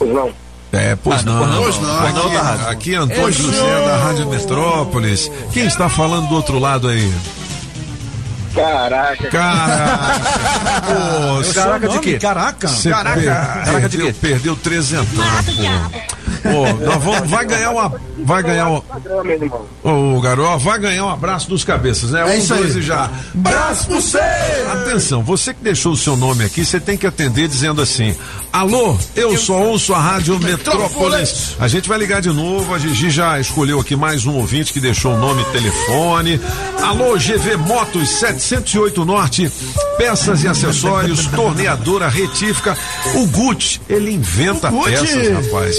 Não. É, pois não. pois não. Aqui, Pois não, rádio. aqui é Antônio José da Rádio Metrópolis. Quem está falando do outro lado aí? Caraca. Caraca. Pô, Caraca de quê? Caraca. Caraca. per- Caraca de perdeu, quê? perdeu trezentão, pô. Pô, nós vamos, vai ganhar uma, vai ganhar uma, Ô, garoto, vai ganhar um abraço dos cabeças, né? É um, isso aí. dois e já. Braço pro céu. Atenção, você que deixou o seu nome aqui, você tem que atender dizendo assim: Alô, eu só ouço a Rádio Metrópolis. A gente vai ligar de novo. A Gigi já escolheu aqui mais um ouvinte que deixou o nome e telefone. Alô, GV Motos 708 Norte, peças e acessórios, torneadora retífica. O Gucci, ele inventa peças, rapaz.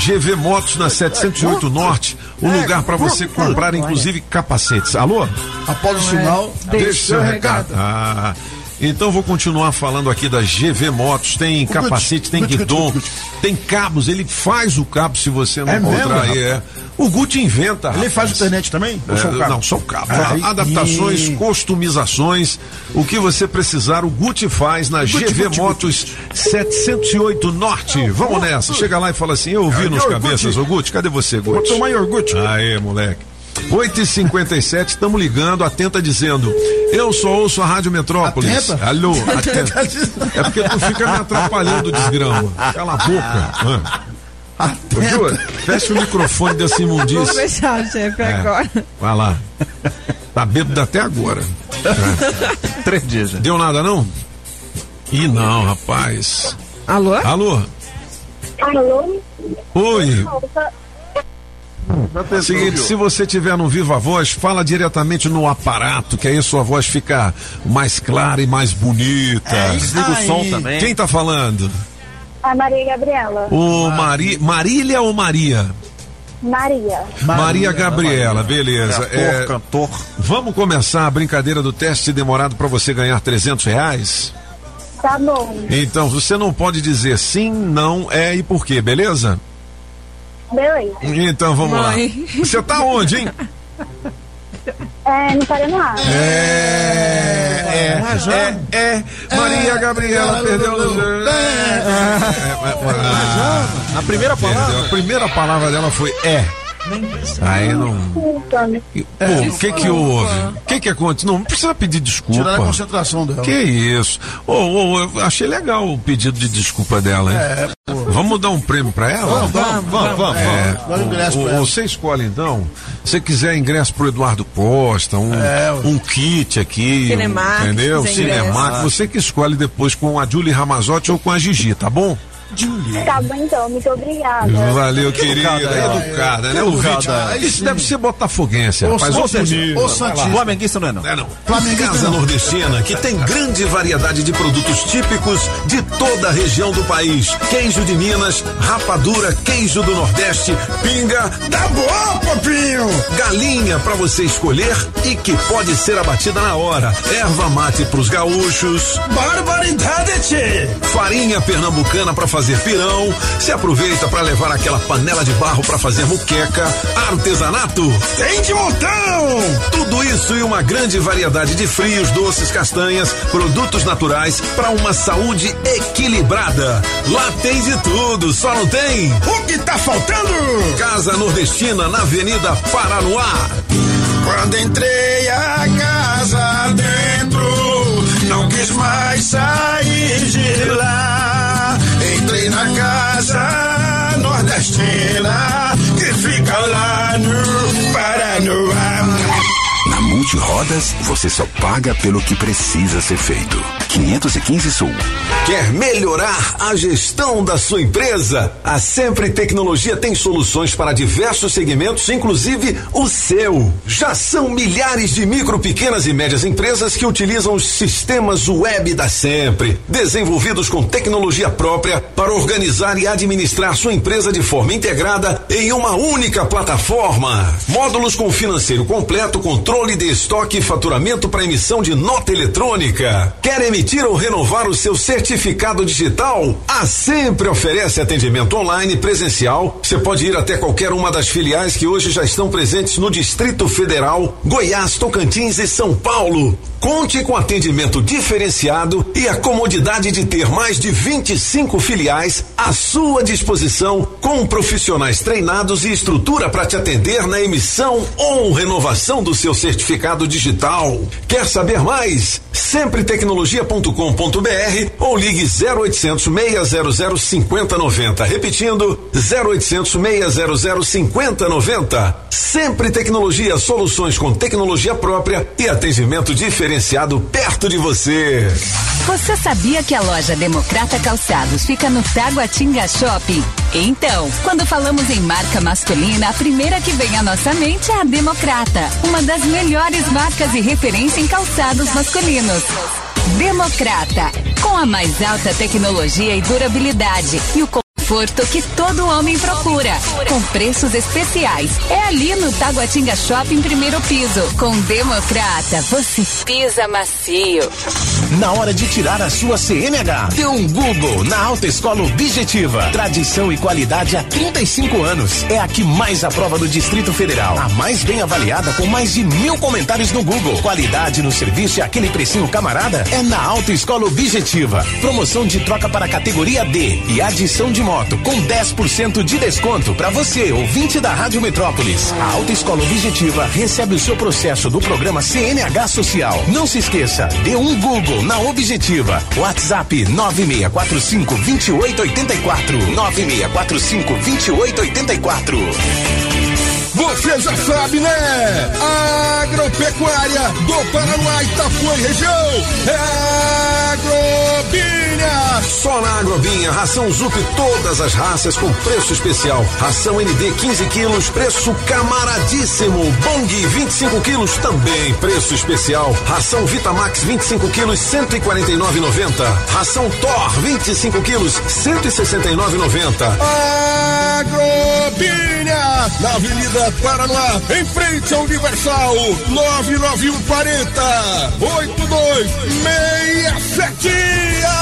GV Motos na 708 Norte, um É, lugar para você comprar inclusive capacetes. Alô? Após o sinal, Deixa seu recado. Ah, então vou continuar falando aqui da GV Motos. Tem capacete, tem guidon, tem cabos. Ele faz o cabo se você não É mesmo, encontrar aí. É. O Gucci inventa. Ele rapaz. faz o internet também? É, só o? Não, só o cabo. Aí- Adaptações, customizações, o que você precisar, o Gucci faz na GV Motos 708 Norte. Vamos nessa. Chega lá e fala assim: Eu ouvi É, nos cabeças, Gucci. ô Gucci, cadê você, Gucci? Vou tomar iogurte. Aê, moleque. 8h57, estamos ligando, atenta dizendo, eu só ouço a Rádio Metrópolis. Atenta? Alô, <laughs> Atenta. É porque tu fica me atrapalhando, desgrama. Cala a boca. Viu? Fecha o microfone dessa Vou imundícia. fechar, chefe, É. agora. Vai lá. Tá bêbado até agora. É. <laughs> Três dias. Deu nada não? Ih, não, rapaz. Alô? Alô? Alô? Oi. Seguinte, se você tiver no Viva Voz, fala diretamente no aparato, que aí sua voz fica mais clara e mais bonita. É isso Desliga o som também. Quem tá falando? A Maria Gabriela. O Mari... Marília ou Maria? Maria. Maria, Gabriela, beleza. Ator, É, cantor. Vamos começar a brincadeira do teste demorado para você ganhar 300 reais? Tá bom. Então, você não pode dizer sim, não, é e por quê, beleza? Beleza. Então, vamos Mãe. lá. Você tá onde, hein? É, no Paraná. É, é, é, Maria Gabriela perdeu no... A primeira palavra? A primeira palavra dela foi é. Aí não. Desculpa. Pô, o que que houve? O que que aconteceu? Não precisa pedir desculpa. Tirar a concentração dela. Que isso? Ô, ô, eu achei legal o pedido de desculpa dela, hein? É, Vamos dar um prêmio pra ela? Vamos, vamos, vamos, vamos. É, ingresso o- ela. Você escolhe então. Se quiser ingresso pro Eduardo Costa, um, É, um kit aqui, um- Cinemark, entendeu? ingresso. você que escolhe depois com a Julie Ramazotti ou com a Gigi, tá bom? Tá bom então, muito obrigada. Valeu, querida. Educada ela. Educada, né? Educada. Isso deve ser botafoguense, Ô, rapaz. Santista, lá. Santista. Flamenguista não é não. É não. Flamenguista Casa não. Nordestina, que tem grande variedade de produtos típicos de toda a região do país. Queijo de Minas, rapadura, queijo do Nordeste, pinga, Tá bom, papinho. galinha pra você escolher e que pode ser abatida na hora. Erva mate pros gaúchos, Barbaridade, tchê. farinha pernambucana pra fazer pirão. Se aproveita pra levar aquela panela de barro pra fazer muqueca, artesanato. Tem de montão. Tudo isso e uma grande variedade de frios, doces, castanhas, produtos naturais para uma saúde equilibrada. Lá tem de tudo, só não tem. O que tá faltando? Casa Nordestina na Avenida Paranoá. Quando entrei a casa dentro, não quis mais sair de lá entrei na casa nordestina que fica lá no Paraná. Na Multirodas, você só paga pelo que precisa ser feito. 515 Sul. Quer melhorar a gestão da sua empresa? A Sempre Tecnologia tem soluções para diversos segmentos, inclusive o seu. Já são milhares de micro, pequenas e médias empresas que utilizam os sistemas web da Sempre, desenvolvidos com tecnologia própria para organizar e administrar sua empresa de forma integrada em uma única plataforma. Módulos com financeiro completo, controle de estoque e faturamento para emissão de nota eletrônica. Quer emitir ou renovar o seu certificado digital? A Sempre oferece atendimento online presencial. Você pode ir até qualquer uma das filiais que hoje já estão presentes no Distrito Federal, Goiás, Tocantins e São Paulo. Conte com atendimento diferenciado e a comodidade de ter mais de 25 filiais à sua disposição, com profissionais treinados e estrutura para te atender na emissão ou renovação do seu certificado digital. Quer saber mais? Sempretecnologia.com.br ou ligue 0800 600 5090. Repetindo, 0800 600 5090. Sempre Tecnologia, soluções com tecnologia própria e atendimento diferenciado perto de você. Você sabia que a loja Democrata Calçados fica no Taguatinga Shopping? Então, quando falamos em marca masculina, a primeira que vem à nossa mente é a Democrata, uma das melhores marcas e referência em calçados masculinos. Democrata, com a mais alta tecnologia e durabilidade. E o conforto que todo homem procura, com preços especiais. É ali no Taguatinga Shopping, primeiro piso. Com Democrata, você pisa macio. Na hora de tirar a sua CNH, dê um Google na Alta Escola Objetiva. Tradição e qualidade há 35 anos. É a que mais aprova do Distrito Federal. A mais bem avaliada com mais de mil comentários no Google. Qualidade no serviço e aquele precinho camarada é na Alta Escola Objetiva. Promoção de troca para categoria D e adição de moto com 10% de desconto para você, ouvinte da Rádio Metrópolis. A Alta Escola Objetiva recebe o seu processo do programa CNH Social. Não se esqueça, dê um Google na Objetiva. WhatsApp 9645 2884. 9645 2884. Você já sabe, né? Agropecuária do Paraná, Itapuã e região. É. Só na Agrobinha, ração Zup todas as raças com preço especial. Ração ND 15 quilos, preço camaradíssimo. Bong 25 quilos, também preço especial. Ração Vitamax 25 quilos, 149,90. Ração Thor 25 quilos, 169,90. Agrobinha, na Avenida Paraná, em frente ao Universal, 99140 8267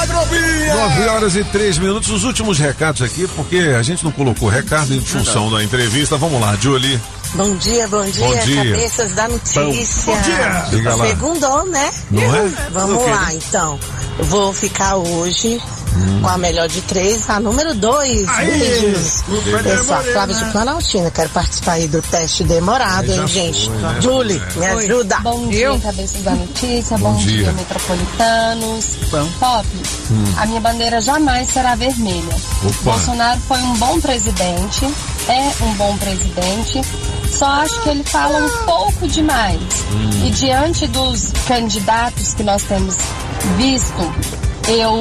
Agrobinha. 9 horas e três minutos, os últimos recados aqui, porque a gente não colocou recado em função da entrevista. Vamos lá, Julie. Bom dia, bom dia, Bom dia. cabeças da notícia. Bom dia. Diga lá. Segundou, né? Não é? Vamos lá, então. Eu vou ficar hoje com a melhor de três, a número dois. Beijos. Eu sou a Flávia de Planaltina, quero participar aí do teste demorado, hein, gente? né? Julie, me Oi. ajuda. Bom dia, cabeças da notícia. Bom, Bom dia. dia. metropolitanos. Top. Hum. A minha bandeira jamais será vermelha. Opa. Bolsonaro foi um bom presidente, é um bom presidente. Só acho que ele fala um pouco demais. Hum. E diante dos candidatos que nós temos visto, eu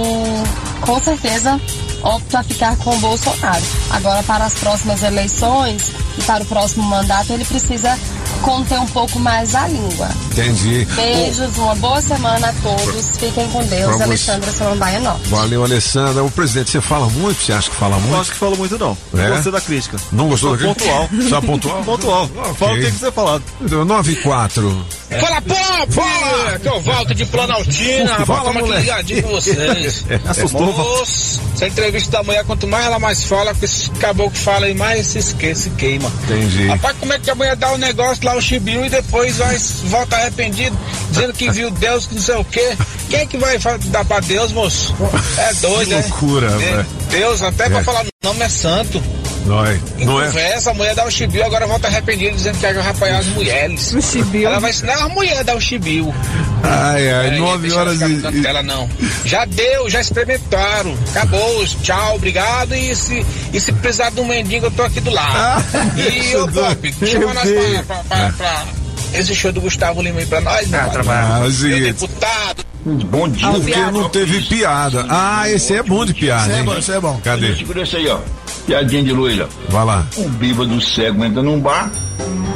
com certeza opto a ficar com o Bolsonaro. Agora, para as próximas eleições e para o próximo mandato, ele precisa conter um pouco mais a língua. Entendi. Beijos, uma boa semana a todos. Fiquem com Deus. Pra você. Alexandra Samambaia Norte. Valeu, Alessandra. O presidente, você fala muito? Você acha que fala muito? Não acho que falo muito, não. Não É? gostei da crítica. Não gostou da crítica? pontual. <laughs> Só pontual? pontual. Fala o que, que você falado. 9 e 4. Fala, Pop! Fala! Que eu volto de Planaltina. Fala, moleque. ligadinho vocês. <laughs> Assustou. Moço, essa entrevista da mulher, quanto mais ela mais fala, que esse caboclo fala aí, mais se esquece, queima. Entendi. Rapaz, como é que a mulher dá o negócio lá, o chibiu, e depois vai, volta arrependido, dizendo que viu Deus, que não sei o quê. Quem é que vai dar pra Deus, moço? É doido, Que né? loucura, velho. Deus, até É. pra falar o nome é santo. Não é? Não é? Conversa, a mulher dá o chibiu, agora volta arrependida dizendo que vai apoiar as mulheres. O chibiu. Ela vai ensinar a mulher a dar o chibiu. Ai, ai, É, 9 deixa ela horas e. dela, não. Já deu, já experimentaram. Acabou, tchau, obrigado. E se, e se precisar de um mendigo, eu tô aqui do lado. Ah, <laughs> e ô Pop, chama nós pra, pra, pra, pra esse show do Gustavo Lima aí pra nós, meu padre. Ah, seguinte. deputado. Bom dia. Porque não teve piada. Ah, esse é bom de piada, hein? Esse é bom. Cadê? Segura isso aí, ó. Piadinha de loira. Vai lá. Um bêbado cego entra num bar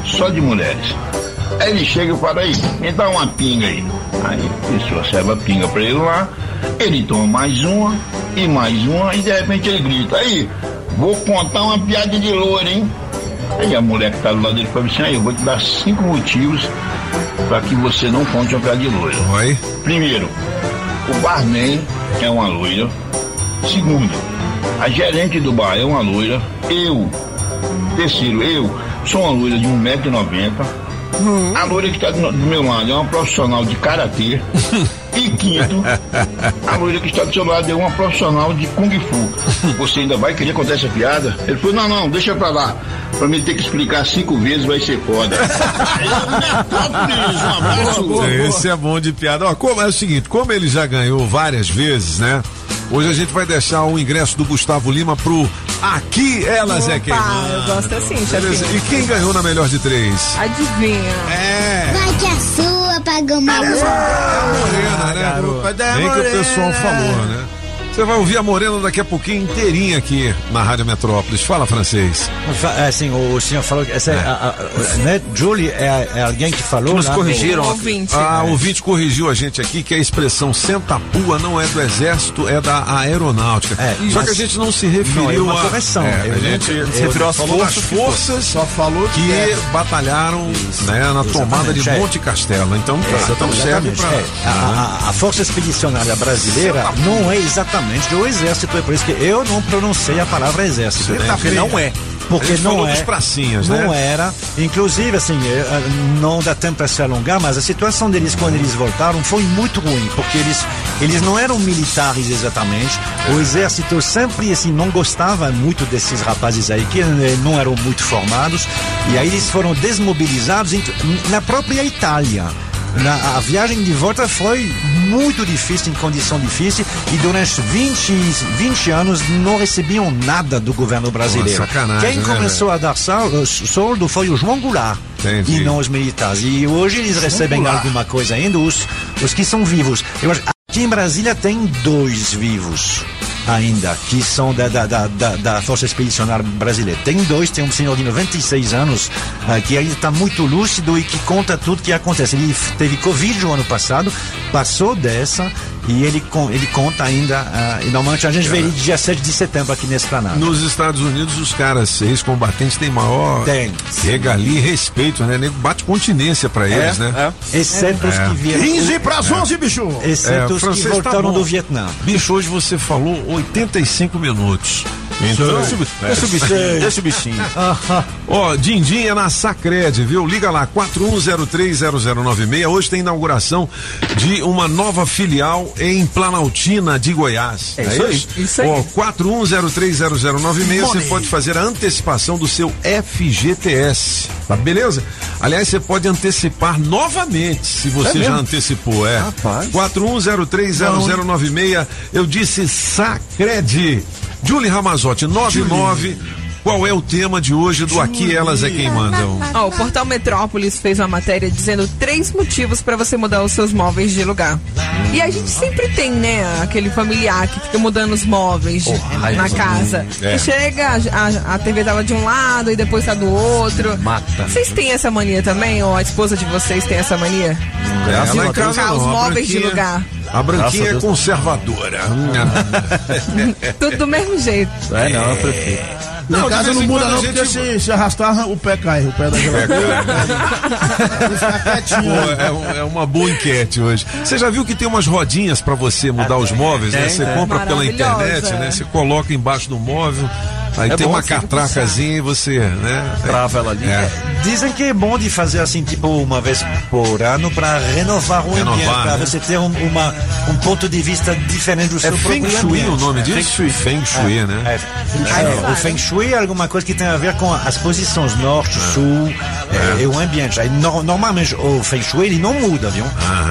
só de mulheres. Aí ele chega e fala aí, me dá uma pinga aí. Aí a pessoa serve a pinga pra ele lá, ele toma mais uma e mais uma e de repente ele grita, aí, vou contar uma piada de loira, hein? Aí a mulher que tá do lado dele fala assim, aí, eu vou te dar cinco motivos para que você não conte uma piada de loira. Oi? Primeiro, o barman é uma loira. Segundo, a gerente do bar é uma loira. Eu, terceiro, eu sou uma loira de 1,90m. A loira que está do, do meu lado é uma profissional de karatê. <laughs> E quinto, a loira que está do seu lado é uma profissional de Kung Fu. Você ainda vai querer contar essa piada? Ele falou, não, não, deixa pra lá. Pra mim ter que explicar cinco vezes vai ser foda. <laughs> um abraço. Esse é bom de piada. Ó, como é o seguinte, como ele já ganhou várias vezes, né? Hoje a gente vai deixar o ingresso do Gustavo Lima pro Aqui Elas é Quem Opa, Manda. eu gosto assim, Beleza. E quem ganhou na melhor de três? Adivinha. É. Vai que a sua pagou mais. Morena, né? Bem que o pessoal falou, né? Você vai ouvir a Morena daqui a pouquinho inteirinha aqui na Rádio Metrópolis. Fala francês. É, Assim, o senhor falou que essa, é. a, a- né, Julie é, é alguém que falou. Nos lá- corrigiram. Ouvinte. Ah, o ouvinte corrigiu a gente aqui que a expressão senta-pua não é do exército, é da aeronáutica. Só mas- que a gente não se referiu Não, é uma a. correção. É, Eu a gente eu se referiu às forças, forças Só falou que batalharam né, na tomada de é. Monte Castelo. Então, tá, Exatamente, então serve para. é. A, a- a Força Expedicionária Brasileira não é exatamente do Exército, é por isso que eu não pronunciei a palavra Exército. Você né? tá não é. Porque não é. pracinhas, não né? era. Inclusive, assim, eh, eh, não dá tempo para se alongar, mas a situação deles quando eles voltaram foi muito ruim, porque eles, eles não eram militares exatamente. O exército sempre, assim, não gostava muito desses rapazes aí, que eh, não eram muito formados, e aí eles foram desmobilizados na própria Itália. Na, a viagem de volta foi muito difícil, em condição difícil, e durante 20, 20 anos não recebiam nada do governo brasileiro. Sacanagem, Quem né, começou a dar sal, eh, soldo foi o João Goulart. Entendi. E não os militares. E hoje eles recebem Goulart. alguma coisa ainda, os, os que são vivos. Eu acho, aqui em Brasília tem dois vivos ainda, que são da, da, da, da, Força Expedicionária Brasileira. Tem dois, tem um senhor de 96 anos, ah, que ainda está muito lúcido e que conta tudo que acontece. Ele teve Covid o ano passado, passou dessa, e ele, ele conta ainda, ah, e normalmente a gente vê ele dia 7 de setembro aqui nesse planado. Nos Estados Unidos, os caras ex-combatentes têm maior Tem. regalia e respeito, né? Nego bate continência pra eles, né? Exceto os É. que vieram. 15 pras 11, bicho. Exceto É, os que francês tá voltaram bom. do Vietnã. Bicho, hoje você falou 85 minutos. Então, Deixa o bichinho, <laughs> deixa o bichinho. Ó, Dindim é na Sacred, viu? Liga lá, 41030096. Hoje tem inauguração de uma nova filial em Planaltina de Goiás. É isso aí, isso aí. Ó, 41030096, você pode fazer a antecipação do seu FGTS, tá beleza? Aliás, você pode antecipar novamente, se você É já antecipou, é. Rapaz. 41030096, eu disse Sacred. Julie Ramazotti, 99. Qual é o tema de hoje do Aqui Elas é Quem Mandam? Ó, o Portal Metrópolis fez uma matéria dizendo três motivos para você mudar os seus móveis de lugar. E a gente sempre tem, né, aquele familiar que fica mudando os móveis de- na casa. É. Que chega, a, a TV tava de um lado e depois tá do outro. Mata. Vocês têm essa mania também? Ou a esposa de vocês tem essa mania? Ela De em casa os móveis de branquinha- lugar. A branquinha é conservadora. <laughs> <laughs> Tudo do mesmo jeito. É, não, eu prefiro. Não, Não, em casa de vez não muda não, porque gente- se, se arrastar, o pé cai, o pé da geladeira. Quietinho. Pô, é, um- é uma boa enquete hoje. Você já viu que tem umas rodinhas pra você mudar os móveis, né? Você compra pela internet, né? é. Você coloca embaixo do móvel, aí É tem uma catracazinha e você, né? Trava ela ali. É. Dizem que é bom de fazer assim, tipo, uma vez por ano para renovar o Renovar, ambiente, para né? você ter um, uma, um ponto de vista diferente do É seu Feng próprio Shui ambiente. o nome disso? Feng Shui. Feng Shui, É, né? é. É, o Feng Shui é alguma coisa que tem a ver com as posições norte, sul é, e o ambiente. Aí, no- normalmente o Feng Shui ele não muda, viu?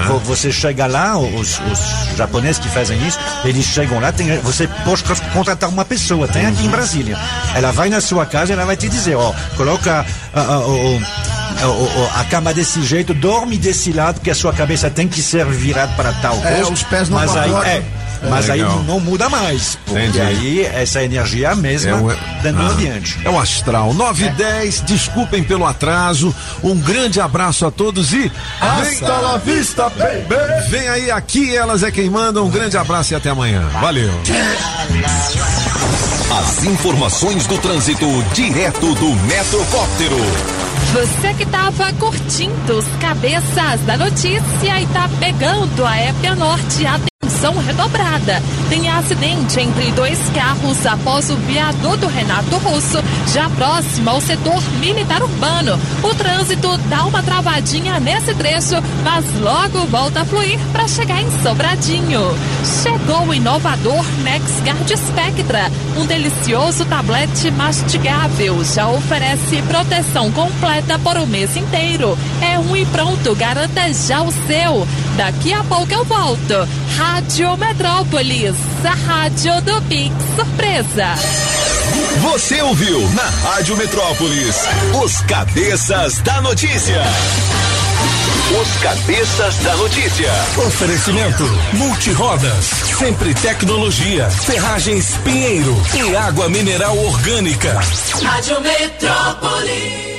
Vo- Você chega lá, os, os japoneses que fazem isso, eles chegam lá, tem, você pode contratar uma pessoa, tem aqui em Brasília. Ela vai na sua casa e ela vai te dizer, ó, coloca o- o- o- a cama desse jeito, dorme desse lado, porque a sua cabeça tem que ser virada para tal É, os pés não mas aí, é, mas aí Legal. não, não muda mais. Porque Entendi. aí essa energia é a mesma É o- dando Ah, adiante. É o astral. 9 e 10, desculpem pelo atraso. Um grande abraço a todos e. Hasta la vista, baby. Vem aí, aqui elas é quem manda. Um grande abraço e até amanhã. Valeu. As informações do trânsito direto do Metrocóptero. Você que tava curtindo os cabeças da notícia e tá pegando a Épia Norte, atenção redobrada. Tem acidente entre dois carros após o viaduto Renato Russo, já próximo ao setor militar urbano. O trânsito dá uma travadinha nesse trecho, mas logo volta a fluir para chegar em Sobradinho. Chegou o inovador NexGuard Spectra, um delicioso tablete mastigável. Já oferece proteção completa por o mês inteiro. É um e pronto, garanta já o seu. Daqui a pouco eu volto. Rádio Metrópolis, a rádio do Big Surpresa. Você ouviu na Rádio Metrópolis os cabeças da notícia. Os cabeças da notícia. Oferecimento Multirodas, sempre tecnologia, ferragens Pinheiro e água mineral orgânica. Rádio Metrópolis.